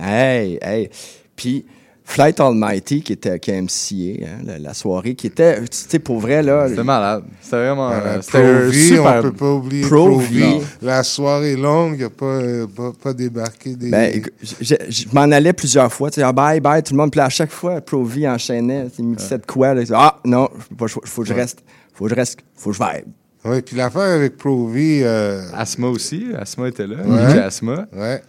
Hey, hey. Puis Flight Almighty, qui était qui a MCA, hein, la, la soirée, qui était, tu sais, pour vrai, là. C'était malade. C'était vraiment. Euh, euh, c'était un Pro-V, super. on peut pas oublier Pro-V. Pro-V. La soirée longue, il n'a pas, euh, pas, pas débarqué des... Ben, je, m'en allais plusieurs fois. Tu sais, ah, bye, bye, tout le monde. Puis à chaque fois, Pro-V enchaînait. Il mixait de quoi. là. ah, non, il faut, faut que je reste. faut que je reste. faut que je vibe. Oui, puis l'affaire avec Pro-V... euh, Asma aussi. Asma était là. Ouais. Asma. Ouais.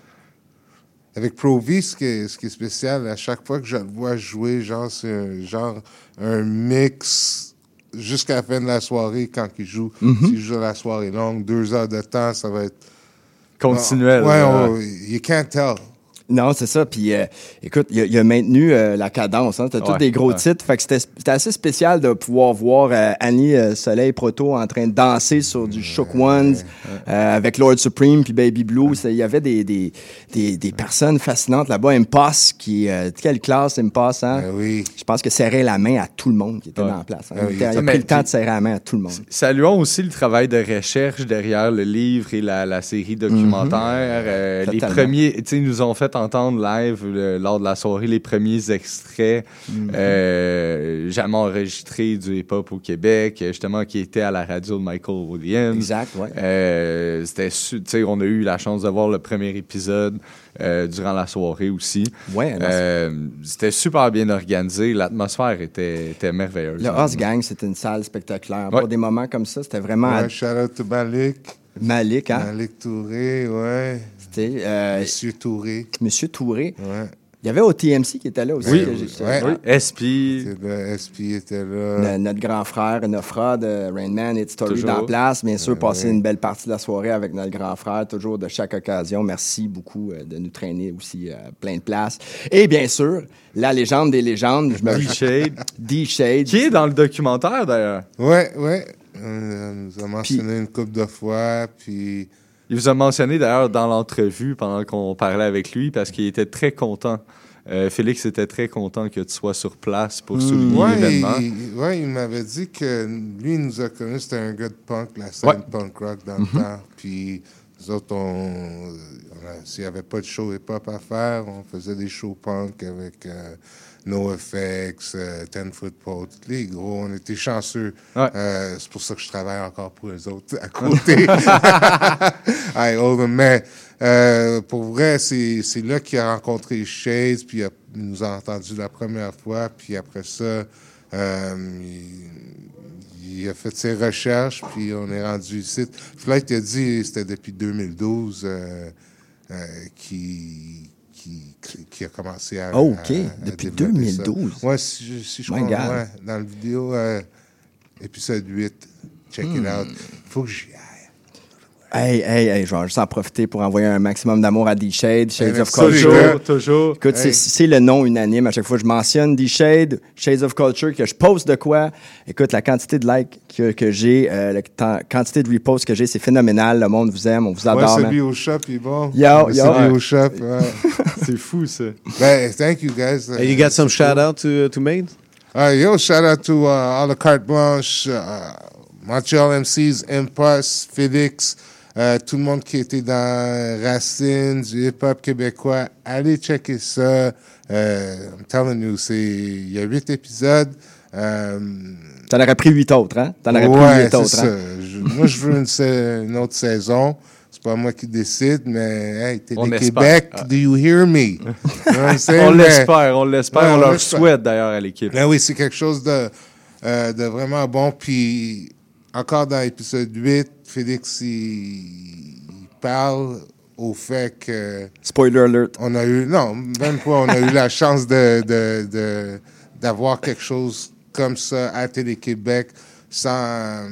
Avec Pro-V, ce qui, est, ce qui est spécial, à chaque fois que je le vois jouer, genre, c'est un, genre un mix jusqu'à la fin de la soirée quand il joue. Mhm. S'il joue la soirée longue, deux heures de temps, ça va être... Continuel. Ouais, là. on- you can't tell. Non, c'est ça. Puis, euh, écoute, il a, il a maintenu euh, la cadence. Hein. C'était tous Ouais, des gros ouais. titres. Fait que c'était assez spécial de pouvoir voir euh, Annie euh, Soleil Proto en train de danser sur du Shook Ones euh, avec Lord Supreme puis Baby Blue. Il y avait des, des, des, des personnes fascinantes là-bas. Impasse, qui... Euh, quelle classe, Impasse, hein? oui. Je pense que serrait la main à tout le monde qui était Ouais. dans la place. hein. Oui. Il, était- il a Mais- pris le temps de serrer la main à tout le monde. Saluons aussi le travail de recherche derrière le livre et la, la série documentaire. Euh, les premiers, tu sais, ils nous ont fait entendre live euh, lors de la soirée les premiers extraits Mhm. euh, jamais enregistrés du hip-hop au Québec, euh, justement, qui étaient à la radio de Michael Williams. Exact, ouais. Euh, c'était, su- tu sais, on a eu la chance de voir le premier épisode euh, durant la soirée aussi. Ouais, Euh, c'était super bien organisé. L'atmosphère était, était merveilleuse. Le Hoss Gang, c'était une salle spectaculaire. Ouais. Pour des moments comme ça, c'était vraiment Ouais, shout out to Malik. Malik, hein? Malik Touré, ouais. Euh, Monsieur Touré. Monsieur Touré. Ouais. Il y avait OTMC qui était là aussi. Oui, oui. SP. Était là. Le- notre grand frère, Nofra de Rain Man et Story Toujours. dans la place. Bien sûr, Ouais, passer ouais. une belle partie de la soirée avec notre grand frère, toujours de chaque occasion. Merci beaucoup euh, de nous traîner aussi à plein de places. Et bien sûr, la légende des légendes. Je me... D-Shade. D-Shade. Qui est dans le documentaire d'ailleurs? Ouais, ouais. On nous a mentionné une couple de fois, puis... Il vous a mentionné d'ailleurs dans l'entrevue pendant qu'on parlait avec lui parce qu'il était très content. Euh, Félix était très content que tu sois sur place pour souligner Ouais, l'événement. ouais, il m'avait dit que lui, il nous a connus, c'était un gars de punk, la scène Ouais. punk rock dans le temps. Puis nous autres, on, on a- s'il n'y avait pas de show hip-hop à faire, on faisait des shows punk avec euh, NoFX, euh, Ten Foot Pole, tous les gros. On était chanceux. Ouais. Euh, c'est pour ça que je travaille encore pour les autres à côté. I owe them. Mais euh, pour vrai, c'est c'est là qu'il a rencontré Shades, puis il, a- il nous a entendu la première fois, puis après ça, euh, il, il a fait ses recherches, puis on est rendu ici. Flight a dit c'était depuis 2012 euh, euh, qu'il qui, qui a commencé à. Oh, OK. à- à Depuis développer ça. 2012. Ouais, si, je- si je God. ouais, dans la vidéo, euh, épisode 8. Check it Hmm. out. Faut que j'y aille. Hey, hey, hey, je vais juste en profiter pour envoyer un maximum d'amour à D-Shade, Shades Hey, of. Culture. Toujours. Écoute, c'est- Hey. c'est le nom unanime. À chaque fois que je mentionne D-Shade, Shades of Culture, que je poste de quoi. Écoute, la quantité de likes que, que j'ai, euh, la quantité de reposts que j'ai, c'est phénoménal. Le monde vous aime, on vous Ouais, adore. man. celui au shop, il bon. Yo, Ouais, yo. Celui Ouais. au shop, ouais. C'est fou, ça. Ben, thank you, guys. Hey, you got some shout out to, to Made? Uh, yo, shout out to uh, all the carte blanche, uh, Montreal MCs, Impulse, Felix, Euh, tout le monde qui était dans Racine, du hip-hop québécois, allez checker ça. Euh, I'm telling you, c'est, il y a huit épisodes. Euh, T'en aurais pris huit autres, hein? T'en aurais ouais, pris huit autres, ça. hein? Je- moi, je veux une, autre saison. C'est pas moi qui décide, mais hey, On Télé-Québec, espère. do you hear me? On l'espère, on l'espère, Ouais, on leur souhaite d'ailleurs à l'équipe. Ben oui, c'est quelque chose de, euh, de vraiment bon. Puis, encore dans l'épisode 8, Félix, il, il parle au fait que... Spoiler alert. On a eu... Non, même pas. On a eu la chance de, de, de- d'avoir quelque chose comme ça à Télé-Québec sans,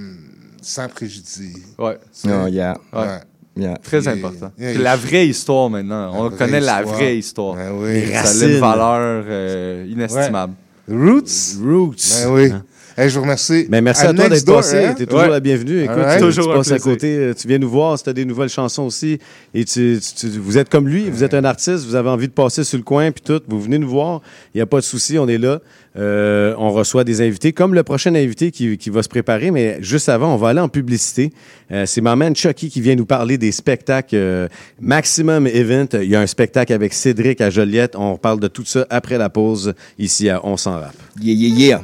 sans préjudice. Ouais. Oh, yeah. Ouais. Yeah. Très important. yeah, la vraie histoire maintenant. On vraie connaît la vraie histoire. Ben oui. Ça a Racines. une valeur euh, inestimable. Roots? Roots. Ben oui. Hey, je vous remercie. Mais merci à, toi d'être passé. hein? Tu es toujours Ouais. la bienvenue. Écoute, Alright. tu, Toujours tu un passes à côté. euh, Tu viens nous voir si tu as des nouvelles chansons aussi. Et tu, tu- tu- vous êtes comme lui, vous êtes un artiste, vous avez envie de passer sur le coin, puis tout. Vous venez nous voir. Il n'y a pas de souci, on est là. Euh, on reçoit des invités, comme le prochain invité qui, qui va se préparer. Mais juste avant, on va aller en publicité. Euh, C'est ma man Chucky qui vient nous parler des spectacles euh, Maximum Event. Il y a un spectacle avec Cédric à Joliette. On parle de tout ça après la pause ici à On s'en rappe. Yeah, yeah, yeah.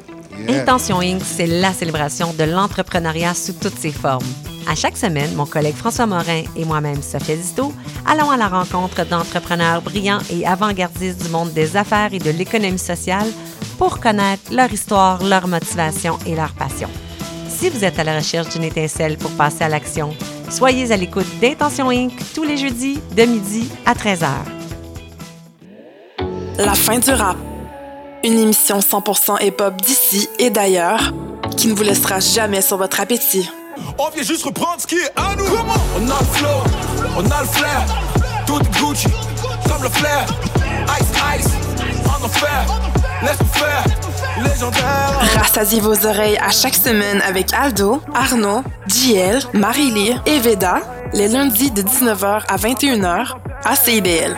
Intention Inc., c'est la célébration de l'entrepreneuriat sous toutes ses formes. À chaque semaine, mon collègue François Morin et moi-même, Sophia Zito, allons à la rencontre d'entrepreneurs brillants et avant-gardistes du monde des affaires et de l'économie sociale pour connaître leur histoire, leur motivation et leur passion. Si vous êtes à la recherche d'une étincelle pour passer à l'action, soyez à l'écoute d'Intention Inc. tous les jeudis de midi à 13h. La fin du rap. Une émission 100% hip-hop d'ici et d'ailleurs qui ne vous laissera jamais sur votre appétit. On vient juste reprendre ce qui est à nous. On a le flow, on a le flair. Tout Gucci, comme le flair. Ice, ice, en enfer. Laisse-nous faire, légendaire. Rassasiez vos oreilles à chaque semaine avec Aldo, Arnaud, JL, Marie-Lee et Veda, les lundis de 19h à 21h à CIBL.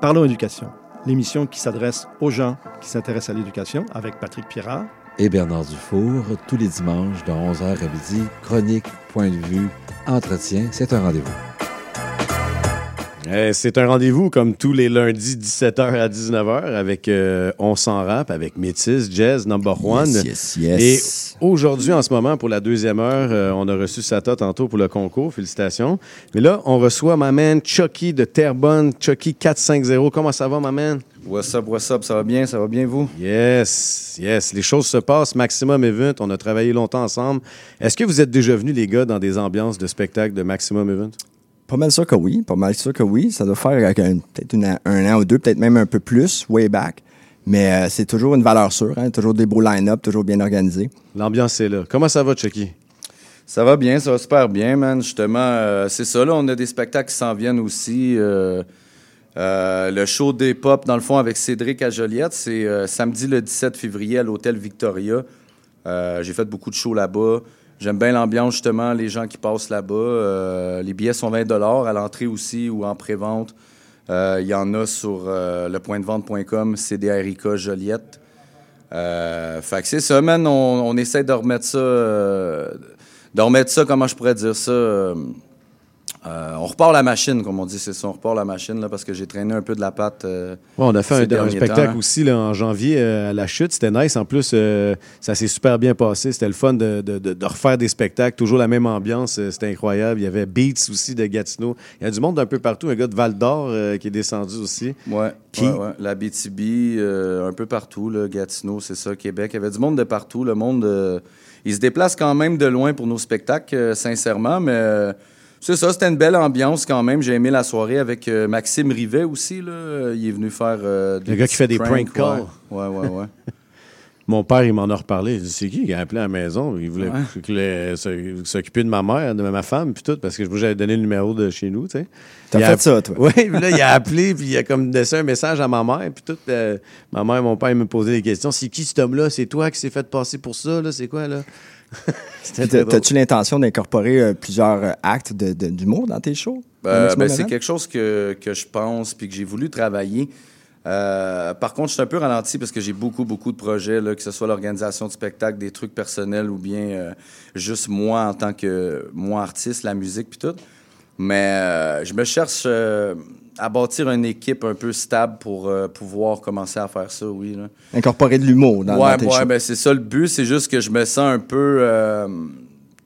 Parlons éducation, l'émission qui s'adresse aux gens qui s'intéressent à l'éducation avec Patrick Pirard. et Bernard Dufour, tous les dimanches de 11h à midi, chronique, point de vue, entretien, c'est un rendez-vous. Eh, c'est un rendez-vous comme tous les lundis 17h à 19h avec euh, On s'en rap avec Métis, Jazz, Number One. Yes, yes, yes. Et aujourd'hui, en ce moment, pour la deuxième heure, euh, on a reçu Sata tantôt pour le concours. Félicitations. Mais là, on reçoit ma man Chucky de Terrebonne, Chucky 450. Comment ça va, ma man? What's up, what's up? Ça va bien? Ça va bien, vous? Yes, yes. Les choses se passent. Maximum Event, on a travaillé longtemps ensemble. Est-ce que vous êtes déjà venus, les gars, dans des ambiances de spectacle de Maximum Event? Pas mal sûr que oui. Pas mal sûr que oui. Ça doit faire euh, un- peut-être un an ou deux, peut-être même un peu plus, way back. Mais euh, c'est toujours une valeur sûre. hein. Toujours des beaux line-up, toujours bien organisé. L'ambiance est là. Comment ça va, Chucky? Ça va bien, ça va super bien, man. Justement, euh, c'est ça, là, on a des spectacles qui s'en viennent aussi. euh, euh, le show des pop, dans le fond, avec Cédric à Joliette, c'est euh, samedi le 17 février à l'hôtel Victoria. Euh, J'ai fait beaucoup de shows là-bas. J'aime bien l'ambiance, justement, les gens qui passent là-bas. Euh, les billets sont 20 à l'entrée aussi ou en pré-vente. Euh, Il y en a sur euh, lepointdevente.com, CDRIK Joliette. Euh, fait que c'est ça, man. On, on essaie de remettre ça, de remettre ça, comment je pourrais dire ça, euh, on repart la machine, comme on dit, c'est ça. On repart la machine, là, parce que j'ai traîné un peu de la patte. euh, Ouais, on a fait un, spectacle temps. aussi là, en janvier euh, à la chute. C'était nice. En plus, euh, ça s'est super bien passé. C'était le fun de, de- de- de refaire des spectacles. Toujours la même ambiance. C'était incroyable. Il y avait Beats aussi de Gatineau. Il y a du monde d'un peu partout. Un gars de Val d'Or qui est descendu aussi. Ouais, Qui? ouais, ouais. La BTB, un peu partout, là, Gatineau, c'est ça, Québec. Il y avait du monde de partout. Le monde, il se déplace quand même de loin pour nos spectacles, sincèrement, mais c'est ça, c'était une belle ambiance quand même. J'ai aimé la soirée avec euh, Maxime Rivet aussi. Là. Il est venu faire. euh, Le gars qui fait des prank calls. Ouais, ouais, ouais. ouais. Mon père, il m'en a reparlé. Il dit, C'est qui qui a appelé à la maison? Il voulait Ouais. s'occuper de ma mère, de ma femme, puis tout, parce que j'avais donné le numéro de chez nous, tu sais. T'as a fait ça, toi? Oui, puis là, il a appelé, puis il a comme laissé un message à ma mère, puis tout. euh, ma mère et mon père, ils me posaient des questions. C'est qui cet homme-là? C'est toi qui s'est fait passer pour ça, là? C'est quoi, là? T'as-tu l'intention d'incorporer euh, plusieurs euh, actes d'humour dans tes shows? Euh, ben, c'est quelque chose que, que je pense puis que j'ai voulu travailler. Euh, par contre, je suis un peu ralenti parce que j'ai beaucoup, beaucoup de projets, là, que ce soit l'organisation de spectacles, des trucs personnels ou bien juste moi en tant que moi artiste, la musique puis tout. Mais je me cherche à bâtir une équipe un peu stable pour euh, pouvoir commencer à faire ça, oui. Là. Incorporer de l'humour dans, ouais, dans tes ouais, ben, c'est ça le but. C'est juste que je me sens un peu euh,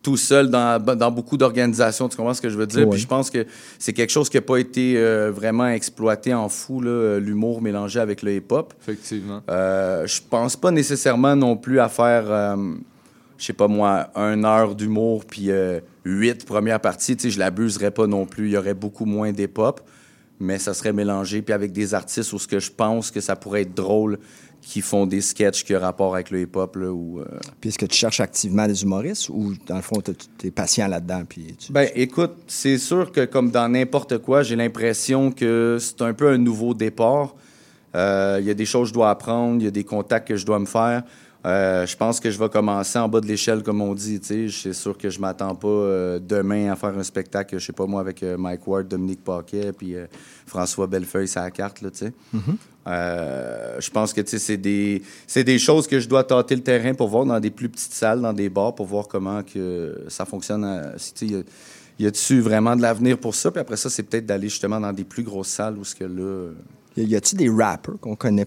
tout seul dans, dans beaucoup d'organisations. Tu comprends ce que je veux dire? Ouais. Puis je pense que c'est quelque chose qui n'a pas été euh, vraiment exploité en fou, là, l'humour mélangé avec le hip-hop. Effectivement. Euh, je pense pas nécessairement non plus à faire, euh, je sais pas moi, une heure d'humour puis euh, huit premières parties. Tu sais, je l'abuserais pas non plus. Il y aurait beaucoup moins d'hip-hop, mais ça serait mélangé puis avec des artistes où ce que je pense que ça pourrait être drôle qui font des sketchs qui ont rapport avec le hip-hop. Là, euh, Puis est-ce que tu cherches activement des humoristes ou dans le fond, t'es- t'es patient là-dedans? Puis tu- Ben, écoute, c'est sûr que comme dans n'importe quoi, j'ai l'impression que c'est un peu un nouveau départ. Euh, Il y a des choses que je dois apprendre, il y a des contacts que je dois me faire. Euh, je pense que je vais commencer en bas de l'échelle, comme on dit. C'est sûr que je m'attends pas euh, demain à faire un spectacle, je sais pas moi, avec euh, Mike Ward, Dominique Paquet, puis François Bellefeuille, la carte, là, tu sais. Euh, je pense que tu sais, c'est des, des choses que je dois tâter le terrain pour voir dans des plus petites salles, dans des bars, pour voir comment que ça fonctionne. sais, y a-tu vraiment de l'avenir pour ça? Puis après ça, c'est peut-être d'aller justement dans des plus grosses salles où ce que là. y a-tu des rappers qu'on connaît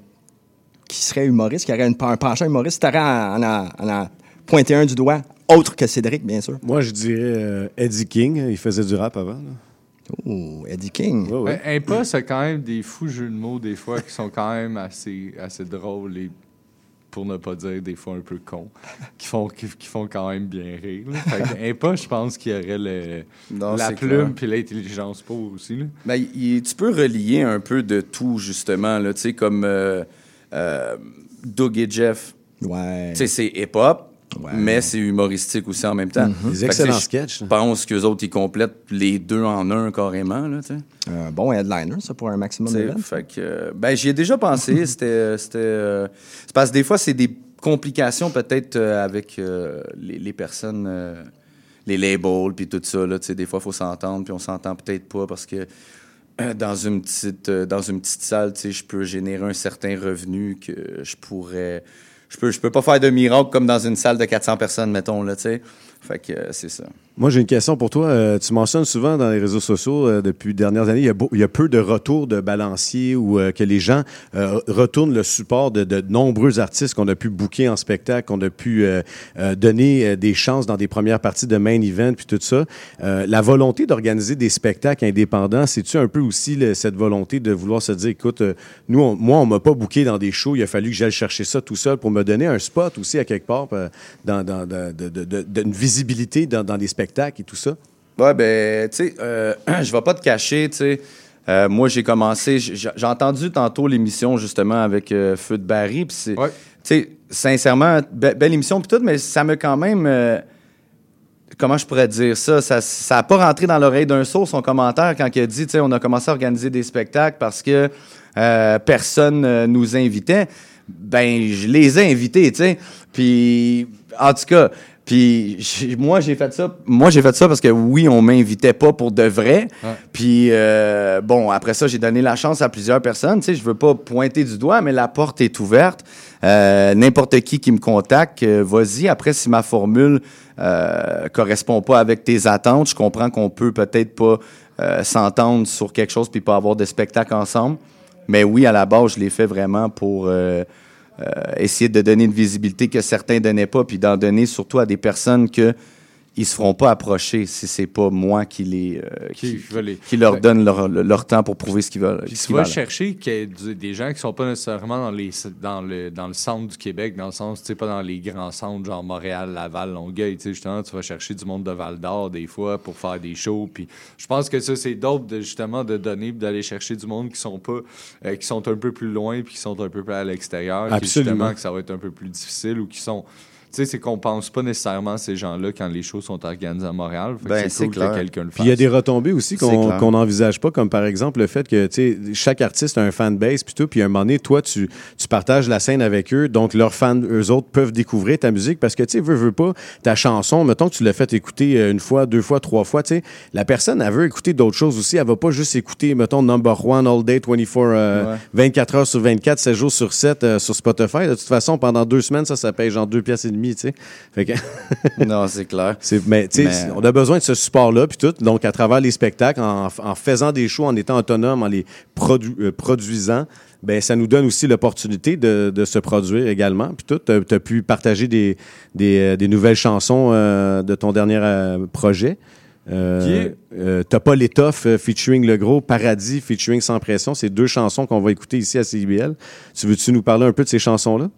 qui seraient humoristes, qui auraient une- un penchant humoriste? T'aurais en, en, en- en pointé un du doigt, autre que Cédric, bien sûr. Moi, je dirais euh, Eddie King. Il faisait du rap avant. là. Oh, Eddie King. Ouais, ouais. Un Impost a quand même des fous jeux de mots, des fois, qui sont quand même assez, assez drôles et, pour ne pas dire des fois un peu cons, qui font, qui, qui font quand même bien rire. là. Fait que Impost, je pense qu'il y aurait le, Non, la c'est plume puis l'intelligence pour aussi. Là. Ben, tu peux relier un peu de tout, justement, là, tu sais, comme euh, euh, Doug et Jeff. Ouais. Tu sais, c'est hip-hop, mais c'est humoristique aussi en même temps. Des que, excellents sketchs, Je pense qu'eux autres, ils complètent les deux en un carrément, là. Un bon headliner, ça, pour un maximum T'sais, event. Fait que, euh, ben, j'y ai déjà pensé. C'était. euh, c'est parce que des fois, c'est des complications peut-être euh, avec euh, les, les personnes, euh, les labels, puis tout ça. Là, des fois, il faut s'entendre, puis on s'entend peut-être pas parce que euh, dans une petite, euh, dans une petite salle, t'sais, je peux générer un certain revenu que je pourrais. Je peux, je peux pas faire de miracle comme dans une salle de 400 personnes, mettons. Là, t'sais. Euh. Moi, j'ai une question pour toi. Euh, tu mentionnes souvent dans les réseaux sociaux, euh, depuis les dernières années, il y, a peu de retours de balancier ou que les gens retournent le support de, nombreux artistes qu'on a pu booker en spectacle, qu'on a pu donner des chances dans des premières parties de main event, puis tout ça. La volonté d'organiser des spectacles indépendants, c'est-tu un peu aussi cette volonté de vouloir se dire, écoute, nous, on- moi, on m'a pas booké dans des shows, il a fallu que j'aille chercher ça tout seul pour me donner un spot aussi à quelque part, dans, de- d'une visibilité dans, dans les spectacles et tout ça? Ouais, ben, tu sais, euh, je vais pas te cacher, tu sais. Euh, moi, j'ai commencé, j'ai entendu tantôt l'émission justement avec euh, Feu de Barry, puis c'est, tu sais, sincèrement, be- belle émission puis tout, mais ça me quand même, euh, comment je pourrais dire ça, ça, ça a pas rentré dans l'oreille d'un sourd son commentaire quand il a dit, tu sais, on a commencé à organiser des spectacles parce que euh, personne euh, nous invitait. Ben, je les ai invités, tu sais. Puis, en tout cas, Puis moi, j'ai fait ça. Moi, j'ai fait ça parce que oui, on m'invitait pas pour de vrai. Ouais. Puis euh, bon, après ça, j'ai donné la chance à plusieurs personnes. Tu sais, je veux pas pointer du doigt, mais la porte est ouverte. Euh, N'importe qui qui me contacte, euh, vas-y. Après, si ma formule euh, correspond pas avec tes attentes, je comprends qu'on peut peut-être pas euh, s'entendre sur quelque chose puis pas avoir de spectacle ensemble. Mais oui, à la base, je l'ai fait vraiment pour essayer de donner une visibilité que certains donnaient pas, puis d'en donner surtout à des personnes que ils se feront pas approcher si c'est pas moi qui les euh, qui, Qui va les- qui leur donne leur, leur temps pour prouver ce qu'ils veulent. Puis ce tu vas valent. chercher des gens qui sont pas nécessairement dans, les, dans, le, dans le centre du Québec, dans le sens, tu sais, pas dans les grands centres, genre Montréal, Laval, Longueuil. Tu sais, justement, tu vas chercher du monde de Val d'Or des fois pour faire des shows. Puis je pense que ça, c'est dope de, justement de donner d'aller chercher du monde qui sont pas, euh, qui sont un peu plus loin puis qui sont un peu plus à l'extérieur. Justement, que ça va être un peu plus difficile ou qui sont. Tu sais, c'est qu'on pense pas nécessairement à ces gens-là quand les shows sont organisés à Montréal. Ben, c'est cool clair. que quelqu'un le fasse. Puis il y a des retombées aussi qu'on qu'on n'envisage pas, comme par exemple le fait que tu sais, chaque artiste a un fanbase, puis tout, puis à un moment donné, toi, tu, tu partages la scène avec eux, donc leurs fans, eux autres, peuvent découvrir ta musique parce que, tu sais, veux, veux pas, ta chanson, mettons que tu l'as fait écouter euh, une fois, deux fois, trois fois, tu sais, la personne, elle veut écouter d'autres choses aussi, elle va pas juste écouter, mettons, Number One All Day, 24, euh, Ouais. 24 heures sur 24, 7 jours sur 7 euh, sur Spotify. De toute façon, pendant deux semaines, ça, ça paye genre deux pièces et demie, tu sais. Fait que... non, c'est clair. Mais, tu sais, Mais- on a besoin de ce support-là, puis tout. Donc, à travers les spectacles, en, en faisant des shows, en étant autonome, en les produ- euh, produisant, ben ça nous donne aussi l'opportunité de, de se produire également. Puis tout, tu as pu partager des, des, euh, des nouvelles chansons euh, de ton dernier euh, projet. Euh, euh, T'as pas l'étoffe euh, featuring Le Gros, Paradis featuring Sans Pression. C'est deux chansons qu'on va écouter ici à CIBL. Tu veux-tu nous parler un peu de ces chansons-là?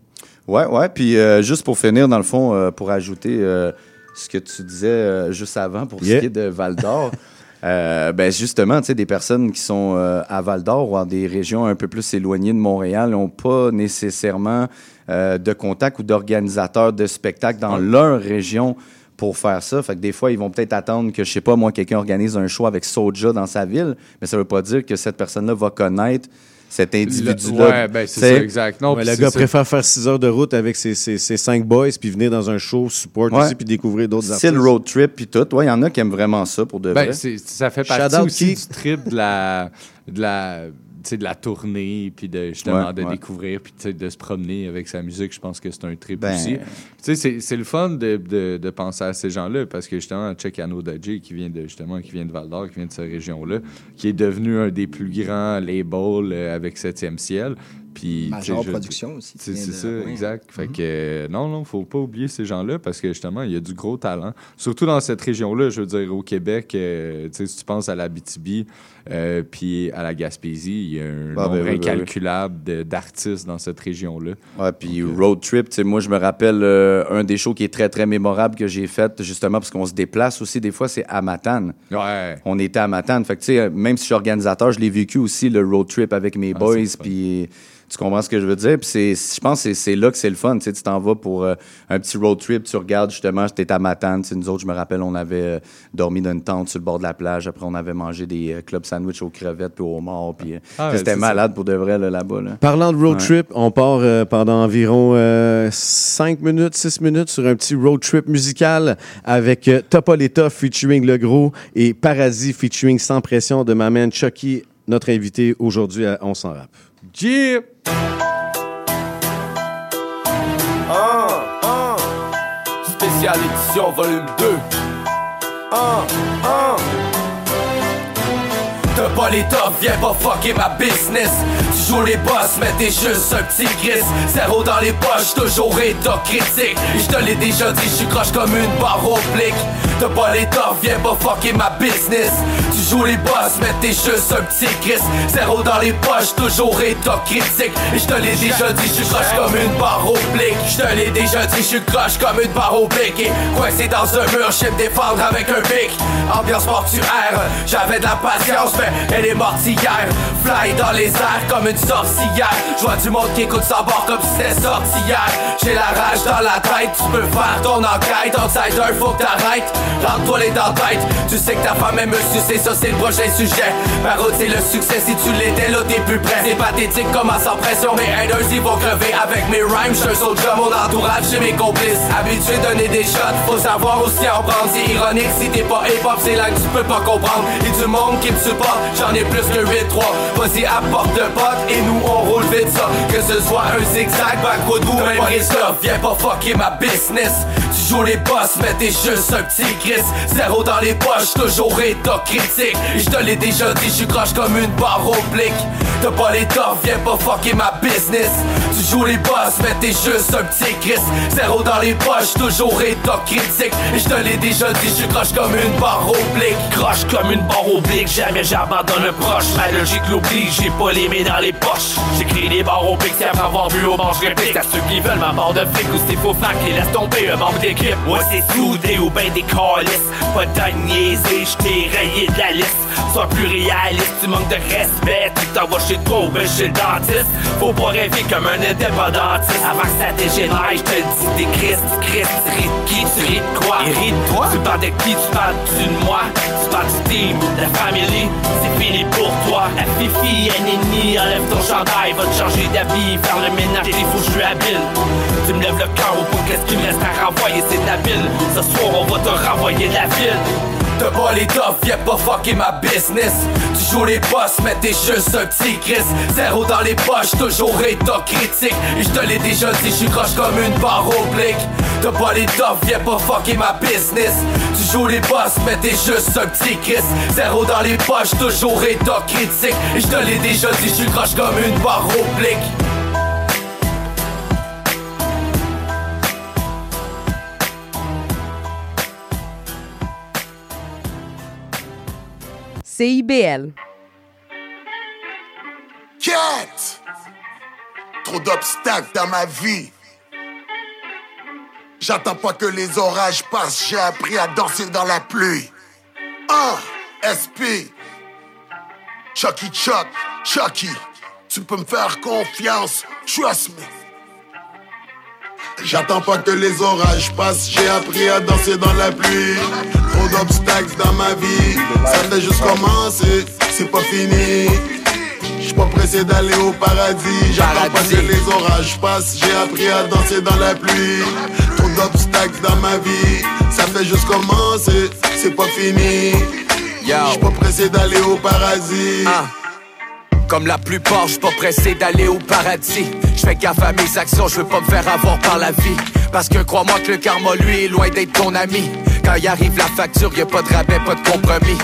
Ouais, ouais. Puis euh, juste pour finir, dans le fond, euh, pour ajouter euh, ce que tu disais juste avant pour Yeah. ce qui est de Val d'Or. ben justement, tu sais, des personnes qui sont à Val d'Or ou dans des régions un peu plus éloignées de Montréal n'ont pas nécessairement de contact ou d'organisateurs de spectacles dans leur région pour faire ça. Fait que des fois, ils vont peut-être attendre que, je sais pas, moi, quelqu'un organise un show avec Soja dans sa ville, mais ça veut pas dire que cette personne-là va connaître cet individu-là. ouais, ben, c'est ça, exact. Non, Ouais, puis le gars préfère faire 6 heures de route avec ses, ses, ses cinq boys, puis venir dans un show support Ouais. aussi, puis découvrir d'autres C'est le artistes. road trip puis tout. Ouais, il y en a qui aiment vraiment ça pour de Ben, vrai. ça fait partie aussi du trip de la, de de la tournée, puis de, justement Ouais, de ouais. découvrir, puis de se promener avec sa musique. Je pense que c'est un trip Ben- aussi. Tu sais, c'est- c'est le fun de, de, de penser à ces gens-là, parce que justement, check Anno Dodgy, qui vient de, justement, qui vient de Val d'Or, qui vient de cette région-là, qui est devenu un des plus grands labels euh, avec 7e ciel. Puis, Major je- Production aussi, C'est ça, ouais. exact. Fait que, euh, non, non, faut pas oublier ces gens-là parce que justement, il y a du gros talent. Surtout dans cette région-là, je veux dire, au Québec, euh, si tu penses à la BTB euh, puis à la Gaspésie, il y a un Ah, nombre ben oui, ben oui. incalculable d'artistes dans cette région-là. Ouais, puis road trip, moi je me rappelle euh, un des shows qui est très très mémorable que j'ai fait justement parce qu'on se déplace aussi des fois c'est à Matane. Ouais. On était à Matane, fait que tu sais même si je suis organisateur, je l'ai vécu aussi le road trip avec mes Ah, boys puis tu comprends ce que je veux dire? Puis c'est je pense que c'est- là que c'est le fun, tu sais tu t'en vas pour euh, un petit road trip, tu regardes justement, j'étais à Matane, tu sais, nous autres, je me rappelle, on avait euh, dormi dans une tente sur le bord de la plage, après on avait mangé des euh, club sandwich aux crevettes puis aux morts puis euh, Ah, ouais, c'était c'est ça. malade pour de vrai là, là-bas là. Parlant de road Ouais. trip, on part euh, pendant environ 5 minutes, 6 minutes sur un petit road trip musical avec euh, Topolita featuring Le Gros et Paradis featuring Sans Pression de ma man Chucky, notre invité aujourd'hui à On s'en rappe. Jeep! Un, un. Spécial édition volume 2. Un, un. T'as pas les tops, viens pas fucker ma business. Tu joues les boss, mais t'es juste un petit Chris. Zéro dans les poches, toujours état critique. Et je te l'ai déjà dit, je croche comme une barre oblique. T'as pas les tops, viens pas fucker ma business. Tu joues les boss, mais t'es juste un petit Chris. Zéro dans les poches, toujours état critique. Et je te l'ai déjà dit, je croche comme une barre oblique. Je te l'ai déjà dit, je croche comme une barre oblique. Et coincé dans un mur, je me défendre avec un bic. Ambiance mortuaire, j'avais de la patience, mais elle est morte. Fly dans les airs comme une sorcière. Je du monde qui écoute sa bord comme si c'était sorti hier. J'ai la rage dans la tête, tu peux faire ton enquête. Outsider, faut que t'arrêtes. Rentre-toi les dents. Tu sais que ta femme aime me sucer, ça c'est le prochain sujet. Parole, c'est le succès si tu l'étais là, t'es plus près. C'est pathétique comme sans pression, mes haters ils vont crever avec mes rhymes. J'suis un soldier, mon entourage, j'ai mes complices. Habitué de donner des shots, faut savoir aussi en prendre. C'est ironique si t'es pas hip-hop, c'est là que tu peux pas comprendre. Et du monde qui me supporte, j'en ai plus que 8-3. Vas-y, apporte de potes et nous on roule vite ça. Que ce soit un zigzag, backwood ou même Christophe, viens pas fucker ma business. Tu joues les boss, mais t'es juste un petit Chris. Zéro dans les poches, toujours état critique. Et je te l'ai déjà dit, je croche comme une barre oblique. T'as pas les torts, viens pas fucker ma business. Tu joues les boss, mais t'es juste un petit Chris. Zéro dans les poches, toujours état critique. Et je te l'ai déjà dit, je croche comme une barre oblique. Croche comme une barre oblique, jamais j'abandonne un proche. Ma logique l'oblige, j'ai pas les mains dans les poches. J'écris des barres obliques, c'est après avoir vu au manche réplique. À ceux qui veulent ma barre de fric ou c'est faux fac qui laisse tomber un membre d'équipe. Ouais, c'est soudé ou ben des calices. Pas de niaiser, j't'ai rayé de la liste. Sois plus réaliste, tu manques de respect. Tu t'envoies chez toi ou ben chez le dentiste. Faut pas rêver comme un indépendantiste. Avant que ça dégénère, je te le dis, t'es Christ, Christ. Ris de qui, tu ris de quoi? Et ris de toi? Tu parles de qui, tu parles du de moi? Tu parles du team, de la famille, c'est fini pour toi. La fifi, ennemi, enlève ton chandail, va te changer d'avis, faire le ménage, il faut que je suis habile. Tu me lèves le cœur au bout, qu'est-ce qu'il me reste à renvoyer, c'est habile. Ce soir, on va te renvoyer la ville. T'as pas les viens pas fucker ma business. Tu joues les boss, mais t'es juste un petit Chris. Zéro dans les poches, toujours état critique. Et je te l'ai déjà dit, je croche comme une barre oblique. T'as pas les tough, viens pas fucker ma business. Tu joues les boss, mais t'es juste un petit Chris. Zéro dans les poches, toujours état critique. Et je te l'ai déjà dit, je croche comme une barre oblique. CIBL. Quête Trop d'obstacles dans ma vie. J'attends pas que les orages passent, j'ai appris à danser dans la pluie. 1 SP Chucky Chuck, Chucky, tu peux me faire confiance, trust me. J'attends pas que les orages passent, j'ai appris à danser dans la pluie. Trop d'obstacles dans ma vie, ça fait juste commencer, c'est pas fini. J'suis pas pressé d'aller au paradis, j'attends pas que les orages passent, j'ai appris à danser dans la pluie. Trop d'obstacles dans ma vie, ça fait juste commencer, c'est pas fini. J'suis pas pressé d'aller au paradis. Comme la plupart, je pas pressé d'aller au paradis. Je fais gaffe à mes actions, je veux pas me faire avoir par la vie. Parce que crois-moi que le karma, lui, est loin d'être ton ami. Quand y arrive la facture, y a pas de rabais, pas de compromis.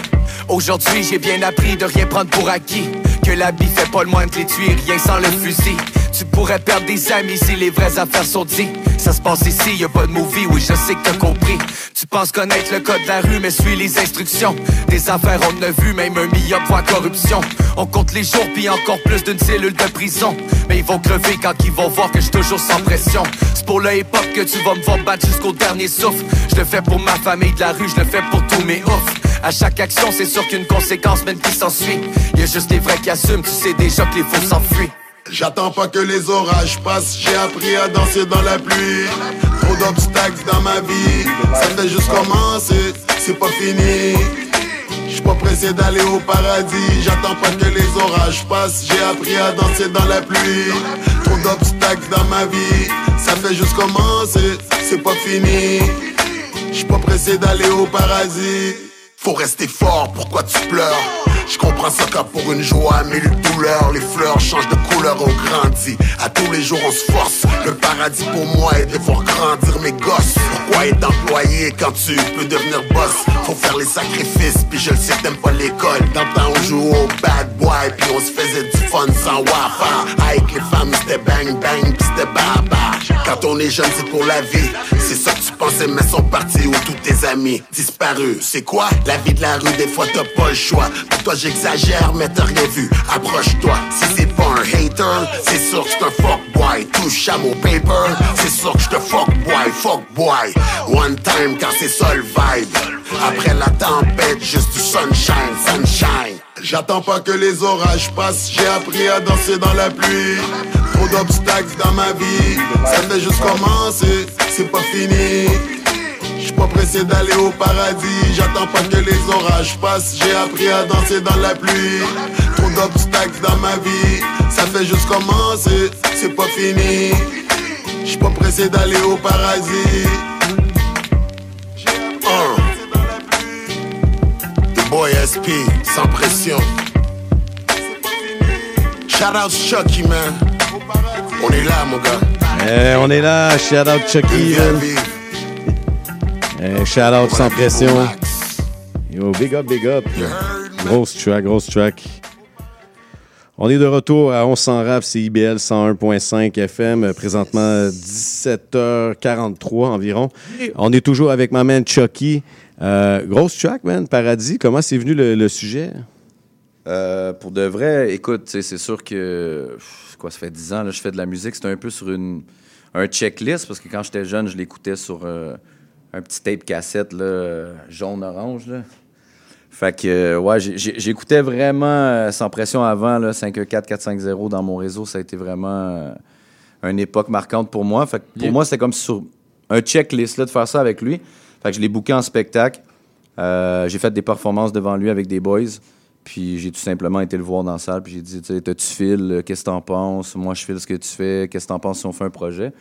Aujourd'hui, j'ai bien appris de rien prendre pour acquis. Que l'habit fait pas le moins de les rien sans le fusil. Tu pourrais perdre des amis si les vraies affaires sont dites. Ça se passe ici, y a pas de movie, oui, je sais que t'as compris. Tu penses connaître le code de la rue, mais suis les instructions. Des affaires, on a vu, même un million fois corruption. On compte les jours, puis encore plus d'une cellule de prison. Mais ils vont crever quand ils vont voir que je toujours sans pression. C'est pour le hip-hop que tu vas me voir battre jusqu'au dernier souffle. Je le fais pour ma famille de la rue, je le fais pour tous mes oufs. À chaque action, c'est sûr qu'une conséquence, même qui s'ensuit. Y a juste les vrais qui assument, tu sais déjà que les faux s'enfuient. J'attends pas que les orages passent, j'ai appris à danser dans la pluie. Trop d'obstacles dans ma vie, ça fait juste commencer, c'est pas fini. J'suis pas pressé d'aller au paradis, j'attends pas que les orages passent, j'ai appris à danser dans la pluie. Trop d'obstacles dans ma vie, ça fait juste commencer, c'est pas fini. J'suis pas pressé d'aller au paradis. Faut rester fort, pourquoi tu pleures? Je comprends ça quand pour une joie, mille douleurs Les fleurs changent de couleur, on grandit. À tous les jours on se force. Le paradis pour moi est de voir grandir mes gosses. Pourquoi être employé quand tu peux devenir boss? Faut faire les sacrifices, puis je le sais t'aimes pas l'école. Dans temps on joue au bad boy Puis on se faisait du fun sans wafa. Avec les femmes c'était bang bang, c'était baba. Quand on est jeune c'est pour la vie. C'est ça que tu sont partis Où tous tes amis disparus C'est quoi la vie de la rue, des fois t'as pas le choix. Pour toi j'exagère, mais t'as rien vu. Approche-toi, si c'est pas un hater, c'est sûr que un fuck boy. Touche à mon paper, c'est sûr que j'te fuck boy, fuck boy. One time quand c'est ça le vibe. Après la tempête, juste du sunshine, sunshine. J'attends pas que les orages passent, j'ai appris à danser dans la pluie. Trop d'obstacles dans ma vie, ça fait juste commencer, c'est pas fini. J'suis pas pressé d'aller au paradis, j'attends pas que les orages passent, j'ai appris à danser dans la pluie. Trop d'obstacles dans ma vie, ça fait juste commencer, c'est pas fini. J'suis pas pressé d'aller au paradis. Boy SP, sans pression. Shout out Chucky, man. On est là, mon gars. Eh, on est là, shout out Chucky. man. Eh, shout out sans pression. Yo, big up, big up. Grosse track, grosse track. On est de retour à On s'en rap, c'est IBL 101.5 FM, présentement 17h43 environ. On est toujours avec ma man Chucky. Euh, grosse track, man, Paradis. Comment c'est venu le, le sujet? Euh, pour de vrai, écoute, c'est sûr que. pff, Quoi, ça fait 10 ans, là, je fais de la musique. C'était un peu sur une, un checklist, parce que quand j'étais jeune, je l'écoutais sur euh, un petit tape cassette là, jaune-orange. là. Fait que, ouais, j'écoutais vraiment sans pression avant, là, 514 450 dans mon réseau. Ça a été vraiment euh, une époque marquante pour moi. Fait que pour Yeah. moi, c'était comme sur un checklist là, de faire ça avec lui. Fait que je l'ai booké en spectacle. Euh, j'ai fait des performances devant lui avec des boys. Puis j'ai tout simplement été le voir dans la salle. Puis j'ai dit, tu sais, toi, tu files, euh, qu'est-ce que t'en penses? Moi, je file ce que tu fais. Qu'est-ce que t'en penses si on fait un projet?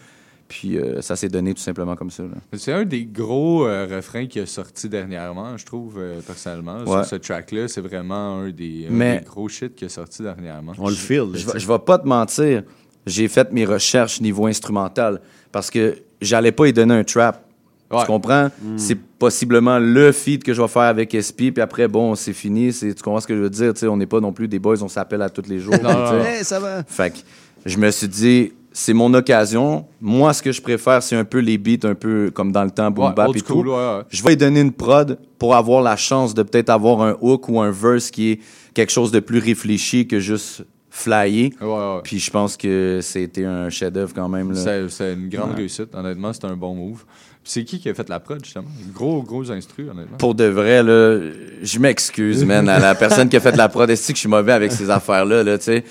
Puis euh, ça s'est donné tout simplement comme ça. là. C'est un des gros euh, refrains qui a sorti dernièrement, je trouve, euh, personnellement. Ouais. Sur ce track-là, c'est vraiment un des, un Mais- des gros shit qui a sorti dernièrement. Je, je vais- je vais pas te mentir. J'ai fait mes recherches niveau instrumental parce que j'allais pas y donner un trap. Tu comprends? Mm. C'est possiblement le feat que je vais faire avec SP, puis après, bon, c'est fini. C'est- Tu comprends ce que je veux dire? Tu sais, on n'est pas non plus des boys, on s'appelle à tous les jours. Non. Hey, ça va. Fait que je me suis dit, c'est mon occasion. Moi, ce que je préfère, c'est un peu les beats, un peu comme dans le temps, boom Ouais, bap et tout. ouais. Je vais lui donner une prod pour avoir la chance de peut-être avoir un hook ou un verse qui est quelque chose de plus réfléchi que juste flyer. Puis je pense que c'était un chef-d'œuvre quand même. là. C'est c'est une grande Ouais. réussite, honnêtement, c'est un bon move. C'est qui qui a fait la prod, justement? Gros, gros instru, honnêtement. Pour de vrai, là, je m'excuse, man, à la personne qui a fait la prod. Est-ce que je suis mauvais avec ces affaires-là, là, tu sais?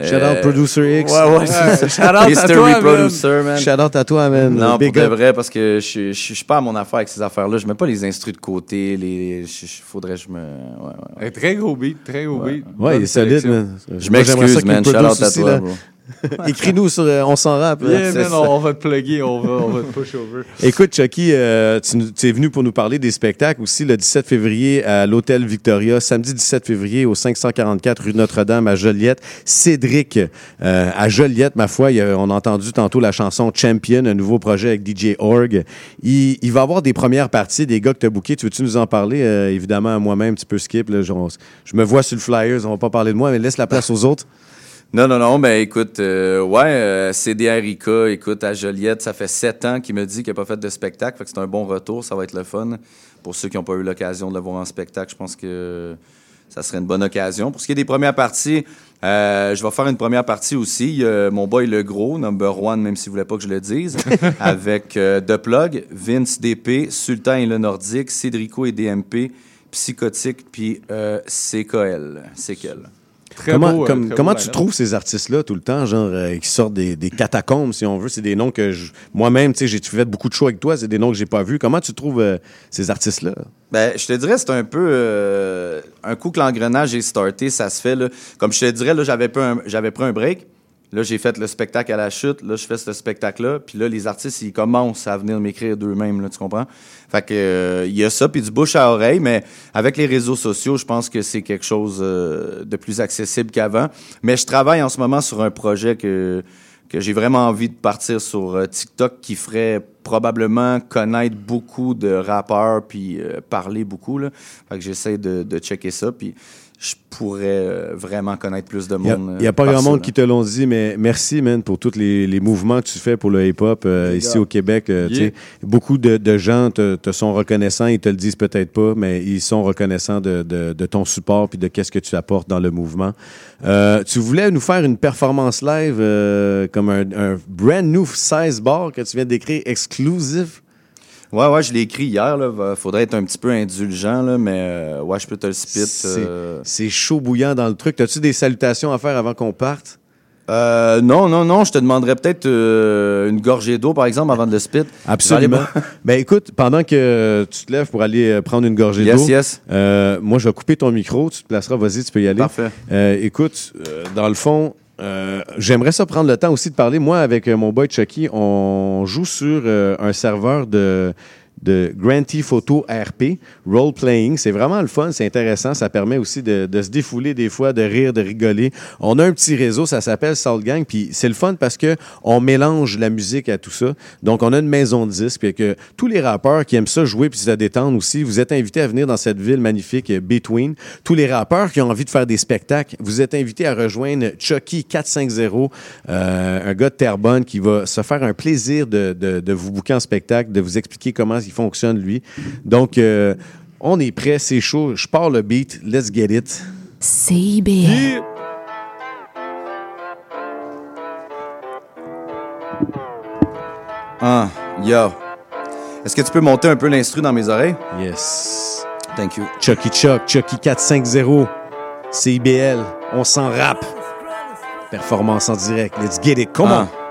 Shout out Producer X. Ouais, ouais. Shout out à toi, man. Producer, man. Shout out à toi, man. Non, Big pour de vrai, parce que je suis pas à mon affaire avec ces affaires-là. Je mets pas les instrus de côté. Les, je- je- faudrait que je me. Ouais, ouais, ouais. Très gros beat, très gros beat. Ouais, il est solide, man. Je m'excuse, man. Shout out à toi, là. bro. Écris-nous sur euh, On s'en rappe. Yeah, man, on, on va te plugger, on va, on va te push over. Écoute, Chucky, euh, tu, nous- tu es venu pour nous parler des spectacles aussi le 17 février à l'Hôtel Victoria, samedi 17 février au 544 rue Notre-Dame à Joliette. Cédric euh, à Joliette, ma foi, il on a entendu tantôt la chanson Champion, un nouveau projet avec DJ Org. Il, il va y avoir des premières parties, des gars que tu as bookés. Tu veux-tu nous en parler? Évidemment, moi-même, tu peux skip. Là, je, on- je me vois sur le Flyers, on va pas parler de moi, mais laisse la place aux autres. Non, non, non, ben écoute, euh, ouais, euh, CDRIK, écoute, à Joliette, ça fait sept ans qu'il me dit qu'il n'a pas fait de spectacle, fait que c'est un bon retour, ça va être le fun. Pour ceux qui n'ont pas eu l'occasion de le voir en spectacle, je pense que ça serait une bonne occasion. Pour ce qui est des premières parties, euh, je vais faire une première partie aussi. Mon boy Le Gros, number one, même s'il ne voulait pas que je le dise, avec euh, The Plug, Vince DP, Sultan et le Nordique, Cédrico et DMP, Psychotique, puis euh, CKL. CKL. comment comme- comment tu trouves ces artistes-là tout le temps, genre, euh, qui sortent des, des catacombes, si on veut? C'est des noms que je- moi-même, tu sais, j'ai fait beaucoup de shows avec toi, c'est des noms que j'ai pas vus. Comment tu trouves euh, ces artistes-là? Ben, je te dirais, c'est un peu euh, un coup que l'engrenage est starté, ça se fait. Là. Comme je te dirais, là, j'avais pris un, j'avais pris un break. Là, j'ai fait le spectacle à la chute. Là, je fais ce spectacle-là. Puis là, les artistes, ils commencent à venir m'écrire d'eux-mêmes, tu comprends? Fait que, euh, il y a ça, puis du bouche à oreille. Mais avec les réseaux sociaux, je pense que c'est quelque chose euh, de plus accessible qu'avant. Mais je travaille en ce moment sur un projet que, que j'ai vraiment envie de partir sur euh, TikTok qui ferait probablement connaître beaucoup de rappeurs puis parler beaucoup. Là. Fait que j'essaie de, de checker ça. Puis je pourrais euh, vraiment connaître plus de Il n'y a, monde. il y a euh, pas grand monde qui te l'ont dit, mais merci, man, pour tous les, les mouvements que tu fais pour le hip-hop euh, ici gars. au Québec. euh, tu Yeah. sais, Beaucoup de, de gens te, te sont reconnaissants, ils te le disent peut-être pas, mais ils sont reconnaissants de, de- de ton support puis de qu'est-ce que tu apportes dans le mouvement. Euh, tu voulais nous faire une performance live euh, comme un, un brand new 16 bar que tu viens d'écrire exclusif. Ouais, ouais, je l'ai écrit hier. Là. Faudrait être un petit peu indulgent, là, mais euh, ouais, je peux te le spit. C'est euh. c'est chaud bouillant dans le truc. As-tu des salutations à faire avant qu'on parte? Euh, non, non, non, je te demanderais peut-être euh, une gorgée d'eau, par exemple, avant de le spit. Absolument. Ben écoute, pendant que tu te lèves pour aller prendre une gorgée Yes, d'eau, yes. moi je vais couper ton micro, tu te placeras, vas-y, tu peux y aller. Parfait. Écoute, dans le fond, euh, j'aimerais ça prendre le temps aussi de parler. Moi, avec euh, mon boy Chucky, on joue sur euh, un serveur de de Grand Theft Photo RP, role playing. C'est vraiment le fun, c'est intéressant. Ça permet aussi de, se défouler des fois, de rire, de rigoler. On a un petit réseau, ça s'appelle Salt Gang, puis c'est le fun parce que on mélange la musique à tout ça. Donc on a une maison de disques, puis que tous les rappeurs qui aiment ça jouer puis se détendre aussi, vous êtes invités à venir dans cette ville magnifique euh, Between. Tous les rappeurs qui ont envie de faire des spectacles, vous êtes invités à rejoindre Chucky 450, euh, un gars de Terrebonne qui va se faire un plaisir de, de, de vous booker en spectacle, de vous expliquer comment il fonctionne lui. Donc euh, on est prêt, c'est chaud. Je pars le beat, let's get it. CIBL. Ah, yo. Est-ce que tu peux monter un peu l'instru dans mes oreilles? Yes. Thank you. Chucky Chuck, Chucky 450, CIBL, on s'en rappe. Performance en direct, let's get it, come on. Ah.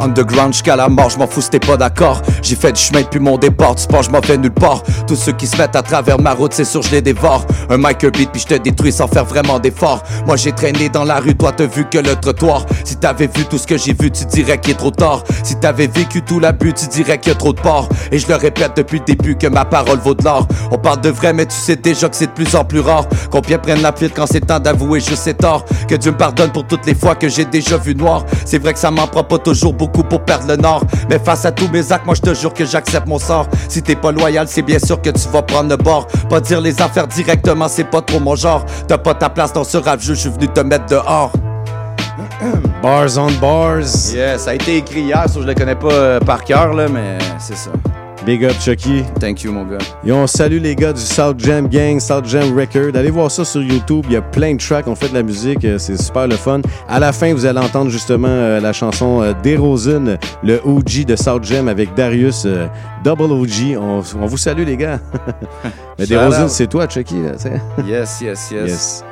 Underground jusqu'à la mort, je m'en fous si t'es pas d'accord. J'ai fait du chemin depuis mon départ, tu penses je m'en fais nulle part. Tous ceux qui se mettent à travers ma route, c'est sûr je les dévore. Un mic, un beat, puis je te détruis sans faire vraiment d'efforts. Moi j'ai traîné dans la rue, toi t'as vu que le trottoir. Si t'avais vu tout ce que j'ai vu, tu dirais qu'il est trop tard. Si t'avais vécu tout l'abus, tu dirais qu'il y a trop de porc. Et je le répète depuis le début que ma parole vaut de l'or. On parle de vrai, mais tu sais déjà que c'est de plus en plus rare. Combien prennent la fuite quand c'est temps d'avouer juste ses torts? Que Dieu me pardonne pour toutes les fois que j'ai déjà vu noir. C'est vrai que ça m'en prend pas toujours beaucoup pour perdre le nord. Mais face à tous mes actes, moi je te jure que j'accepte mon sort. Si t'es pas loyal, c'est bien sûr que tu vas prendre le bord. Pas dire les affaires directement, c'est pas trop mon genre. T'as pas ta place dans ce rap, je suis venu te mettre dehors. Bars on bars. Yeah, ça a été écrit hier, so je le connais pas euh, par cœur, là, mais c'est ça. Big up Chucky. Thank you, mon gars. Et on salue les gars du South Jam Gang, South Jam Record. Allez voir ça sur YouTube. Il y a plein de tracks. On fait de la musique. euh, C'est super le fun. À la fin, vous allez entendre justement euh, la chanson euh, d'Erosine, le OG de South Jam avec Darius, Double OG. On, on vous salue, les gars. Mais out. c'est toi, Chucky. Là. Yes, yes, yes. Yes.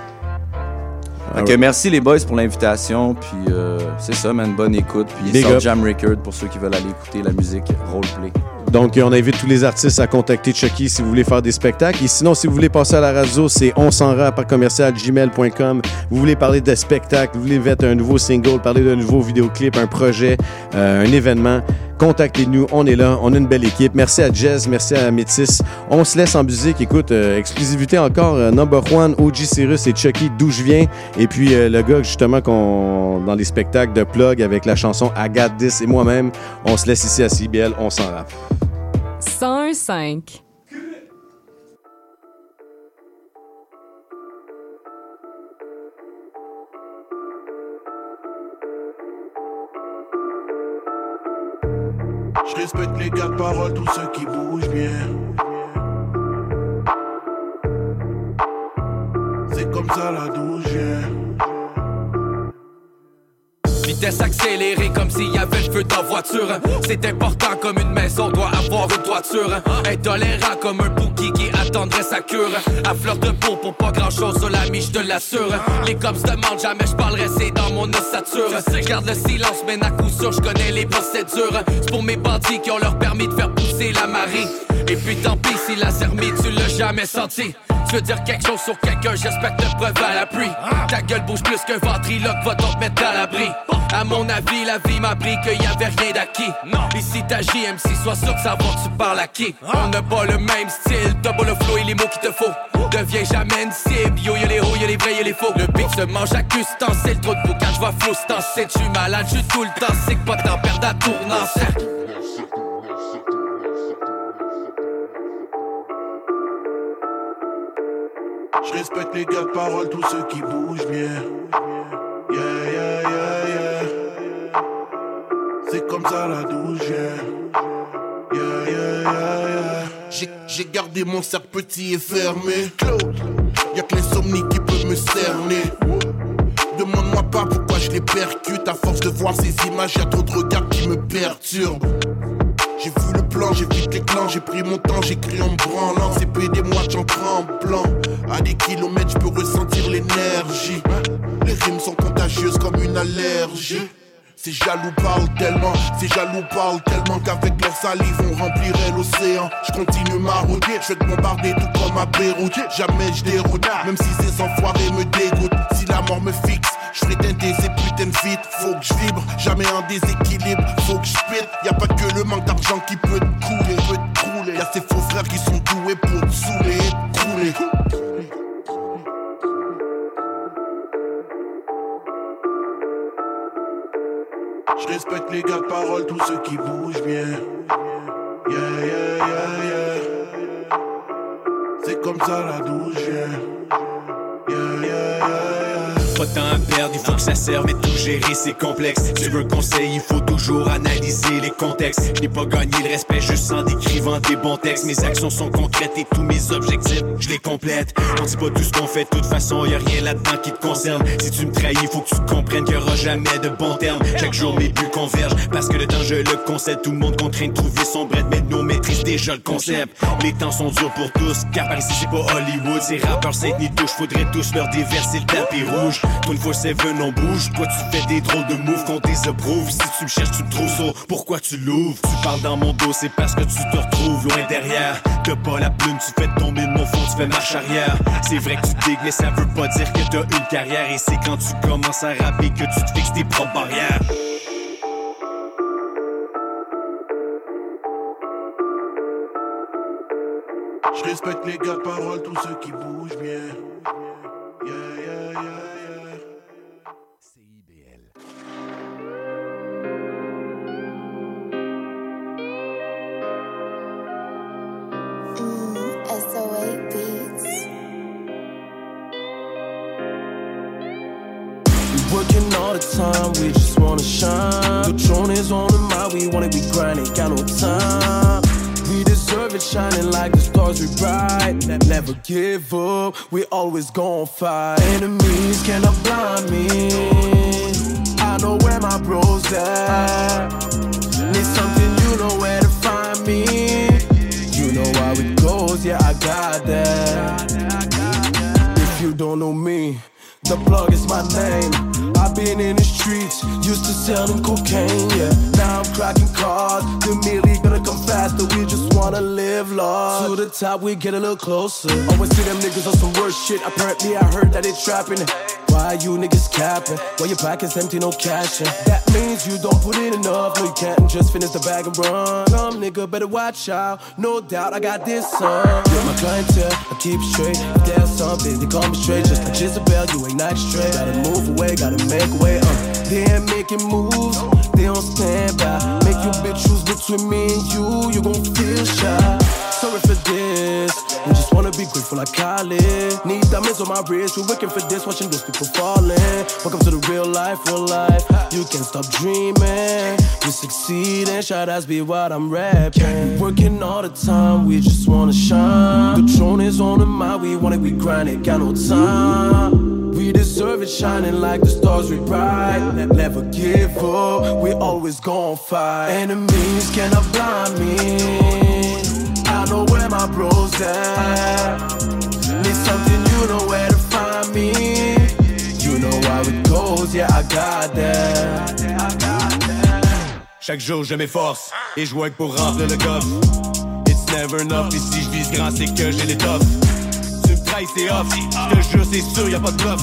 Merci les boys pour l'invitation, puis euh, c'est ça, man, bonne écoute. Puis South. Jam Record pour ceux qui veulent aller écouter la musique roleplay. Donc, on invite tous les artistes à contacter Chucky si vous voulez faire des spectacles. Et sinon, si vous voulez passer à la radio, c'est on s'en rap à commercial gmail.com. Vous voulez parler de spectacle, vous voulez mettre un nouveau single, parler d'un nouveau vidéoclip, un projet, euh, un événement. Contactez-nous, on est là, on a une belle équipe. Merci à Jazz, merci à Métis. On se laisse en musique. Écoute, euh, exclusivité encore, euh, Number One, OG Cyrus et Chucky, d'où je viens. Et puis le gars, justement, qu'on dans les spectacles de plug avec la chanson Agathe 10 et moi-même, on se laisse ici à CBL, on s'en rappe. 101.5. Je respecte les gars de parole, tous ceux qui bougent bien. C'est comme ça je viens. Vitesse accélérée comme s'il y avait le feu dans voiture. C'est important comme une maison doit avoir une toiture. Intolérant comme un bouki qui attendrait sa cure. À fleur de peau pour pas grand chose sur la je te l'assure. Les cops demandent jamais je parlerai, c'est dans mon ossature. Je garde le silence, mais à coup sûr je connais les procédures. C'est pour mes bandits qui ont leur permis de faire pousser la marée. Et puis tant pis si la zermie tu l'as jamais senti. Tu veux dire quelque chose sur quelqu'un, j'espère que preuve à la pluie. Ta gueule bouge plus qu'un ventriloque, va t'en te mettre à l'abri. À mon avis, la vie m'a appris qu'il y avait rien d'acquis. Ici ta JMC, sois sûr de savoir tu parles à qui. On n'a pas le même style, double le flow et les mots qu'il te faut. Deviens jamais une cible, yo y'a les hauts, y'a les vrais, y'a les faux. Le beat se mange à c'est trop de boucan, je vois flou, c'est tu malade, je tout le temps, c'est que pas t'en perdre à tournant, Je respecte les gars de parole, tous ceux qui bougent bien. Yeah, yeah, yeah, yeah. C'est comme ça d'où je viens. Yeah, yeah, yeah, yeah. J'ai- J'ai gardé mon cercle petit et fermé. Y'a que l'insomnie qui peut me cerner. Demande-moi pas pourquoi je les percute. À force de voir ces images, y'a trop de regards qui me perturbent. J'ai vu le plan, j'évite les clans, j'ai pris mon temps, j'écris en branlant. C'est PD, moi j'en tremblant. À des kilomètres, je peux ressentir l'énergie. Les rimes sont contagieuses comme une allergie. Ces jaloux parlent tellement, ces jaloux parlent tellement qu'avec leur salive on remplirait l'océan. Je continue ma route, je vais te bombarder tout comme à Beyrouth. Jamais je déroute, même si ces enfoirés me dégoûtent. Si la mort me fixe, je ferai teinter ces putains feats. Faut que je vibre, jamais en déséquilibre. Faut que je pète, y a pas que le manque d'argent qui peut te couler, peut te crouler. Y a ces faux frères qui sont doués pour te saouler et te crouler. Je respecte les gars de parole, tous ceux qui bougent bien. Yeah, yeah, yeah, yeah. C'est comme ça la douche vient. Yeah, yeah, yeah, yeah. Pas temps à perdre, il faut que ça serve, mais tout gérer c'est complexe. Tu veux conseil, il faut toujours analyser les contextes. Je n'ai pas gagné le respect juste en décrivant des bons textes. Mes actions sont concrètes et tous mes objectifs, je les complète. On dit pas tout ce qu'on fait, de toute façon, y a rien là-dedans qui te concerne. Si tu me trahis, faut que tu comprennes qu'il y aura jamais de bons termes. Chaque jour, mes buts convergent parce que le temps, je le concède. Tout le monde contraint de trouver son bread, mais nous maîtrise déjà le concept. Les temps sont durs pour tous, car par ici, c'est pas Hollywood. Ces rappeurs, c'est ni touche, faudrait tous leur déverser le tapis rouge. 24-7, on bouge. Toi, tu fais des drôles de moves qu'on désapprouve. Si tu me cherches, tu me trouves. Pourquoi tu l'ouvres? Tu parles dans mon dos, c'est parce que tu te retrouves loin derrière. T'as pas la plume, tu fais tomber mon fond, tu fais marche arrière. C'est vrai que tu digues, mais ça veut pas dire que t'as une carrière. Et c'est quand tu commences à rapper que tu te fixes tes propres barrières. Je respecte les gars de parole, tous ceux qui bougent bien. The we just wanna shine. Patron is on the mind, we want it, we grind, ain't got no time. We deserve it, shining like the stars we. Ne- Never give up, we always gon' fight. Enemies cannot blind me. I know where my bros at. Need something, you know where to find me. You know how it goes, yeah, I got that. If you don't know me, the plug is my name. I've been in the streets, used to selling cocaine, yeah. Now I'm cracking cars, the milli gonna come faster. We just wanna live large. To the top, we get a little closer. Always see them niggas on some worse shit. Apparently, I heard that they trapping. Why you niggas capping? Why your pockets empty, no cash in? That means you don't put in enough. No, you can't just finish the bag and run. Come, nigga, better watch out. No doubt, I got this son. You're my clientele, I keep straight. If there's something, they call me straight. Just like Jezebel, you ain't not straight. Gotta move away, gotta make way. Uh. They ain't making moves, they don't stand by. Make you bitch choose between me and you, you gon' feel shy. Sorry for this, we just wanna be grateful like Khaled. Need diamonds on my wrist, We're working for this, watching those people falling. Welcome to the real life, real life. You can't stop dreaming. We succeeding, shout outs be what I'm rapping. Working all the time, we just wanna shine. The throne is on the mind, we want it, we grind it, got no time. We deserve it, shining like the stars we. Ne- Never give up, we always gon' fight. Enemies cannot blind me. I know where my bros at. Need something, you know where to find me. You know how it goes, yeah, I got that. Chaque jour je m'efforce et je work pour remplir le coffre. It's never enough, et si je vise grand, c'est que j'ai l'étoffe. Tu me trahis, c'est off. Je te jure, c'est sûr, y'a pas de bluff.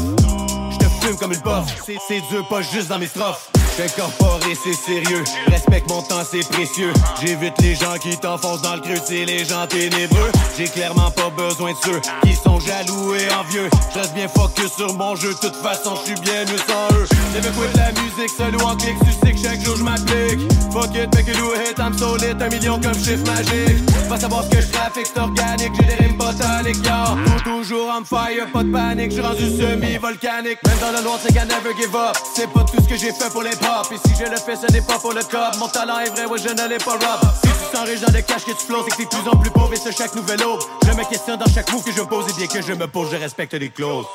Je te fume comme une. C'est- C'est dur, pas juste dans mes strophes. J'incorporé, c'est sérieux. Respecte mon temps, c'est précieux. J'évite les gens qui t'enfoncent dans le creux, c'est les gens ténébreux. J'ai clairement pas besoin de ceux qui sont jaloux et envieux. Je reste bien focus sur mon jeu, de toute façon, je suis bien mieux sans eux. Never quit la musique, seul ou en clic, tu sais que chaque jour je m'applique. Fuck it, make it do hit, I'm so lit, un million comme chiffre magique. Va savoir ce que je trafique, c'est organique, j'ai des rimes botaniques. Tout toujours on fire, pas de panique, j'suis rendu semi-volcanique. Même dans le noir, c'est qu'à never give up. C'est pas tout ce que j'ai fait pour les Et si je le fais, ce n'est pas pour le cop. Mon talent est vrai, ouais, je ne l'ai pas rob. Si tu sens riche dans le cash que tu flottes, c'est que t'es de plus en plus pauvre et ce chaque nouvelle aube. Je me questionne dans chaque move que je pose et bien que je me pose, je respecte les clauses.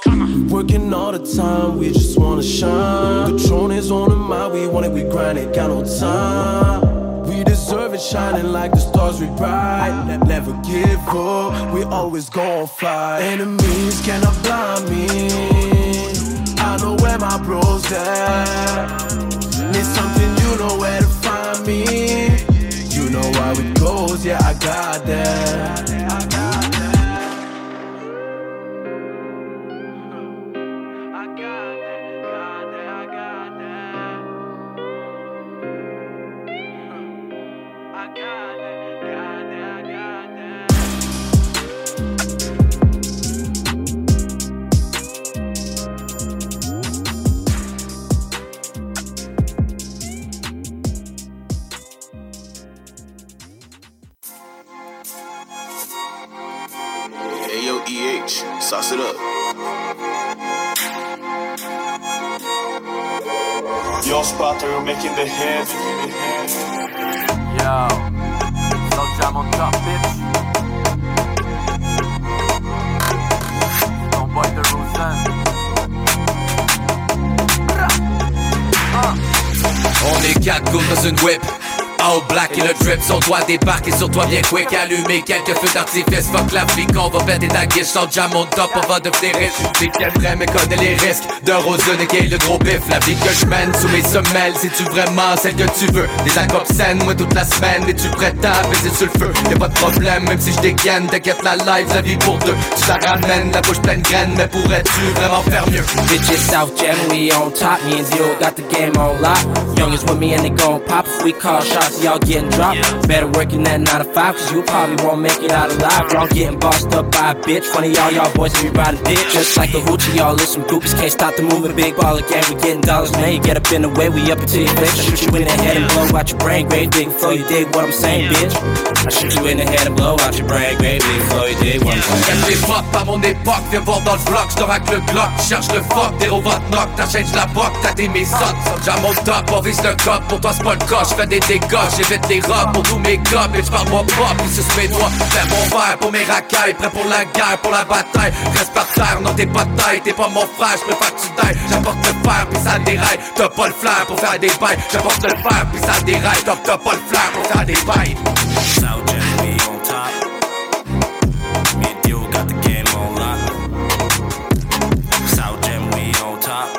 Working all the time, we just wanna shine. The throne is on the mind, we want it, we grind it, got no time. We deserve it, shining like the stars we bright. Ne- Never give up, we always gon' fight. Enemies cannot blind me. I know where my bros at. Need something, you know where to find me. You know how it goes, yeah, I got that. Sauce it up. Yo, Spotter, making the hit. Yo, so jam on top, bitch. Ton boy de Rosen. On est quatre goûts dans une whip. All black et le drip, son doigt débarque et sur toi bien quick. Allumer quelques feux d'artifice, fuck la flic, on va péter ta guiche. Sans jam on top, on va devenir riche. T'es quel vrai, mais connais les risques. D'un roseux et le gros bif. La vie que je mène sous mes semelles, c'est-tu vraiment celle que tu veux? Des accords saines, moi toute la semaine, es-tu prêt à baiser sur le feu? Y'a pas de problème, même si je dégaine, t'inquiète la life, la vie pour deux. Tu la ramènes, la bouche pleine de graines, mais pourrais-tu vraiment faire mieux? Bitches South on top. Me and got the game on lock. Youngest with me and they gon' pop. If we call shots, y'all getting dropped. Better working that 9 to 5, cause you probably won't make it out alive. Y'all getting bossed up by a bitch. Funny, y'all, y'all boys riding dick. Just like a hoochie, y'all listen groupies can't stop the moving. Big baller gang, we getting dollars made. Get up in the way, we up until your face. I shoot you in the head and blow out your brain. Great big flow, you dig what I'm saying, bitch? I shoot you in the head and blow out your brain. Great big flow, you dig what I'm saying? Cache les pop à mon époque, viens voir dans le bloc, je le glock, cherche le fuck, déro votre knock, t'achètes la boque, t'as des méthodes, j'aime mon top, on vise le cop, pour toi c'est pas le je fais des dégâts, j'évite les robes pour tous mes gars, bitch parle-moi pas, puis suce mes doigts, fais mon verre pour mes racailles, prêt pour la guerre, pour la bataille, reste par terre, non t'es pas taille, t'es pas mon frère, je préfère que tu tailles, j'apporte le fer, puis ça déraille, t'as pas le flair pour faire des bails, j'apporte le fer, puis ça déraille, t'as pas le flair pour faire des bails.